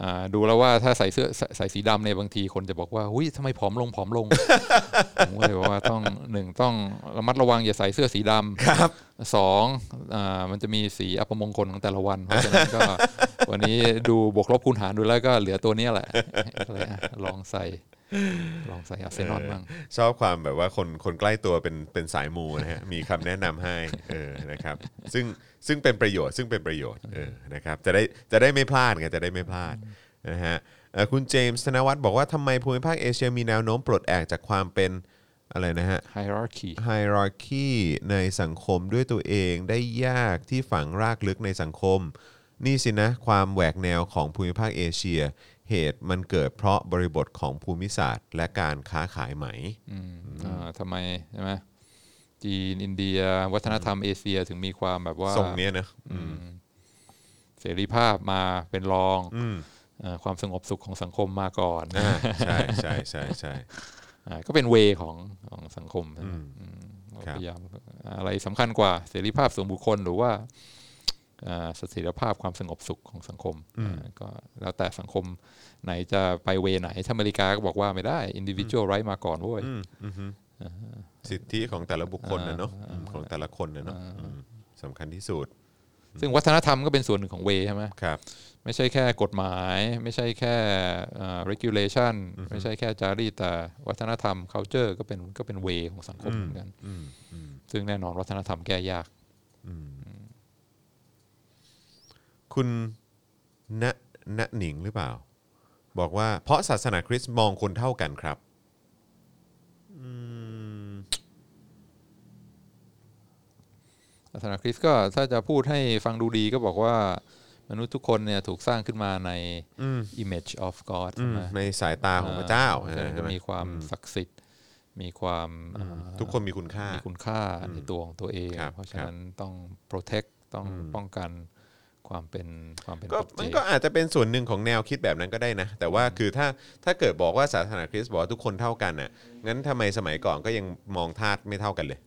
Speaker 3: อ่าดูแล้วว่าถ้าใส่เสื้อใส่ใส่สีดำเนี่ยบางทีคนจะบอกว่าหุ้ยทำไมผอมลงผอมลงผมก็เลยบอกว่าต้องหนึ่งต้องระมัดระวังอย่าใส่เสื้อสีดำ
Speaker 2: ครับ
Speaker 3: สองอ่ามันจะมีสีอัปมงคลของแต่ละวัน เพราะฉะนั้นก็วันนี้ดูบวกลบคูณหารดูแล้วก็เหลือตัวเนี้ยแหละก็เลยอะลองใส่ ลองใส่อาร์เซนอลบ้าง
Speaker 2: ชอบความแบบว่าคนคนใกล้ตัวเป็นเป็นสายมูนะฮะมีคำแนะนำให้เออนะครับซึ่งซึ่งเป็นประโยชน์ซึ่งเป็นประโยชน์เออนะครับจะได้จะได้ไม่พลาดไงจะได้ไม่พลาดนะฮะเอ่อคุณเจมส์ธนวัฒน์บอกว่าทำไมภูมิภาคเอเชียมีแนวโน้มปลดแอกจากความเป็นอะไรนะฮะ
Speaker 3: hierarchy
Speaker 2: ไฮรักีในสังคมด้วยตัวเองได้ยากที่ฝังรากลึกในสังคม นี่สินะ ความแหวกแนวของภูมิภาคเอเชีย เหตุมันเกิดเพราะบริบทของภูมิศาสตร์ และการค้าขายไหม
Speaker 3: อ่าทำไมใช่ไหมจีนอินเดีย วัฒนธรรมเอเชียถึงมีความแบบว่า
Speaker 2: ทรงเนี้ยนะอืม
Speaker 3: เสรีภาพมาเป็นรอง
Speaker 2: อืม
Speaker 3: เอ่อความสงบสุขของสังคมมาก่อน
Speaker 2: อ่าใช่ใช่ใช่ใช่
Speaker 3: อ่าก็เป็นเวของของสังคมใช่ไหมอืมเรา
Speaker 2: ครับ
Speaker 3: พยายามอะไรสำคัญกว่าเสรีภาพส่วนบุคคลหรือว่าอ่า เสถียรภาพความสงบสุขของสังคมอ่าก็แล้วแต่สังคมไหนจะไปเวไหนถ้าอเมริกาก็บอกว่าไม่ได้ individual right มาก่อนเว้ย
Speaker 2: อืมอืมฮึสิทธิของแต่ละบุคคลนะเนาะอืมของแต่ละคนนะเนาะอืมสำคัญที่สุด
Speaker 3: ซึ่งวัฒนธรรมก็เป็นส่วนหนึ่งของเวใช่ไหม
Speaker 2: ครับ
Speaker 3: ไม่ใช่แค่กฎหมาย ไม่ใช่แค่อ่า regulation ไม่ใช่แค่จารีตแต่วัฒนธรรม culture ก็เป็นก็เป็นเวของสังคมเหมือนกัน
Speaker 2: อืมอืม
Speaker 3: ซึ่งแน่นอนวัฒนธรรมแก้ยาก
Speaker 2: คุณณณหนิงหรือเปล่า บอกว่าเพราะศาสนาคริสต์มองคนเท่ากันครับอืม
Speaker 3: ศาสนาคริสต์ก็ถ้าจะพูดให้ฟังดูดีก็บอกว่ามนุษย์ทุกคนเนี่ยถูกสร้างขึ้นมาใน
Speaker 2: อืม
Speaker 3: image of God
Speaker 2: อื
Speaker 3: ใช่
Speaker 2: ม
Speaker 3: ไหม
Speaker 2: ในสายตาของพระเจ้า
Speaker 3: อ่ฉะนั้น
Speaker 2: ใช่
Speaker 3: ก็
Speaker 2: ไห
Speaker 3: มีความศักดิ์สิทธิ์มีความอ่า
Speaker 2: ทุกคนมีคุณค่า
Speaker 3: มีคุณค่าในตัวของตัวเอง
Speaker 2: ครับ
Speaker 3: เพราะฉะนั้นต้อง protect ต้องป้องกัน ความเป็นความเป็น
Speaker 2: ก็
Speaker 3: ปัจเจ
Speaker 2: มัน
Speaker 3: ก
Speaker 2: ก็อาจจะเป็นส่วนหนึ่งของแนวคิดแบบนั้นก็ได้นะ แต่ว่าคือถ้าถ้าเกิดบอกว่าศาสนาคริสต์บอกว่าทุกคนเท่ากันน่ะงั้นทำไมสมัยก่อนก็ยังมองทาสไม่เท่ากันเลย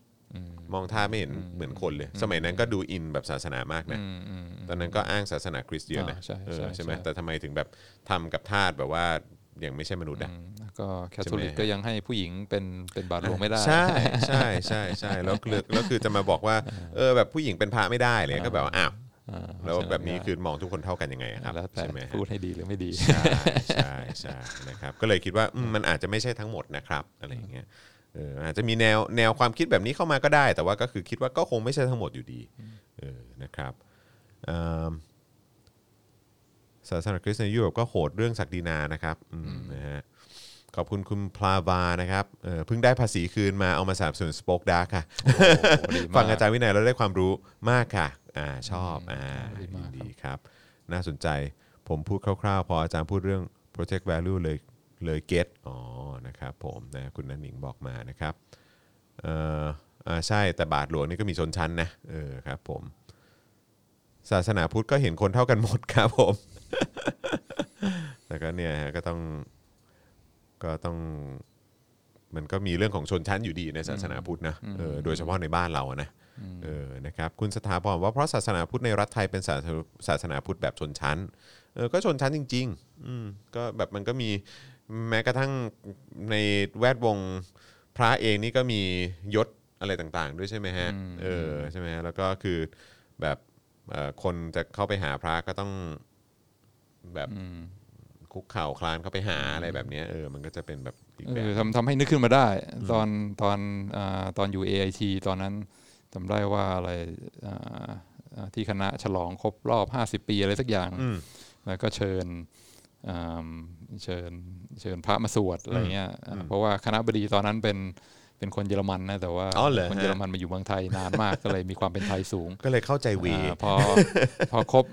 Speaker 2: มองทาสไม่เห็นเหมือนคนเลย สมัยนั้นก็ดูอินแบบศาสนามากนะ
Speaker 3: อืมอืม
Speaker 2: ตอนนั้นก็อ้างศาสนาคริสต์เยอะนะ
Speaker 3: อ่าใช่
Speaker 2: เออ
Speaker 3: ใช่
Speaker 2: ใช่ไหม
Speaker 3: ใช่
Speaker 2: แต่ทำไมถึงแบบทำกับทาสแบบว่ายังไม่ใช่มนุษย์อะ
Speaker 3: อืมแล้วก็แคท
Speaker 2: ใช่
Speaker 3: อ
Speaker 2: ไหม
Speaker 3: ลิกก็ยังให้ผู้หญิงเป็นเป็นบาทหลวงไม่ได้
Speaker 2: ใช่ใช่ใช่ใช่แล้วคือแล้วคือจะมาบอกว่าเออแบบผู้หญิงเป็นพระไม่ได้เลยก็แบบว่าอ้าว
Speaker 3: อ่า
Speaker 2: แล้วแบบนี้คือมองทุกคนเท่ากันยังไงอะครับ
Speaker 3: แล้วแต่
Speaker 2: ใช่ไหมฮะ
Speaker 3: พูดให้ดีหรือไม่ดี
Speaker 2: ใช่ใช่ใช่นะครับ ก็เลยคิดว่าอืมมันอาจจะไม่ใช่ทั้งหมดนะครับอะไรอย่างเงี้ยเอออาจจะมีแนวแนวความคิดแบบนี้เข้ามาก็ได้ แต่ว่าก็คือคิดว่าก็คงไม่ใช่ทั้งหมดอยู่ดีเออนะครับอืมศาสนาคริสต์ในยุโรปก็โหดเรื่องศักดินานะครับอืมนะฮะขอบคุณคุณพลาวานะครับเออเพิ่งได้ภาษีคืนมาเอามาสนับสนุน SpokeDark่ะ
Speaker 3: โอ้โหดีมาก
Speaker 2: ฟังอาจารย์วินัยแล้วได้ความรู้มากค่ะ อ่าชอบอ่า
Speaker 3: ดีมาก
Speaker 2: ดีครับ น่าสนใจผมพูดคร่าวๆ พออาจารย์พูดเรื่อง protected value เลยเลย get อ๋อนะครับผมนะคุณนันหนิงบอกมานะครับเอ่ออ่าใช่แต่บาทหลวงนี่ก็มีชนชั้นนะเออครับผม ศาสนาพุทธก็เห็นคนเท่ากันหมดครับผมแต่ก็เนี่ยฮะก็ต้องก็ต้องมันก็มีเรื่องของชนชั้นอยู่ดีในศาสนาพุทธนะเออโดยเฉพาะในบ้านเราอะนะ เออนะครับคุณสถาพรว่าเพราะศาสนาพุทธในรัฐไทยเป็นศาสนาศาสนาพุทธแบบชนชั้นเออก็ชนชั้นจริงๆอืมก็แบบมันก็มีแม้กระทั่งในแวดวงพระเองนี่ก็มียศอะไรต่างๆ ด้วยใช่ไหมฮะเออใช่ไหมฮะแล้วก็คือแบบเอ่อคนจะเข้าไปหาพระก็ต้องแบบคุกเข่าคลานเข้าไปหาอะไรแบบเนี้ยเออมันก็จะเป็นแบบอีก
Speaker 3: เอ
Speaker 2: แบบ
Speaker 3: อทำทำให้นึกขึ้นมาได้ ตอนตอนอาตอนอยู่ AIT ตอนนั้น จำได้ว่าอะไรอ่าอ่าที่คณะฉลองครบรอบ 50 ปีอะไรสักอย่าง
Speaker 2: อืม
Speaker 3: แล้วก็เชิญอ่าเชิญเชิญพระมาสวดอะไรเงี้ยอ่าเพราะว่าคณะบดีตอนนั้นเป็นเป็นคนเยอรมันนะแต่ว่า
Speaker 2: อ๋อเหรอ
Speaker 3: คน
Speaker 2: ฮะ
Speaker 3: เยอรมันมาอยู่เมืองไทยนานมากก็เลยมีความเป็นไทยสูง
Speaker 2: ก็เลยเข้าใจเว
Speaker 3: อาพอพอครบ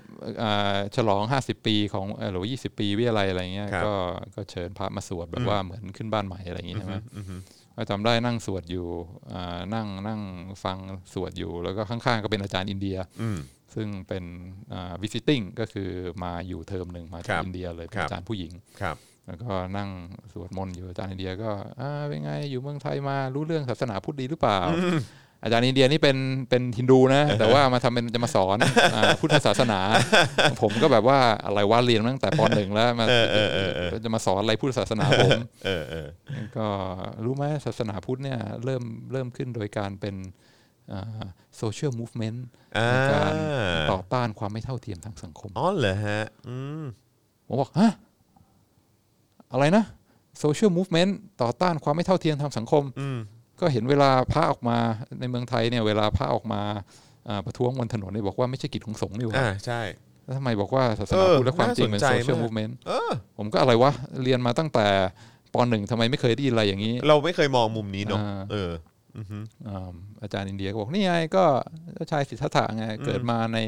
Speaker 3: อ่าฉลอง 50 ปีของเอ่อหรือว่า20 ปีวิทยาลัยอะไรเงี้ย
Speaker 2: ครับ
Speaker 3: ก็ก็เชิญพระมาสวดแบบว่าเหมือนขึ้นบ้านใหม่อะไรอย่างงี้ใช่ไหม ก็จำได้นั่งสวดอยู่อ่านั่งนั่งฟังสวดอยู่ แล้วก็ข้างๆก็เป็นอาจารย์อินเดีย
Speaker 2: อืม
Speaker 3: ซึ่งเป็นอ่า visiting ก็คือมาอยู่เทอมหนึ่งมา
Speaker 2: ค
Speaker 3: จาก
Speaker 2: รับ
Speaker 3: อินเดียเลยเป็
Speaker 2: คนรับ
Speaker 3: อาจารย์ผู้หญิง
Speaker 2: ครับ
Speaker 3: แล้วก็นั่งสวดมนต์อยู่อาจารย์อินเดียก็อ่าเป็นไงอยู่เมืองไทยมารู้เรื่องศาสนาพุทธดีหรือเปล่า อาจารย์อินเดียนี่เป็นเป็นฮินดูนะ แต่ว่ามาทำเป็นจะมาสอนอ่าพุทธศาสนา ผมก็แบบว่าอะไรว่าเรียนมาตั้งแต่ปหนึ่งแล้วมา
Speaker 2: เออเออเออเออ
Speaker 3: จะมาสอนอะไรพุทธศาสนาผม
Speaker 2: เออเออ
Speaker 3: ก็รู้ไหมศาสนาพุทธเนี่ยเริ่มเริ่มขึ้นโดยการเป็น social movement
Speaker 2: อ่า
Speaker 3: ในการต่อต้านความไม่เท่าเทียมทางสังคม
Speaker 2: อ๋อเหรอฮะอืม
Speaker 3: ผมบอกฮะอะไรนะ social movement ต่อต้านความไม่เท่าเทียมทางสังคม
Speaker 2: อืม
Speaker 3: ก็เห็นเวลาพระออกมาในเมืองไทยเนี่ยเวลาพระออกมาอ่าประท้วงบนถนนเนี่ยบอกว่าไม่ใช่กิจของสงฆ์นี่หว่า
Speaker 2: อ่าใช่
Speaker 3: แล้วทำไมบอกว่าศาสนา
Speaker 2: เออ
Speaker 3: พุทธและความจริงเป็น
Speaker 2: น่าสนใจ
Speaker 3: โซเชียล
Speaker 2: มาก
Speaker 3: movement เอ
Speaker 2: อ
Speaker 3: ผมก็อะไรวะ เรียนมาตั้งแต่ปหนึ่งทำไมไม่เคยได้ยินอะไรอย่างนี้
Speaker 2: เราไม่เคยมองมุมนี้เนาะ
Speaker 3: อ่า
Speaker 2: เอออือฮึ
Speaker 3: อ่าอาจารย์อินเดียก็บอกนี่ไงก็เจ้าชายสิทธัตถะไงเกิดมาใน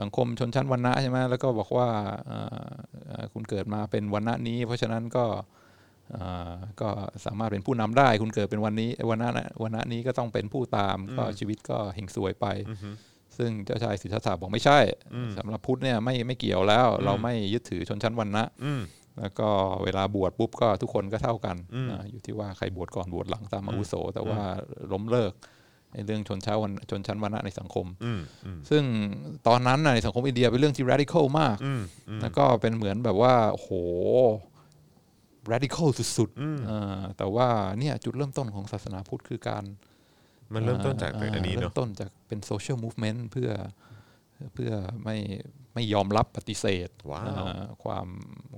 Speaker 3: สังคมชนชั้นวรรณะใช่ไหมแล้วก็บอกว่าอ่าอ่าคุณเกิดมาเป็นวรรณะนี้ เพราะฉะนั้นก็อ่า ก็สามารถเป็นผู้นำได้ คุณเกิดเป็นวันนี้วันนั้นวันนี้ก็ต้องเป็นผู้ตามก็ชีวิตก็เฮงซวยไป ซึ่งเจ้าชายสิทธัตถะบอกไม่ใช่สำหรับพุทธเนี่ยไม่ไม่เกี่ยวแล้ว เราไม่ยึดถือชนชั้นวรรณะ
Speaker 2: อืม
Speaker 3: แล้วก็เวลาบวชปุ๊บก็ทุกคนก็เท่ากันอ่าอยู่ที่ว่าใครบวชก่อนบวชหลังตามอาวุโส แต่ว่าล้มเลิกในเรื่องชนชั้นวันชนชั้นวรรณะในสังคม
Speaker 2: อืมอืม
Speaker 3: ซึ่งตอนนั้นน่ะในสังคมอินเดียเป็นเรื่องที่ radical มาก
Speaker 2: อืมอืม
Speaker 3: แล้วก็เป็นเหมือนแบบว่าโอ้โห radical สุดๆอ่าแต่ว่าเนี่ยจุดเริ่มต้นของศาสนาพุทธคือการ
Speaker 2: มันเริ่มต้นจาก
Speaker 3: อ่
Speaker 2: อันนี้
Speaker 3: เริ่
Speaker 2: เนาะ
Speaker 3: มต้นจากเป็น social movement เพื่อเพื่อไม่ไม่ยอมรับปฏิเสธ
Speaker 2: ว้าว
Speaker 3: อ่าความ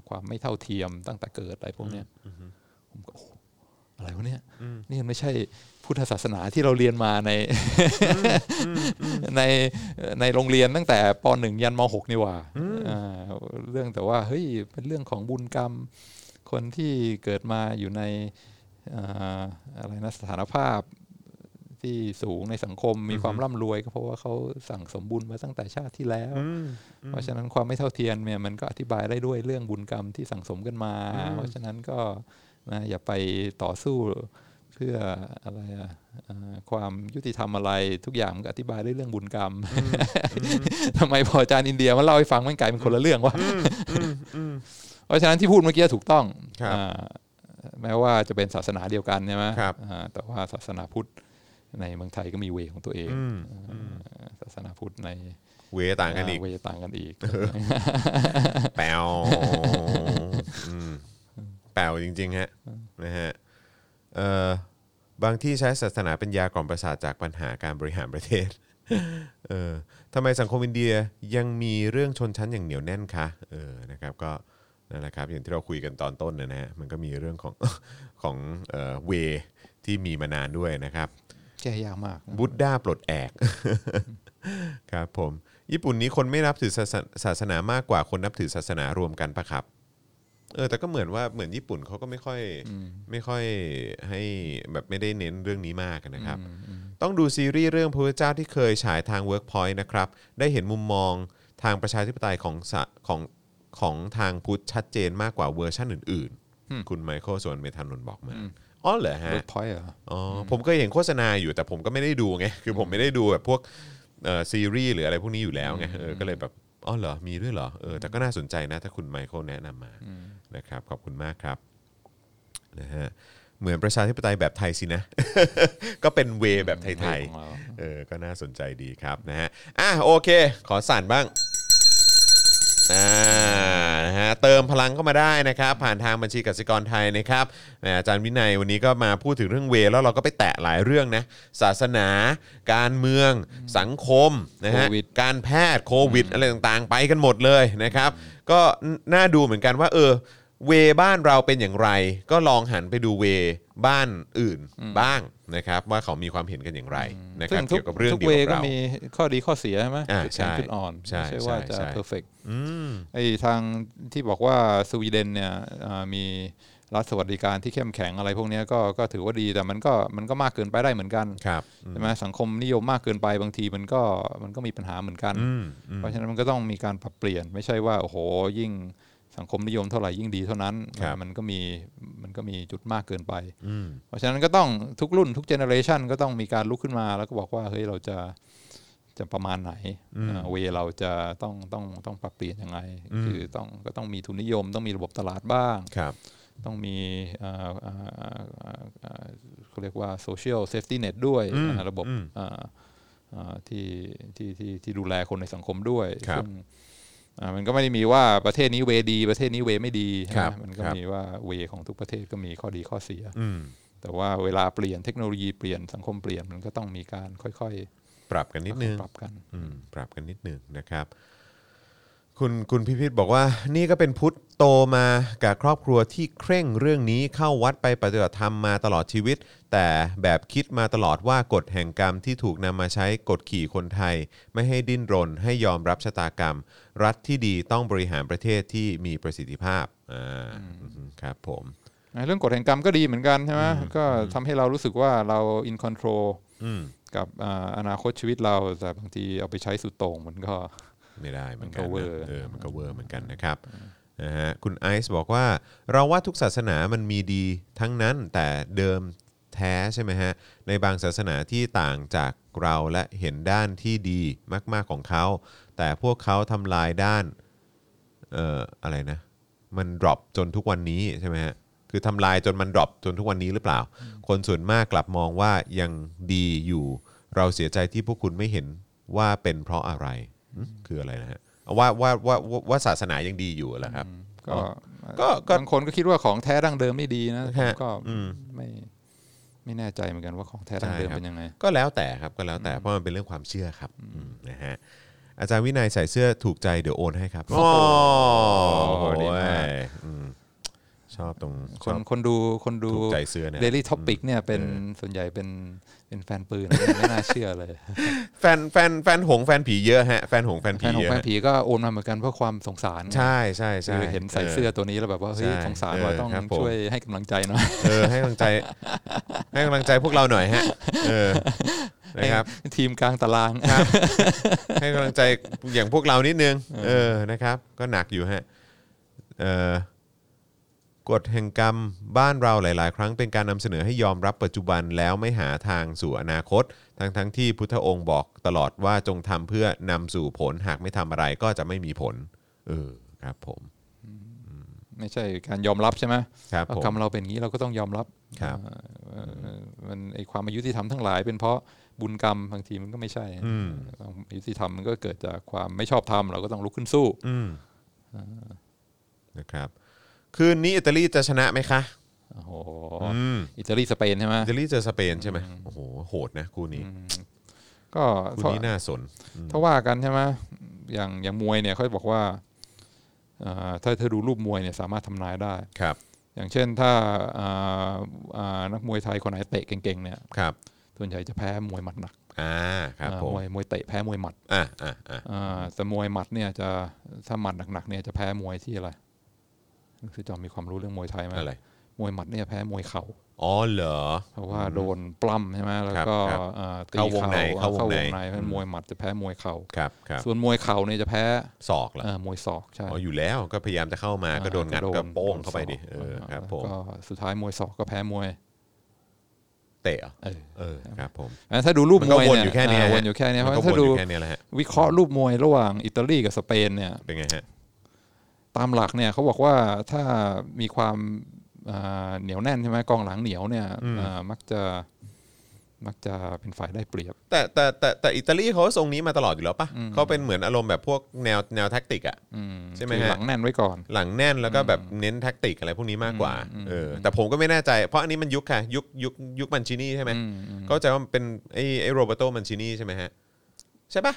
Speaker 3: ความไม่เท่าเทียมตั้งแต่เกิดอะไรพวกเนี้ยผมก็โอ้โหอะไรวะเนี่ยนี่มันไม่ใช่พุทธศาสนาที่เราเรียนมาในในในโรงเรียนตั้งแต่ปหนึ่งยันมหกนี่หว่าอ่าเรื่องแต่ว่าเฮ้ยเป็นเรื่องของบุญกรรม คนที่เกิดมาอยู่ในอ่าอะไรนะสถานภาพที่สูงในสังคมมีความร่ำรวยก็เพราะว่าเขาสั่งสมบุญมาตั้งแต่ชาติที่แล้ว เพราะฉะนั้นความไม่เท่าเทียมเนี่ยมันก็อธิบายได้ด้วยเรื่องบุญกรรมที่สั่งสมกันมา เพราะฉะนั้นก็นะอย่าไปต่อสู้เพื่ออะไรอะอ่าความยุติธรรมอะไรทุกอย่างมันก็อธิบายได้เรื่องบุญกรรมทำไมพออาจารย์อินเดียมาเล่าให้ฟังมันกลายเป็นคนละเรื่องวะ เพราะฉะนั้นที่พูดเมื่อกี้ถูกต้อง
Speaker 2: ครับ
Speaker 3: อ่าแม้ว่าจะเป็นศาสนาเดียวกันใช่ไหม
Speaker 2: ครับ
Speaker 3: อ่าแต่ว่าศาสนาพุทธในเมืองไทยก็มีเวของตัวเอง
Speaker 2: อืม
Speaker 3: อ่าศาสนาพุทธใน
Speaker 2: เวต่างกันอีก
Speaker 3: เวต่างกันอีก
Speaker 2: แปลวอืมแปลวจริงๆฮะนะฮะเอ่อบางที่ใช้ศาสนาเป็นยากล่อมประสาทจากปัญหาการบริหารประเทศเออทำไมสังคมอินเดียยังมีเรื่องชนชั้นอย่างเหนียวแน่นคะเออนะครับก็ นั่นแหละครับอย่างที่เราคุยกันตอนต้นนะฮะมันก็มีเรื่องของของเอ่อเวที่มีมานานด้วยนะครับ
Speaker 3: แก้ยากมาก
Speaker 2: บุตด้าปลดแอกครับผมญี่ปุ่นนี้คนไม่นับถือศาสนศาสนามากกว่าคนนับถือศาสนารวมกันปะครับเออแต่ก็เหมือนว่าเหมือนญี่ปุ่นเขาก็ไม่ค่อยไม่ค่อยให้แบบไม่ได้เน้นเรื่องนี้มากนะครับ ต้องดูซีรีส์เรื่องพระพุทธเจ้าที่เคยฉายทาง Workpoint นะครับ ได้เห็นมุมมองทางประชาธิปไตยของสะของ ของทางพุทธชัดเจนมากกว่าเวอร์ชันอื่นคุณไมเคิลส่วนเมธานนท์บอกมาอ๋อเหรอฮะ
Speaker 3: เวิร์กพอยต์เหรอ
Speaker 2: อ๋ออผมก็เห็นโฆษณาอยู่แต่ผมก็ไม่ได้ดูไงคือผมไม่ได้ดูแบบพวกเอ่อซีรีส์หรืออะไรพวกนี้อยู่แล้วไงเออก็เลยแบบอ๋อเหรอมีด้วยเหรอเออแต่ก็น่าสนใจนะ ถ้าคุณไมเคิลแนะนำมานะครับขอบคุณมากครับนะฮะเหมือนประชาธิปไตยแบบไทยสินะ ก็เป็นเวแบบไทย
Speaker 3: ของเรา
Speaker 2: ๆเออก็น่าสนใจดีครับนะฮะอะโอเค ขอสั่นบ้าง อ่านะฮะเติมพลังเข้ามาได้นะครับ ผ่านทางบัญชีกสิกรไทยนะครับแหมอาจารย์วินัยวันนี้ก็มาพูดถึงเรื่องเวย์แล้วเราก็ไปแตะหลายเรื่องนะศาสนา การเมือง สังคมนะฮะ
Speaker 3: โควิด
Speaker 2: การแพทย์โควิดอะไรต่างๆ ไปกันหมดเลยนะครับ ก็น่าดูเหมือนกันว่าเออ เวบ้านเราเป็นอย่างไร ก็ลองหันไปดูเวบ้านอื่นบ้างนะครับ ว่าเขามีความเห็นกันอย่างไรนะค
Speaker 3: ซึ่
Speaker 2: รับ
Speaker 3: งทุก
Speaker 2: เกี่ยวกับเรื่อง
Speaker 3: ทุก
Speaker 2: เดียว
Speaker 3: เว
Speaker 2: กับ
Speaker 3: ก็
Speaker 2: เรา
Speaker 3: มีข้อดีข้อเสียใช่ไหม
Speaker 2: อ่า
Speaker 3: จุดแข็ง
Speaker 2: ใช่
Speaker 3: จุดอ่อน
Speaker 2: ใช่
Speaker 3: ไม่ใช่ว่า
Speaker 2: ใช่
Speaker 3: จะ
Speaker 2: ใช่
Speaker 3: perfect
Speaker 2: อืม
Speaker 3: ไอ้ทางที่บอกว่าสวีเดนเนี่ยอ่ามีรัฐสวัสดิการที่เข้มแข็งอะไรพวกเนี้ยก็ก็ถือว่าดีแต่มันก็มันก็มากเกินไปได้เหมือนกัน
Speaker 2: ครับ
Speaker 3: ใช่ไหมสังคมนิยมมากเกินไปบางทีมันก็มันก็มีปัญหาเหมือนกัน
Speaker 2: อืมอืม
Speaker 3: เพราะฉะนั้นมันก็ต้องมีการปรับเปลี่ยนไม่ใช่ว่าโอ้โหยิ่ง สังคมนิยมเท่าไหร่ยิ่งดีเท่านั้น
Speaker 2: ครับ
Speaker 3: มันก็มีมันก็มีจุดมากเกินไป
Speaker 2: อืม
Speaker 3: เพราะฉะนั้นก็ต้องทุกรุ่นทุกเจเนอเรชันก็ต้องมีการลุกขึ้นมา แล้วก็บอกว่าเฮ้ยเราจะจะประมาณไหนเวเราจะต้องต้องต้องปรับเปลี่ยนยังไง คือต้องก็ต้องมีทุนนิยม ต้องมีระบบตลาดบ้าง
Speaker 2: ครับ
Speaker 3: ต้องมีเอ่อเอ่อเอ่อเอ่อเอ่อเขาเรียกว่า social safety net ด้วย
Speaker 2: อืม
Speaker 3: อ่าระบบ
Speaker 2: อืม
Speaker 3: เอ่อเอ่อที่ที่ที่ที่ดูแลคนในสังคมด้วย
Speaker 2: ครับ
Speaker 3: ซึ่งอ่า มันก็ไม่ได้มีว่าประเทศนี้เวดี ประเทศนี้เวไม่ดีใช่ไห
Speaker 2: ครั
Speaker 3: ม
Speaker 2: บ
Speaker 3: มันก็
Speaker 2: ครับ
Speaker 3: มีว่าเวของทุกประเทศก็มีข้อดีข้อเสีย
Speaker 2: อืม
Speaker 3: แต่ว่าเวลาเปลี่ยนเทคโนโลยีเปลี่ยนสังคมเปลี่ยนมันก็ต้องมีการค่อย
Speaker 2: ปรับกันนิด
Speaker 3: ๆ
Speaker 2: นึง
Speaker 3: ปรับกัน
Speaker 2: อืมปรับกันนิดนึงนะครับ คุณคุณพิพิธบอกว่านี่ก็เป็นพุทธโตมากับครอบครัวที่เคร่งเรื่องนี้เข้าวัดไปปฏิบัติธรรมมาตลอดชีวิต แต่แบบคิดมาตลอดว่ากฎแห่งกรรมที่ถูกนำมาใช้กดขี่คนไทย ไม่ให้ดิ้นรน ให้ยอมรับชะตากรรม รัฐที่ดีต้องบริหารประเทศที่มีประสิทธิภาพอ่าครับผม
Speaker 3: เรื่องกฎแห่งกรรมก็ดีเหมือนกันใช่ไหมก็ทำให้เรารู้สึกว่าเรา in control
Speaker 2: อืม
Speaker 3: กับอ่าอนาคตชีวิตเราแต่บางทีเอาไปใช้สุดโต่งมันก็
Speaker 2: ไม่ได้เหมือนกัน
Speaker 3: มันก็เวอร์
Speaker 2: นะเออมันก็เวอร์เหมือนกันนะครับนะฮะคุณไอซ์บอกว่าเราว่าทุกศาสนามันมีดีทั้งนั้นแต่เดิมแท้ใช่ไหมฮะในบางศาสนาที่ต่างจากเราและเห็นด้านที่ดีมากๆของเขา แต่พวกเขาทำลายด้านเอ่ออะไรนะ มัน drop จนทุกวันนี้ใช่ไหมฮะคือทำลายจนมัน drop จนทุกวันนี้หรือเปล่า คนส่วนมากกลับมองว่ายังดีอยู่ เราเสียใจที่พวกคุณไม่เห็นว่าเป็นเพราะอะไรหึ คืออะไรนะฮะเอาว่าว่าว่าว่าว่าศาสนายังดีอยู่เหรอครับ
Speaker 3: ก็
Speaker 2: ก็ก็
Speaker 3: บางคนก็คิดว่าของแท้ดั้งเดิมไม่ดีนะผม
Speaker 2: ฮะ
Speaker 3: ก็
Speaker 2: อืม
Speaker 3: ไม่ไม่แน่ใจเหมือนกันว่าของแท้ดั้งเดิม
Speaker 2: ใช่ครับ
Speaker 3: เป็นยังไง
Speaker 2: ก็แล้วแต่ครับก็แล้วแต่เพราะมันเป็นเรื่องความเชื่อครับอืมนะฮะอาจารย์วินัยใส่เสื้อถูกใจเดี๋ยวโอนให้ครับ
Speaker 3: โอ้โห
Speaker 2: โอ้โห
Speaker 3: ดีมาก
Speaker 2: อืมชอบตรง
Speaker 3: ค
Speaker 2: ชอนบ
Speaker 3: คนดูคนดู
Speaker 2: ถูกใจเสื้อเนี่ย
Speaker 3: Daily Topic เนี่ยเป็นส่วนใหญ่เป็นเป็นแฟนปืนไม่น่าเชื่อเลย
Speaker 2: แฟนแฟนแฟนหงแฟนผีเยอะฮะแฟนหงแฟน
Speaker 3: แฟ
Speaker 2: ผี
Speaker 3: นของ
Speaker 2: เยอะ
Speaker 3: แฟน
Speaker 2: ฮะ
Speaker 3: ผีก็โอนมาเหมือนกันเพื่อความสงสาร
Speaker 2: ใช่ใช่ใช่
Speaker 3: คือเห็นใส่เสื้อตัวนี้แล้วแบบว่าเฮ้ย
Speaker 2: ใช่
Speaker 3: สงสาร
Speaker 2: เออ
Speaker 3: ว่าต้อง
Speaker 2: ครับผม
Speaker 3: ช่วยให้กำลังใจหน่อย
Speaker 2: เออให้กำลังใจ ให้กำลังใจพวกเราหน่อยฮะเออนะครับ
Speaker 3: ทีมกลางตาราง
Speaker 2: ครับให้กำลังใจอย่างพวกเรานิดนึง เออนะครับ ก็หนักอยู่ฮะเออ กฎแห่งกรรมบ้านเราหลาย ๆ ครั้งเป็นการนำเสนอให้ยอมรับปัจจุบันแล้วไม่หาทางสู่อนาคต ทั้งทั้งที่พุทธองค์บอกตลอดว่าจงทำเพื่อนำสู่ผลหากไม่ทำอะไรก็จะไม่มีผล เออครับผม
Speaker 3: ไม่ใช่การยอมรับใช่ไหม
Speaker 2: ครับ
Speaker 3: ว่า
Speaker 2: ผม
Speaker 3: กรรมเราเป็นอย่างนี้เราก็ต้องยอมรับ
Speaker 2: ครับ
Speaker 3: เอ่อเอ่อมันไอความอายุติธรรมทั้งหลาย เป็นเพราะบุญกรรมบางทีมันก็ไม่ใช่
Speaker 2: อืม
Speaker 3: ความอายุติธรรมมันก็เกิดจากความไม่ชอบธรรมเราก็ต้องลุกขึ้นสู้
Speaker 2: อืมนะครับ คืนนี้อิตาลีจะชนะไหมคะ
Speaker 3: โอ้โห
Speaker 2: อืม
Speaker 3: อิตาลีสเปนใช่ไหม
Speaker 2: อิตาลีเจอสเปนใช่ไหมโอ้โหโหดนะคู่นี้
Speaker 3: ก็
Speaker 2: คู่นี้น่าสน
Speaker 3: ถ้าว่ากันใช่ไหมอย่างอย่างมวยเนี่ยเขาบอกว่าเอ่อถ้าเธอดูรูปมวยเนี่ยสามารถทำนายได้
Speaker 2: ครับ
Speaker 3: อย่างเช่นถ้าอ่าอ่านักมวยไทยคนไหนเตะเก่งๆเนี่ย
Speaker 2: ครับ
Speaker 3: ส่วนใหญ่จะแพ้มวยหมัดหนัก
Speaker 2: อ่าครับ
Speaker 3: อ่า
Speaker 2: ผม
Speaker 3: มวยมวยเตะแพ้มวยหมัด
Speaker 2: อ่าอ่าอ่า
Speaker 3: อ่าแต่มวยหมัดเนี่ยจะถ้าหมัดหนักๆเนี่ยจะแพ้มวยที่อะไร คือจอมมีความรู้เรื่องมวยไทยไหม
Speaker 2: อะไร
Speaker 3: มวยหมัดเนี่ยแพ้มวยเข่า
Speaker 2: อ๋อเหรอ
Speaker 3: เพราะว่าโดนปล้ำใช่ไหมแล้วก็
Speaker 2: ครับ
Speaker 3: เอ่อตี
Speaker 2: เข้าวงใน
Speaker 3: เข่า
Speaker 2: เข้าวงใน
Speaker 3: ในเพราะฉะนั้นมวยหมัดจะแพ้มวยเข่า
Speaker 2: ครับครับ
Speaker 3: ส่วนมวยเข่าเนี่ยจะแพ้
Speaker 2: ศอกเหรอ
Speaker 3: เอ่อมวยศอกใช่
Speaker 2: อ๋ออยู่แล้วก็พยายามจะเข้ามาก็โดนงัด
Speaker 3: อ่า
Speaker 2: ก็โป้งเข้าไป
Speaker 3: โดน
Speaker 2: ดิ
Speaker 3: ศอก
Speaker 2: เออครับผม
Speaker 3: ก็สุดท้ายมวยศอกก็แพ้มวย
Speaker 2: เตะเหรอ
Speaker 3: เออ
Speaker 2: เออครับผม
Speaker 3: อะถ้าดูรูป
Speaker 2: มัน
Speaker 3: ม
Speaker 2: ก็
Speaker 3: วย
Speaker 2: วน
Speaker 3: เนี่
Speaker 2: อยู่แค่เนี้ยาฮะ
Speaker 3: วนอยู่แค่เนี้ยเพ
Speaker 2: มัน
Speaker 3: ราะ
Speaker 2: ก็
Speaker 3: ถ้า
Speaker 2: วนอ
Speaker 3: ดู
Speaker 2: ยู่แค่เนี้ยแหละฮะ
Speaker 3: วิเคราะห์รูปมวยระหว่างอิตาลีกับสเปนเนี่ย
Speaker 2: เป็นไงฮะ
Speaker 3: ตามหลักเนี่ยเขาบอกว่าถ้ามีความอ่าเหนียวแน่นใช่ไหมกองหลังเหนียวเนี่ย
Speaker 2: อืม
Speaker 3: อ่ามักจะมักจะเป็นฝ่ายได้เปรียบ
Speaker 2: แต่แต่แต่แต่อิตาลีเขาทรงนี้มาตลอดอยู่แล้วปะเขาเป็นเหมือนอารมณ์แบบพวกแนวแนวแท็กติกอะ
Speaker 3: อืม
Speaker 2: ใช่ไหม
Speaker 3: คือ
Speaker 2: ฮะ
Speaker 3: หลังแน่นไว้ก่อน
Speaker 2: หลังแน่นแล้วก็แบบเน้นแท็กติกอะไรพวกนี้มากกว่าเออแต่ผมก็ไม่แน่ใจ เพราะอันนี้มันยุคค่ะ ยุคยุคยุคมันชินี่ใช่ไหม
Speaker 3: อืมอืม
Speaker 2: เข้าใจว่ามันเป็นไอ้ไอ้โรเบโตมันชินี่ใช่ไหมฮะใช่ปะ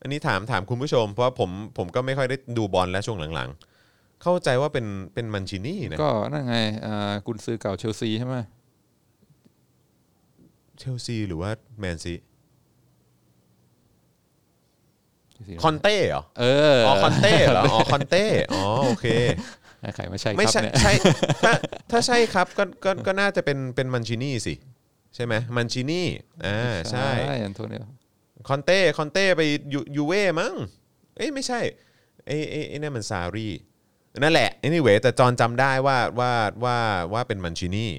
Speaker 2: อันนี้ถามถามคุณผู้ชม เพราะว่าผมผมก็ไม่ค่อยได้ดูบอลแล้วช่วงหลังๆ เข้าใจว่าเป็นเป็นมันชินี่นะ
Speaker 3: ก็นั่นไงอ่ากุนซือเก่าเชลซีใช่ไหม
Speaker 2: เชลซีหรือว่าแมนซี
Speaker 3: เชลซี
Speaker 2: คอนเต้เหรอ
Speaker 3: เออ
Speaker 2: อ๋อคอนเต้เหรออ๋อคอนเต้อ๋อโอเค
Speaker 3: ใครไม่ใช่
Speaker 2: ไม่
Speaker 3: ครับ
Speaker 2: ใช่
Speaker 3: เนี่ย
Speaker 2: ใช่ถ้าถ้าใช่ครับก็ก็ก็น่าจะเป็นเป็นมันชินี่สิ ใช่ไหมมันชินี่อ่าใช่
Speaker 3: อันโตนิโอ
Speaker 2: คอนเต้คอนเต้ไปยูยูเว่มั้งเอ้ยไม่ใช่ไอ้ไอ้ไอ้นั่นมันซารีนั่นแหละ anyway แต่จอนจำได้ว่าว่าว่าว่าเป็นมันชินี่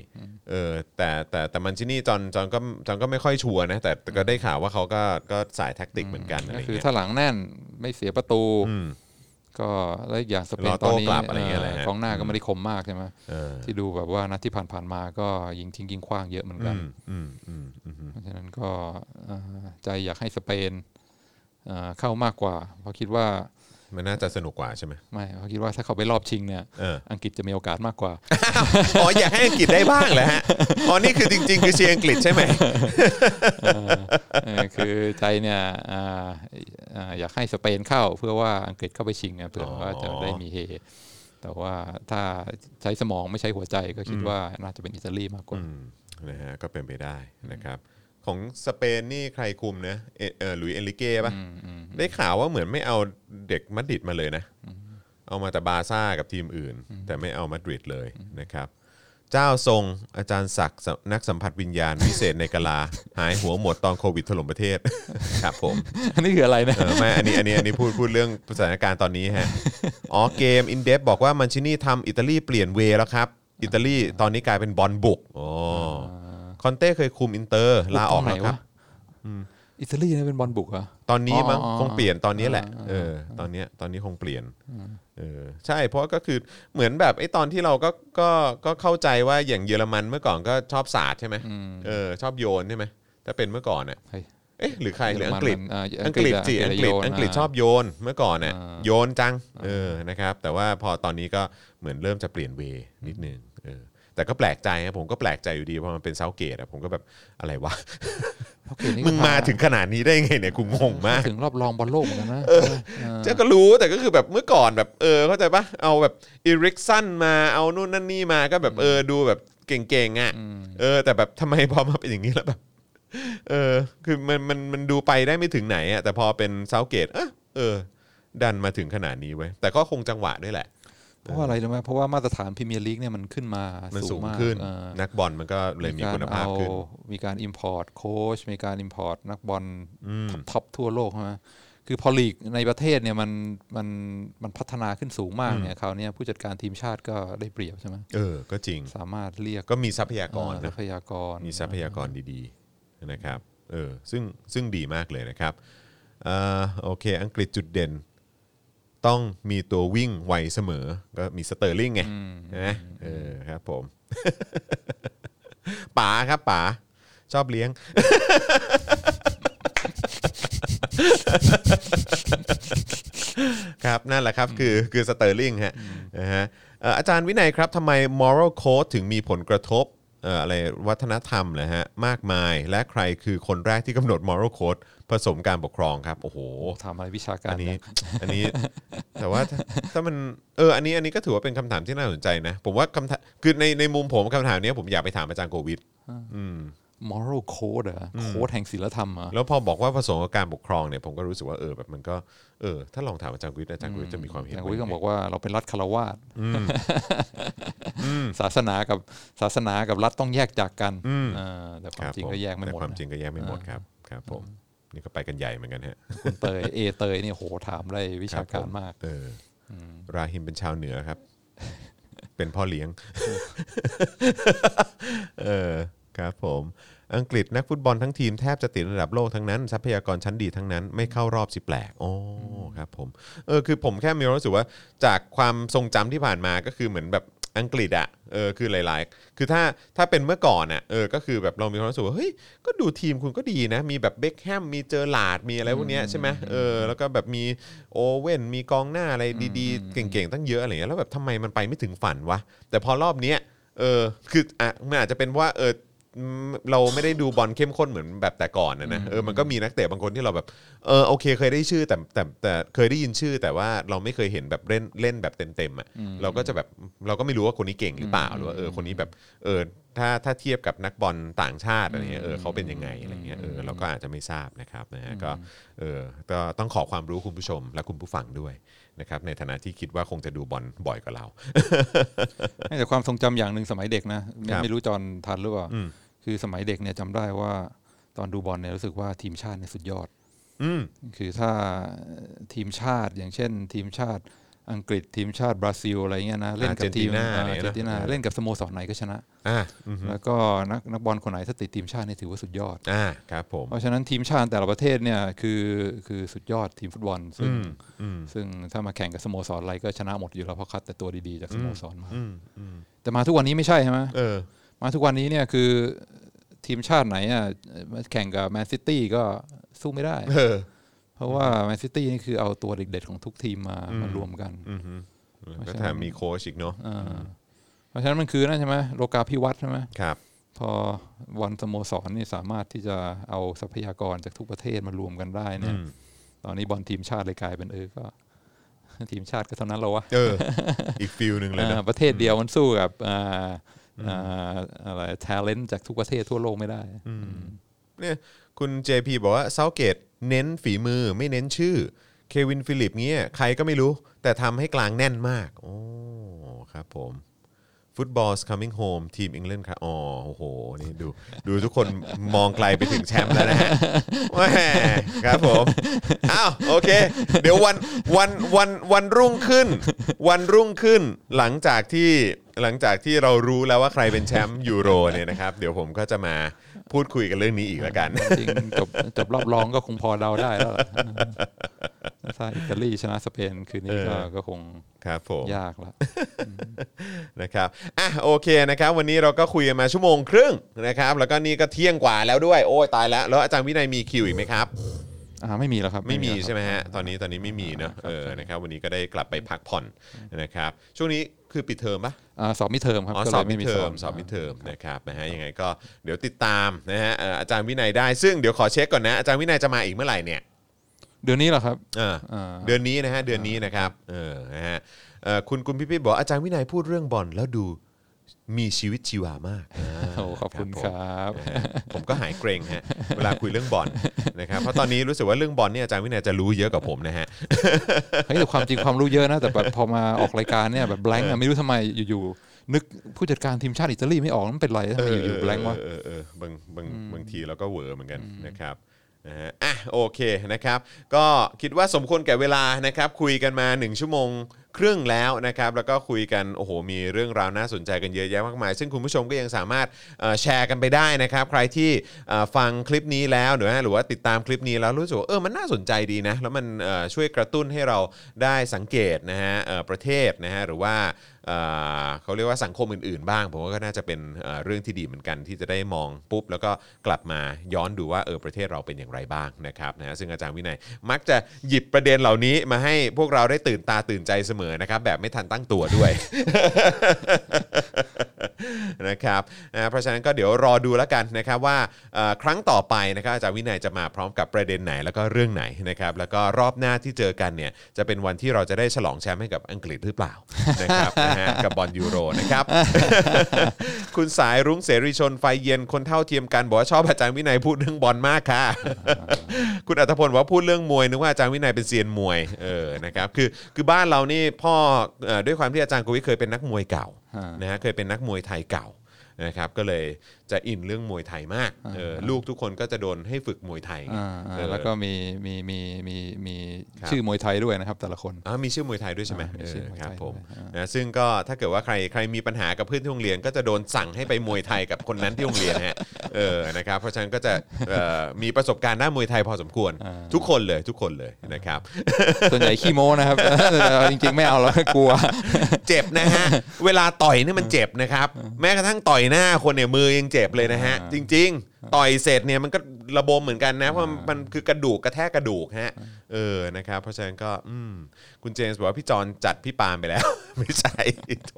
Speaker 2: เออแต่แต่แต่มันชินี่จอนจอนก็จอนก็ไม่ค่อยชัวร์นะ แต่แต่ก็ได้ข่าวว่าเขาก็ก็สาย tactic เหมือนกันอะไร
Speaker 3: ก็คือ
Speaker 2: เงี้ย
Speaker 3: ถ้าหลังแน่นไม่เสียประตู
Speaker 2: อืม
Speaker 3: ก็แล้วอีกอย่างสเป
Speaker 2: ร
Speaker 3: น
Speaker 2: อ
Speaker 3: ต
Speaker 2: โต้
Speaker 3: อนนี้
Speaker 2: กลับอะไรเงี้ยแหละฮะ
Speaker 3: กองหน้าก็ไม่ได้คมมากใช่ไหม
Speaker 2: เออ
Speaker 3: ที่ดูแบบว่านัดที่ผ่านๆมาก็ยิงทิ้งยิงคว้างเยอะเหมือนกัน
Speaker 2: อืมอืมอืมอืม
Speaker 3: เพราะฉะนั้นก็เอ่อใจอยากให้สเปนเอ่อเข้ามากกว่า เพราะคิดว่า
Speaker 2: มันน่าจะสนุกกว่าใช่ไหม
Speaker 3: ไม่เพราะคิดว่าถ้าเขาไปรอบชิงเนี่ย
Speaker 2: เออ
Speaker 3: อังกฤษจะมีโอกาสมากกว่า
Speaker 2: อ๋ออยากให้อังกฤษได้บ้างเหรอฮะอ๋อนี่คือจริง ๆ คือเชียร์อังกฤษใช่ไหม
Speaker 3: เออคือใจเนี่ยอ่าอ่าอยากให้สเปนเข้าเพื่อว่าอังกฤษเข้าไปชิงเนี่ยเผื่อว่าจะได้มีเฮแต่ว่าถ้าใช้สมองไม่ใช้หัวใจก็คิดว่าน่าจะเป็นอิตาลีมากกว่า
Speaker 2: อืมนะฮะก็เป็นไปได้นะครับ ของสเปนนี่ใครคุมนะเอเออหลุยส์เอนริเก้ป่ะได้ข่าวว่าเหมือนไม่เอาเด็กมาดริดมาเลยนะ เอามาแต่บาร์ซ่ากับทีมอื่น แต่ไม่เอามาดริดเลยนะครับ เจ้าทรงอาจารย์ศักดิ์นักสัมผัสวิญญาณวิเศษในกะลา หายหัวหมดตอนโควิดถล่มประเทศ ครับผม
Speaker 3: อันนี้คืออะไรนะ
Speaker 2: เออไม่อันนี้อันนี้อันนี้พูดพูดเรื่องสถานการณ์ตอนนี้ฮะอ๋อเกมอินเดฟบอกว่ามันชินี่ทำอิตาลีเปลี่ยน way แล้วครับอิตาลีตอนนี้กลายเป็นบอลบุกอ๋อ คอนเต้เคยคุมอินเตอร์ลาออกแล้วครับ
Speaker 3: อิตาลีเนี่ยเป็นบอลบุกเหรอ
Speaker 2: ตอนนี้มั้ง
Speaker 3: อ๋อ
Speaker 2: คงเปลี่ยนตอนนี้แหละ
Speaker 3: อ่า
Speaker 2: เออตอนเนี้ยตอนนี้คงเปลี่ยนเออใช่เพราะก็คือเหมือนแบบไอ้ตอนที่เราก็ก็ก็เข้าใจว่าอย่างเยอรมันเมื่อก่อนก็ชอบศาสตร์ใช่ไหมเออชอบโยนใช่ไหมถ้าเป็นเมื่อก่อนเนี่ย
Speaker 3: เฮ้ย
Speaker 2: เอ๊ะหรือใครหรืออังกฤษ
Speaker 3: เยอรมันมันอ่า
Speaker 2: อังกฤษสิ
Speaker 3: อั
Speaker 2: อั
Speaker 3: ง
Speaker 2: ง
Speaker 3: ก
Speaker 2: ก
Speaker 3: ฤ
Speaker 2: ฤ
Speaker 3: ษ
Speaker 2: ษ
Speaker 3: โยน
Speaker 2: อังกฤษ
Speaker 3: อ่า
Speaker 2: ชอบโยนเมื่อก่อนเนี่ย
Speaker 3: อ่า
Speaker 2: โยนจังเออนะครับแต่ว่าพอตอนนี้ก็เหมือนเริ่มจะเปลี่ยนเวย์นิดนึงเออ แต่ก็แปลกใจนะผมก็แปลกใจอยู่ดีเพราะมันเป็นเซาเกตอะผมก็แบบอะไรวะ
Speaker 3: เพราะเกมนี้
Speaker 2: มึงมาถึงขนาดนี้ได้ไงเนี่ยกูงงมาก
Speaker 3: ถึงรอบรองบอลโลกเหมือนกันนะ
Speaker 2: เจ้าก็รู้แต่ก็คือแบบเมื่อก่อนแบบเออเข้าใจปะเอาแบบอีริกสันมาเอานู่นนั่นนี่มาก็แบบเออดูแบบเก่งๆอะเออ แต่แบบทำไมพอมาเป็นอย่างนี้แล้วแบบเออ คือมันมันมันดูไปได้ไม่ถึงไหนอะแต่พอเป็นเซาธ์เกตเออเออ ดันมาถึงขนาดนี้เว้ยแต่ก็คงจังหวะด้วยแหละ
Speaker 3: เพราะว่าอะไรรู้ไหมเพราะว่ามาตรฐานพรีเมียร์ลีกเนี่ยมันขึ้นมา
Speaker 2: มัน
Speaker 3: สู
Speaker 2: สู
Speaker 3: ง
Speaker 2: ง
Speaker 3: มาก
Speaker 2: ขึ้น
Speaker 3: เออ
Speaker 2: นักบอลมันก็เลยมีคุณภาพขึ้น
Speaker 3: มีการเอามีการ import โค้ชมีการ import นักบอลtop top ทั่วโลกใช่ไหมคือพอลีกในประเทศเนี่ยมันมันมันพัฒนาขึ้นสูงมากเนี่ยคราวเนี้ยผู้จัดการทีมชาติก็ได้เปรียบใช่ไหม
Speaker 2: เออ ก็จริง
Speaker 3: สามารถเรียก
Speaker 2: ก็มีทรัพยากร
Speaker 3: เอ่อทรัพยากรนะ
Speaker 2: มีทรัพยากรดีๆนะครับเออซึ่งซึ่งดีมากเลยนะครับอ่าโอเค อังกฤษจุดเด่น ต้องมีตัววิ่งไวเสมอ ก็มีสเตอร์ลิงไงนะเออครับผมป๋าครับป๋าชอบเลี้ยง ครับนั่นแหละครับคือคือสเตอร์ลิงฮะนะฮะเอ่ออาจารย์วินัยครับทำไม moral code ถึงมีผลกระทบเอ่ออะไรวัฒนธรรมนะฮะมากมาย และใครคือคนแรกที่กำหนด moral code ผสมการปกครองครับโอ้โห
Speaker 3: ทำอะไรวิชาการ
Speaker 2: อันนี้
Speaker 3: นะ
Speaker 2: อันนี้ แต่ว่าถ้าถ้ามันเอออันนี้อันนี้ก็ถือว่าเป็นคำถามที่น่าสนใจนะ ผมว่าคำถามคือในในมุมผมคำถามเนี้ยผมอยากไปถามอาจารย์โกวิท
Speaker 3: moral code เหรอโค้ดแห่งศีลธรรมเหรอ
Speaker 2: แล้วพอบอกว่าผสมกับการปกครองเนี่ยผมก็รู้สึกว่าเออแบบมันก็เออถ้าลองถามอาจารย์โควิดอาจารย์โควิดจะมีความเห็น
Speaker 3: อย่าง
Speaker 2: ว่า
Speaker 3: วิก็
Speaker 2: ยังไง
Speaker 3: บอกว่าเราเป็นรัฐคารวาส
Speaker 2: อื
Speaker 3: ศาสนากับศาสนากับรัฐต้องแยกจากกัน
Speaker 2: อืม
Speaker 3: อ่าแต่ความ
Speaker 2: ครับ
Speaker 3: จริง
Speaker 2: ผ
Speaker 3: ก็แยกไม่หมด
Speaker 2: แต่ความ
Speaker 3: นะ
Speaker 2: จริงก็แยกไม่หมดครับครับผม นี่ก็ไปกันใหญ่เหมือนกันฮะ
Speaker 3: คุณเตยเอเตยนี่โหถามอะไรวิชาการมาก
Speaker 2: เอออราฮิมเป็นชาวเหนือครับ เป็นพ่อเลี้ยงเออครับผมอังกฤษนักฟุตบอลทั้งทีมแทบจะติดระดับโลกทั้งนั้น ทรัพยากรชั้นดีทั้งนั้นไม่เข้ารอบสิแปลกโอ้ครับผมเออคือผมแค่มีความรู้สึกว่า จากความทรงจำที่ผ่านมาก็คือเหมือนแบบ อังกฤษอะเออคือหลายๆ คือถ้าถ้าเป็นเมื่อก่อนอะเออก็คือแบบเรามีความรู้สึกว่าเฮ้ยก็ดูทีมคุณก็ดีนะ มีแบบเบคแฮมมีเจอหลาดมีอะไรพวกเนี้ยใช่ไหมเออแล้วก็แบบมีโอเว่นมีกองหน้าอะไรดีๆ เก่งๆตั้งเยอะอะไรเงี้ยแล้วแบบทำไมมันไปไม่ถึงฝันวะแต่พอรอบเนี้ยเออคืออะมันอาจจะเป็นว่าเอออืม เราไม่ได้ดูบอลเข้มข้นเหมือนแบบแต่ก่อนนะนะเออมันก็มีนักเตะบางคนที่เราแบบเออโอเคเคยได้ชื่อแต่แต่แต่เคยได้ยินชื่อ แต่ว่าเราไม่เคยเห็นแบบเล่นเล่นแบบเต็มๆอะเราก็จะแบบเราก็ไม่รู้ว่าคนนี้เก่งหรือเปล่าหรือว่าเออคนนี้แบบเออถ้าถ้าเทียบกับนักบอลต่างชาติอะไรเงี้ยเออเขาเป็นยังไงอะไรเงี้ยเออเราก็อาจจะไม่ทราบนะครับนะฮะก็เออก็ต้องขอความรู้คุณผู้ชมและคุณผู้ฟังด้วย นะครับในฐานะที่คิดว่าคงจะดูบอลบ่อยกว่าเรา
Speaker 3: แต่ความทรงจำอย่างหนึ่งสมัยเด็กนะไม่
Speaker 2: ครับ
Speaker 3: ไม่รู้จอนทันหรือเปล่า
Speaker 2: อืม
Speaker 3: คือสมัยเด็กเนี่ยจำได้ว่าตอนดูบอลเนี่ยรู้สึกว่าทีมชาติเนี่ยสุดยอด
Speaker 2: อืม
Speaker 3: คือถ้าทีมชาติอย่างเช่น ทีมชาติ อังกฤษทีมชาติบราซิลอะไรเงี้ยนะเล่นกับทีม
Speaker 2: อาร์
Speaker 3: อา
Speaker 2: เจนตินาอะไร
Speaker 3: ร์เจนตินา
Speaker 2: เงี้ยนะ
Speaker 3: เล่นกับสโมสรไหนก็ชนะ
Speaker 2: อ่าอืม
Speaker 3: แล้วก็นักนักบอลคนไหนถ้าติดทีมชาติเนี่ยถือว่าสุดยอด
Speaker 2: อ่าครับผม
Speaker 3: เพราะฉะนั้นทีมชาติแต่ละประเทศเนี่ยคือคือสุดยอดทีมฟุตบอล ซึ่ง
Speaker 2: อืมอืม
Speaker 3: ซึ่งถ้ามาแข่งกับสโมสรอะไรก็ชนะหมดอยู่แล้วเพราะคัดแต่ตัวดีๆจากสโมสรมา
Speaker 2: อืมอืม
Speaker 3: แต่มาทุกวันนี้ไม่ใช่ใช่ไหม
Speaker 2: เออ
Speaker 3: มาทุกวันนี้เนี่ยคือทีมชาติไหนอะมาแข่งกับแมนซิตี้ก็สู้ไม่ได้
Speaker 2: เออ
Speaker 3: เพ ราะว่าแมนซิตี้นี่คือเอาตัวเด็ดๆของทุกทีมมามารวมกัน
Speaker 2: อืมฮึ
Speaker 3: เพราะ
Speaker 2: ก็
Speaker 3: ฉะนั้น
Speaker 2: แถมมีโค้ชอีกเนาะ
Speaker 3: อ่าเพราะฉะนั้นมันคือนั่นใช่ไหมโลกาภิวัตน์ใช่ไหม
Speaker 2: ครับ
Speaker 3: พอวันสโมสรนี่สามารถที่จะเอาทรัพยากรจากทุกประเทศมารวมกันได้เนี่ย
Speaker 2: อืม
Speaker 3: ตอนนี้บอลทีมชาติเลยกลายเป็นเออก็ ทีมชาติก็เท่านั้นแล้ววะ
Speaker 2: เออ อีก feel หนึ่งเลยนะ
Speaker 3: อ่าประเทศเดียวมันสู้กับอ่าอ่าอะไรท a เลนต์จากทุกประเทศทั่วโลกไม่ได้
Speaker 2: เนี่ยคุณ JP บอกว่า Southgate เน้นฝีมือไม่เน้นชื่อเควินฟิลิปเงี้ยใครก็ไม่รู้ แต่ทำให้กลางแน่นมาก โอ้ครับผมฟุตบอล coming home ทีมอังกฤษครับอ๋อโอ้โห นี่ดู ดูทุกคนมองไกลไปถึงแชมป์แล้วนะฮะแหมครับผมอ้าวโอเค เดี๋ยววันวันวันวันรุ่งขึ้น วันรุ่งขึ้นหลังจากที่หลังจากที่เรารู้แล้วว่าใครเป็นแชมป์ยูโรเนี่ยนะครับ เดี๋ยวผมก็จะมา พูดคุยกันเรื่องนี้อีกแล้วกัน
Speaker 3: จริงจบจบรอบรองก็คงพอเดาได้แล้วล่ะถ้าอิตาลีชนะสเปนคืนนี้ก็
Speaker 2: เออ
Speaker 3: ก็คง
Speaker 2: ครับผม
Speaker 3: ยากละ
Speaker 2: นะครับอะโอเคนะครับ วันนี้เราก็คุยกันมาชั่วโมงครึ่งนะครับ แล้วก็นี่ก็เที่ยงกว่าแล้วด้วย โอ้ยตายแล้ว แล้วอาจารย์วินัยมีคิวอีกไหมครับ
Speaker 3: อ่าไม่มีแล้วครับ
Speaker 2: ไม่มี
Speaker 3: แล้วครับ
Speaker 2: ใช่ไหมฮะตอนนี้ตอนนี้ไม่มีเนอะเออนะครับ วันนี้ก็ได้กลับไปพักผ่อนนะครับ ช่วงนี้ คือปิดเทอมปะ
Speaker 3: อ่าสอบ midterm ครับ
Speaker 2: อ๋อ
Speaker 3: ก็
Speaker 2: ส
Speaker 3: เล
Speaker 2: อบ
Speaker 3: ย
Speaker 2: มิ
Speaker 3: ไม่
Speaker 2: ด
Speaker 3: มีส
Speaker 2: อ
Speaker 3: บ
Speaker 2: สอบ midterm midterm นะครับนะฮะยังไงก็เดี๋ยวติดตามนะฮะเอ่ออาจารย์วินัยได้ซึ่งเดี๋ยวขอเช็คก่อนนะอาจารย์วินัยจะมาอีกเมื่อไหร่เนี่ย
Speaker 3: เดือนนี้เหรอครับ
Speaker 2: เออ
Speaker 3: อ่า
Speaker 2: เดือนนี้นะฮะเดือนนี้นะครับเออนะฮะเอ่อคุณคุณพี่พี่บอกอาจารย์วินัยพูดเรื่องบอลแล้วดู มีชีวิตชีวามากา
Speaker 3: โอ้ขอบคุณ
Speaker 2: ผม
Speaker 3: ครับ
Speaker 2: นะฮะผมก็หายเกรงฮะ เวลาคุยเรื่องบอลนะครับ เพราะตอนนี้รู้สึกว่าเรื่องบอลเนี่ยอาจารย์วินัยจะรู้เยอะกว่าผมนะฮะ
Speaker 3: เฮ้ยแต่ความจริงความรู้เยอะนะ แต่แบบพอมาออกรายการเนี่ยแบบแบงค์อะไม่รู้ทำไมอยู่ๆนึกผู้จัดการทีมชาติอิตาลีไม่ออกมันเป็นไรทำไมอยู่ๆแบงค์วะ
Speaker 2: เออเออเออบางบางบางทีเราก็เหวอเหมือนกันนะครับนะฮะอะโอเคนะครับ ก็คิดว่าสมควรแก่เวลานะครับ คุยกันมา 1 ชั่วโมง ครึ่งแล้วนะครับแล้วก็คุยกันโอ้โหมีเรื่องราวน่าสนใจกันเยอะแยะมากมาย ซึ่งคุณผู้ชมก็ยังสามารถแชร์กันไปได้นะครับ ใครที่ฟังคลิปนี้แล้วหรือว่าหรือว่าติดตามคลิปนี้แล้วรู้สึกว่าเออมันน่าสนใจดีนะแล้วมันช่วยกระตุ้นให้เราได้สังเกตนะฮะประเทศนะฮะหรือว่าเขาเรียกว่าสังคมอื่นๆบ้าง ผมว่าก็น่าจะเป็นเอ่อเรื่องที่ดีเหมือนกันที่จะได้มองปุ๊บ แล้วก็กลับมาย้อนดูว่าเออประเทศเราเป็นอย่างไรบ้างนะครับนะฮะซึ่งอาจารย์วินัยมักจะหยิบประเด็นเหล่านี้มาให้พวกเราได้ตื่นตาตื่นใจเสมอมอนะครับแบบไม่ทันตั้งตัวด้วย นะครับนะเพราะฉะนั้นก็เดี๋ยวรอดูแล้วกันนะครับว่าเอ่อครั้งต่อไปนะครับอาจารย์วินัยจะมาพร้อมกับประเด็นไหนแล้วก็เรื่องไหนนะครับแล้วก็รอบหน้าที่เจอกันเนี่ยจะเป็นวันที่เราจะได้ฉลองแชมป์ให้กับอังกฤษหรือเปล่า นะครับนะฮะกับบอลยูโรนะครับ คุณสายรุ้งเสรีชนไฟเย็นคนเท่าเทียมกันบอกว่าชอบอาจารย์วินัยพูดเรื่องบอลมากค่ะ คุณอัตพลบอกว่าพูดเรื่องมวยนึกว่าอาจารย์วินัยเป็นเซียนมวยเออนะครับคือคือบ้านเรานี่พ่อเอ่อด้วยความที่อาจารย์โกวิทเคยเป็นนักมวยเก่า
Speaker 3: อ่าน
Speaker 2: นะฮะเคยเป็นนักมวยไทยเก่านะครับก็เลย จะอินเรื่องมวยไทยมากเออลูกทุกคนก็จะโดนให้ฝึกมวยไทยไง
Speaker 3: อ่าอ่า
Speaker 2: เออ
Speaker 3: แล้วก็มีมีมีมีมี
Speaker 2: ครับ
Speaker 3: ชื่อมวยไทยด้วยนะครับ แต่ละคน
Speaker 2: อ่ามีชื่อมวยไทยด้วยใช่ไหม
Speaker 3: อ่ามีชื่อมวยไทย
Speaker 2: ครับผม
Speaker 3: ด้วยอ่าน
Speaker 2: นะซึ่งก็ถ้าเกิดว่าใครใครมีปัญหากับเพื่อนที่โรงเรียน ก็จะโดนสั่งให้ไปมวยไทยกับคนนั้นที่โรงเรียนฮะเออนะครับเพราะฉะนั้นก็จะเอ่อมีประสบการณ์ด้านมวยไทยพอสมควร ทุกคนเลยทุกคนเลยนะครับ
Speaker 3: ส่วนใหญ่ขี้โม้นะครับ จริงๆไม่เอาแล้วกลัว
Speaker 2: เจ็บนะฮะ เวลาต่อยนี่มันเจ็บนะครับ แม้กระทั่งต่อยหน้าคนเนี่ยมือยังเจ็บเลยนะฮะ จริง ๆ ต่อยเสร็จเนี่ยมันก็ระบมเหมือนกันนะเพราะมันมันคือกระดูกกระแทกกระดูกฮะ เออนะครับเพราะฉะนั้นก็อืมคุณเจมส์บอกว่าพี่จอนจัดพี่ปาล์มไปแล้ว ไม่ใช่โถ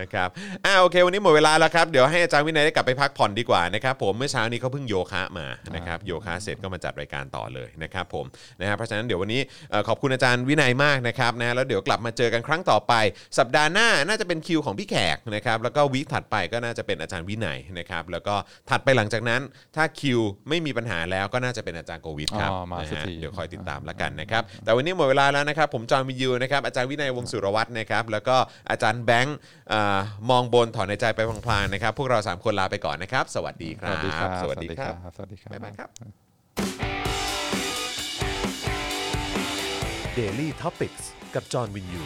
Speaker 2: นะครับอ่าโอเค วันนี้หมดเวลาแล้วครับ เดี๋ยวให้อาจารย์วินัยได้กลับไปพักผ่อนดีกว่านะครับผมเมื่อเช้านี้เขาเพิ่งโยคะมานะครับโยคะเสร็จก็มาจัดรายการต่อเลยนะครับผมนะครับเพราะฉะนั้นเดี๋ยววันนี้เอ่อขอบคุณอาจารย์วินัยมากนะครับนะแล้วเดี๋ยวกลับมาเจอกันครั้งต่อไป สัปดาห์หน้าน่าจะเป็นคิวของพี่แขกนะครับแล้วก็วีคถัดไปก็น่าจะเป็นอาจารย์วินัยนะครับแล้วก็ถัดไปหลังจากนั้นถ้าคิวไม่มีปัญหาแล้วก็น่าจะเป็นอาจารย์โกวิทครับ
Speaker 3: อ๋อมา
Speaker 2: นะ
Speaker 3: สัก
Speaker 2: ฮะ
Speaker 3: ที
Speaker 2: เดี๋ยวคอยติดตามแล้วกันนะครับแต่วันนี้หมดเวลาแล้วนะครับผมจอห์นวินยูนะครับอาจารย์วินัยวงศ์สุรวัตรนะครับแล้วก็อาจารย์แบงค์อ่ามองบนถอนในใจไปพลางๆนะครับพวกเราสามคนลาไปก่อนนะครับสวัสดีครับ ส
Speaker 3: วัสดีครับ
Speaker 2: สวัสดีครับ
Speaker 3: สวัสดีครับ
Speaker 2: บ๊ายบายครับ
Speaker 1: Daily t o p i c กกับจอห์นวินยู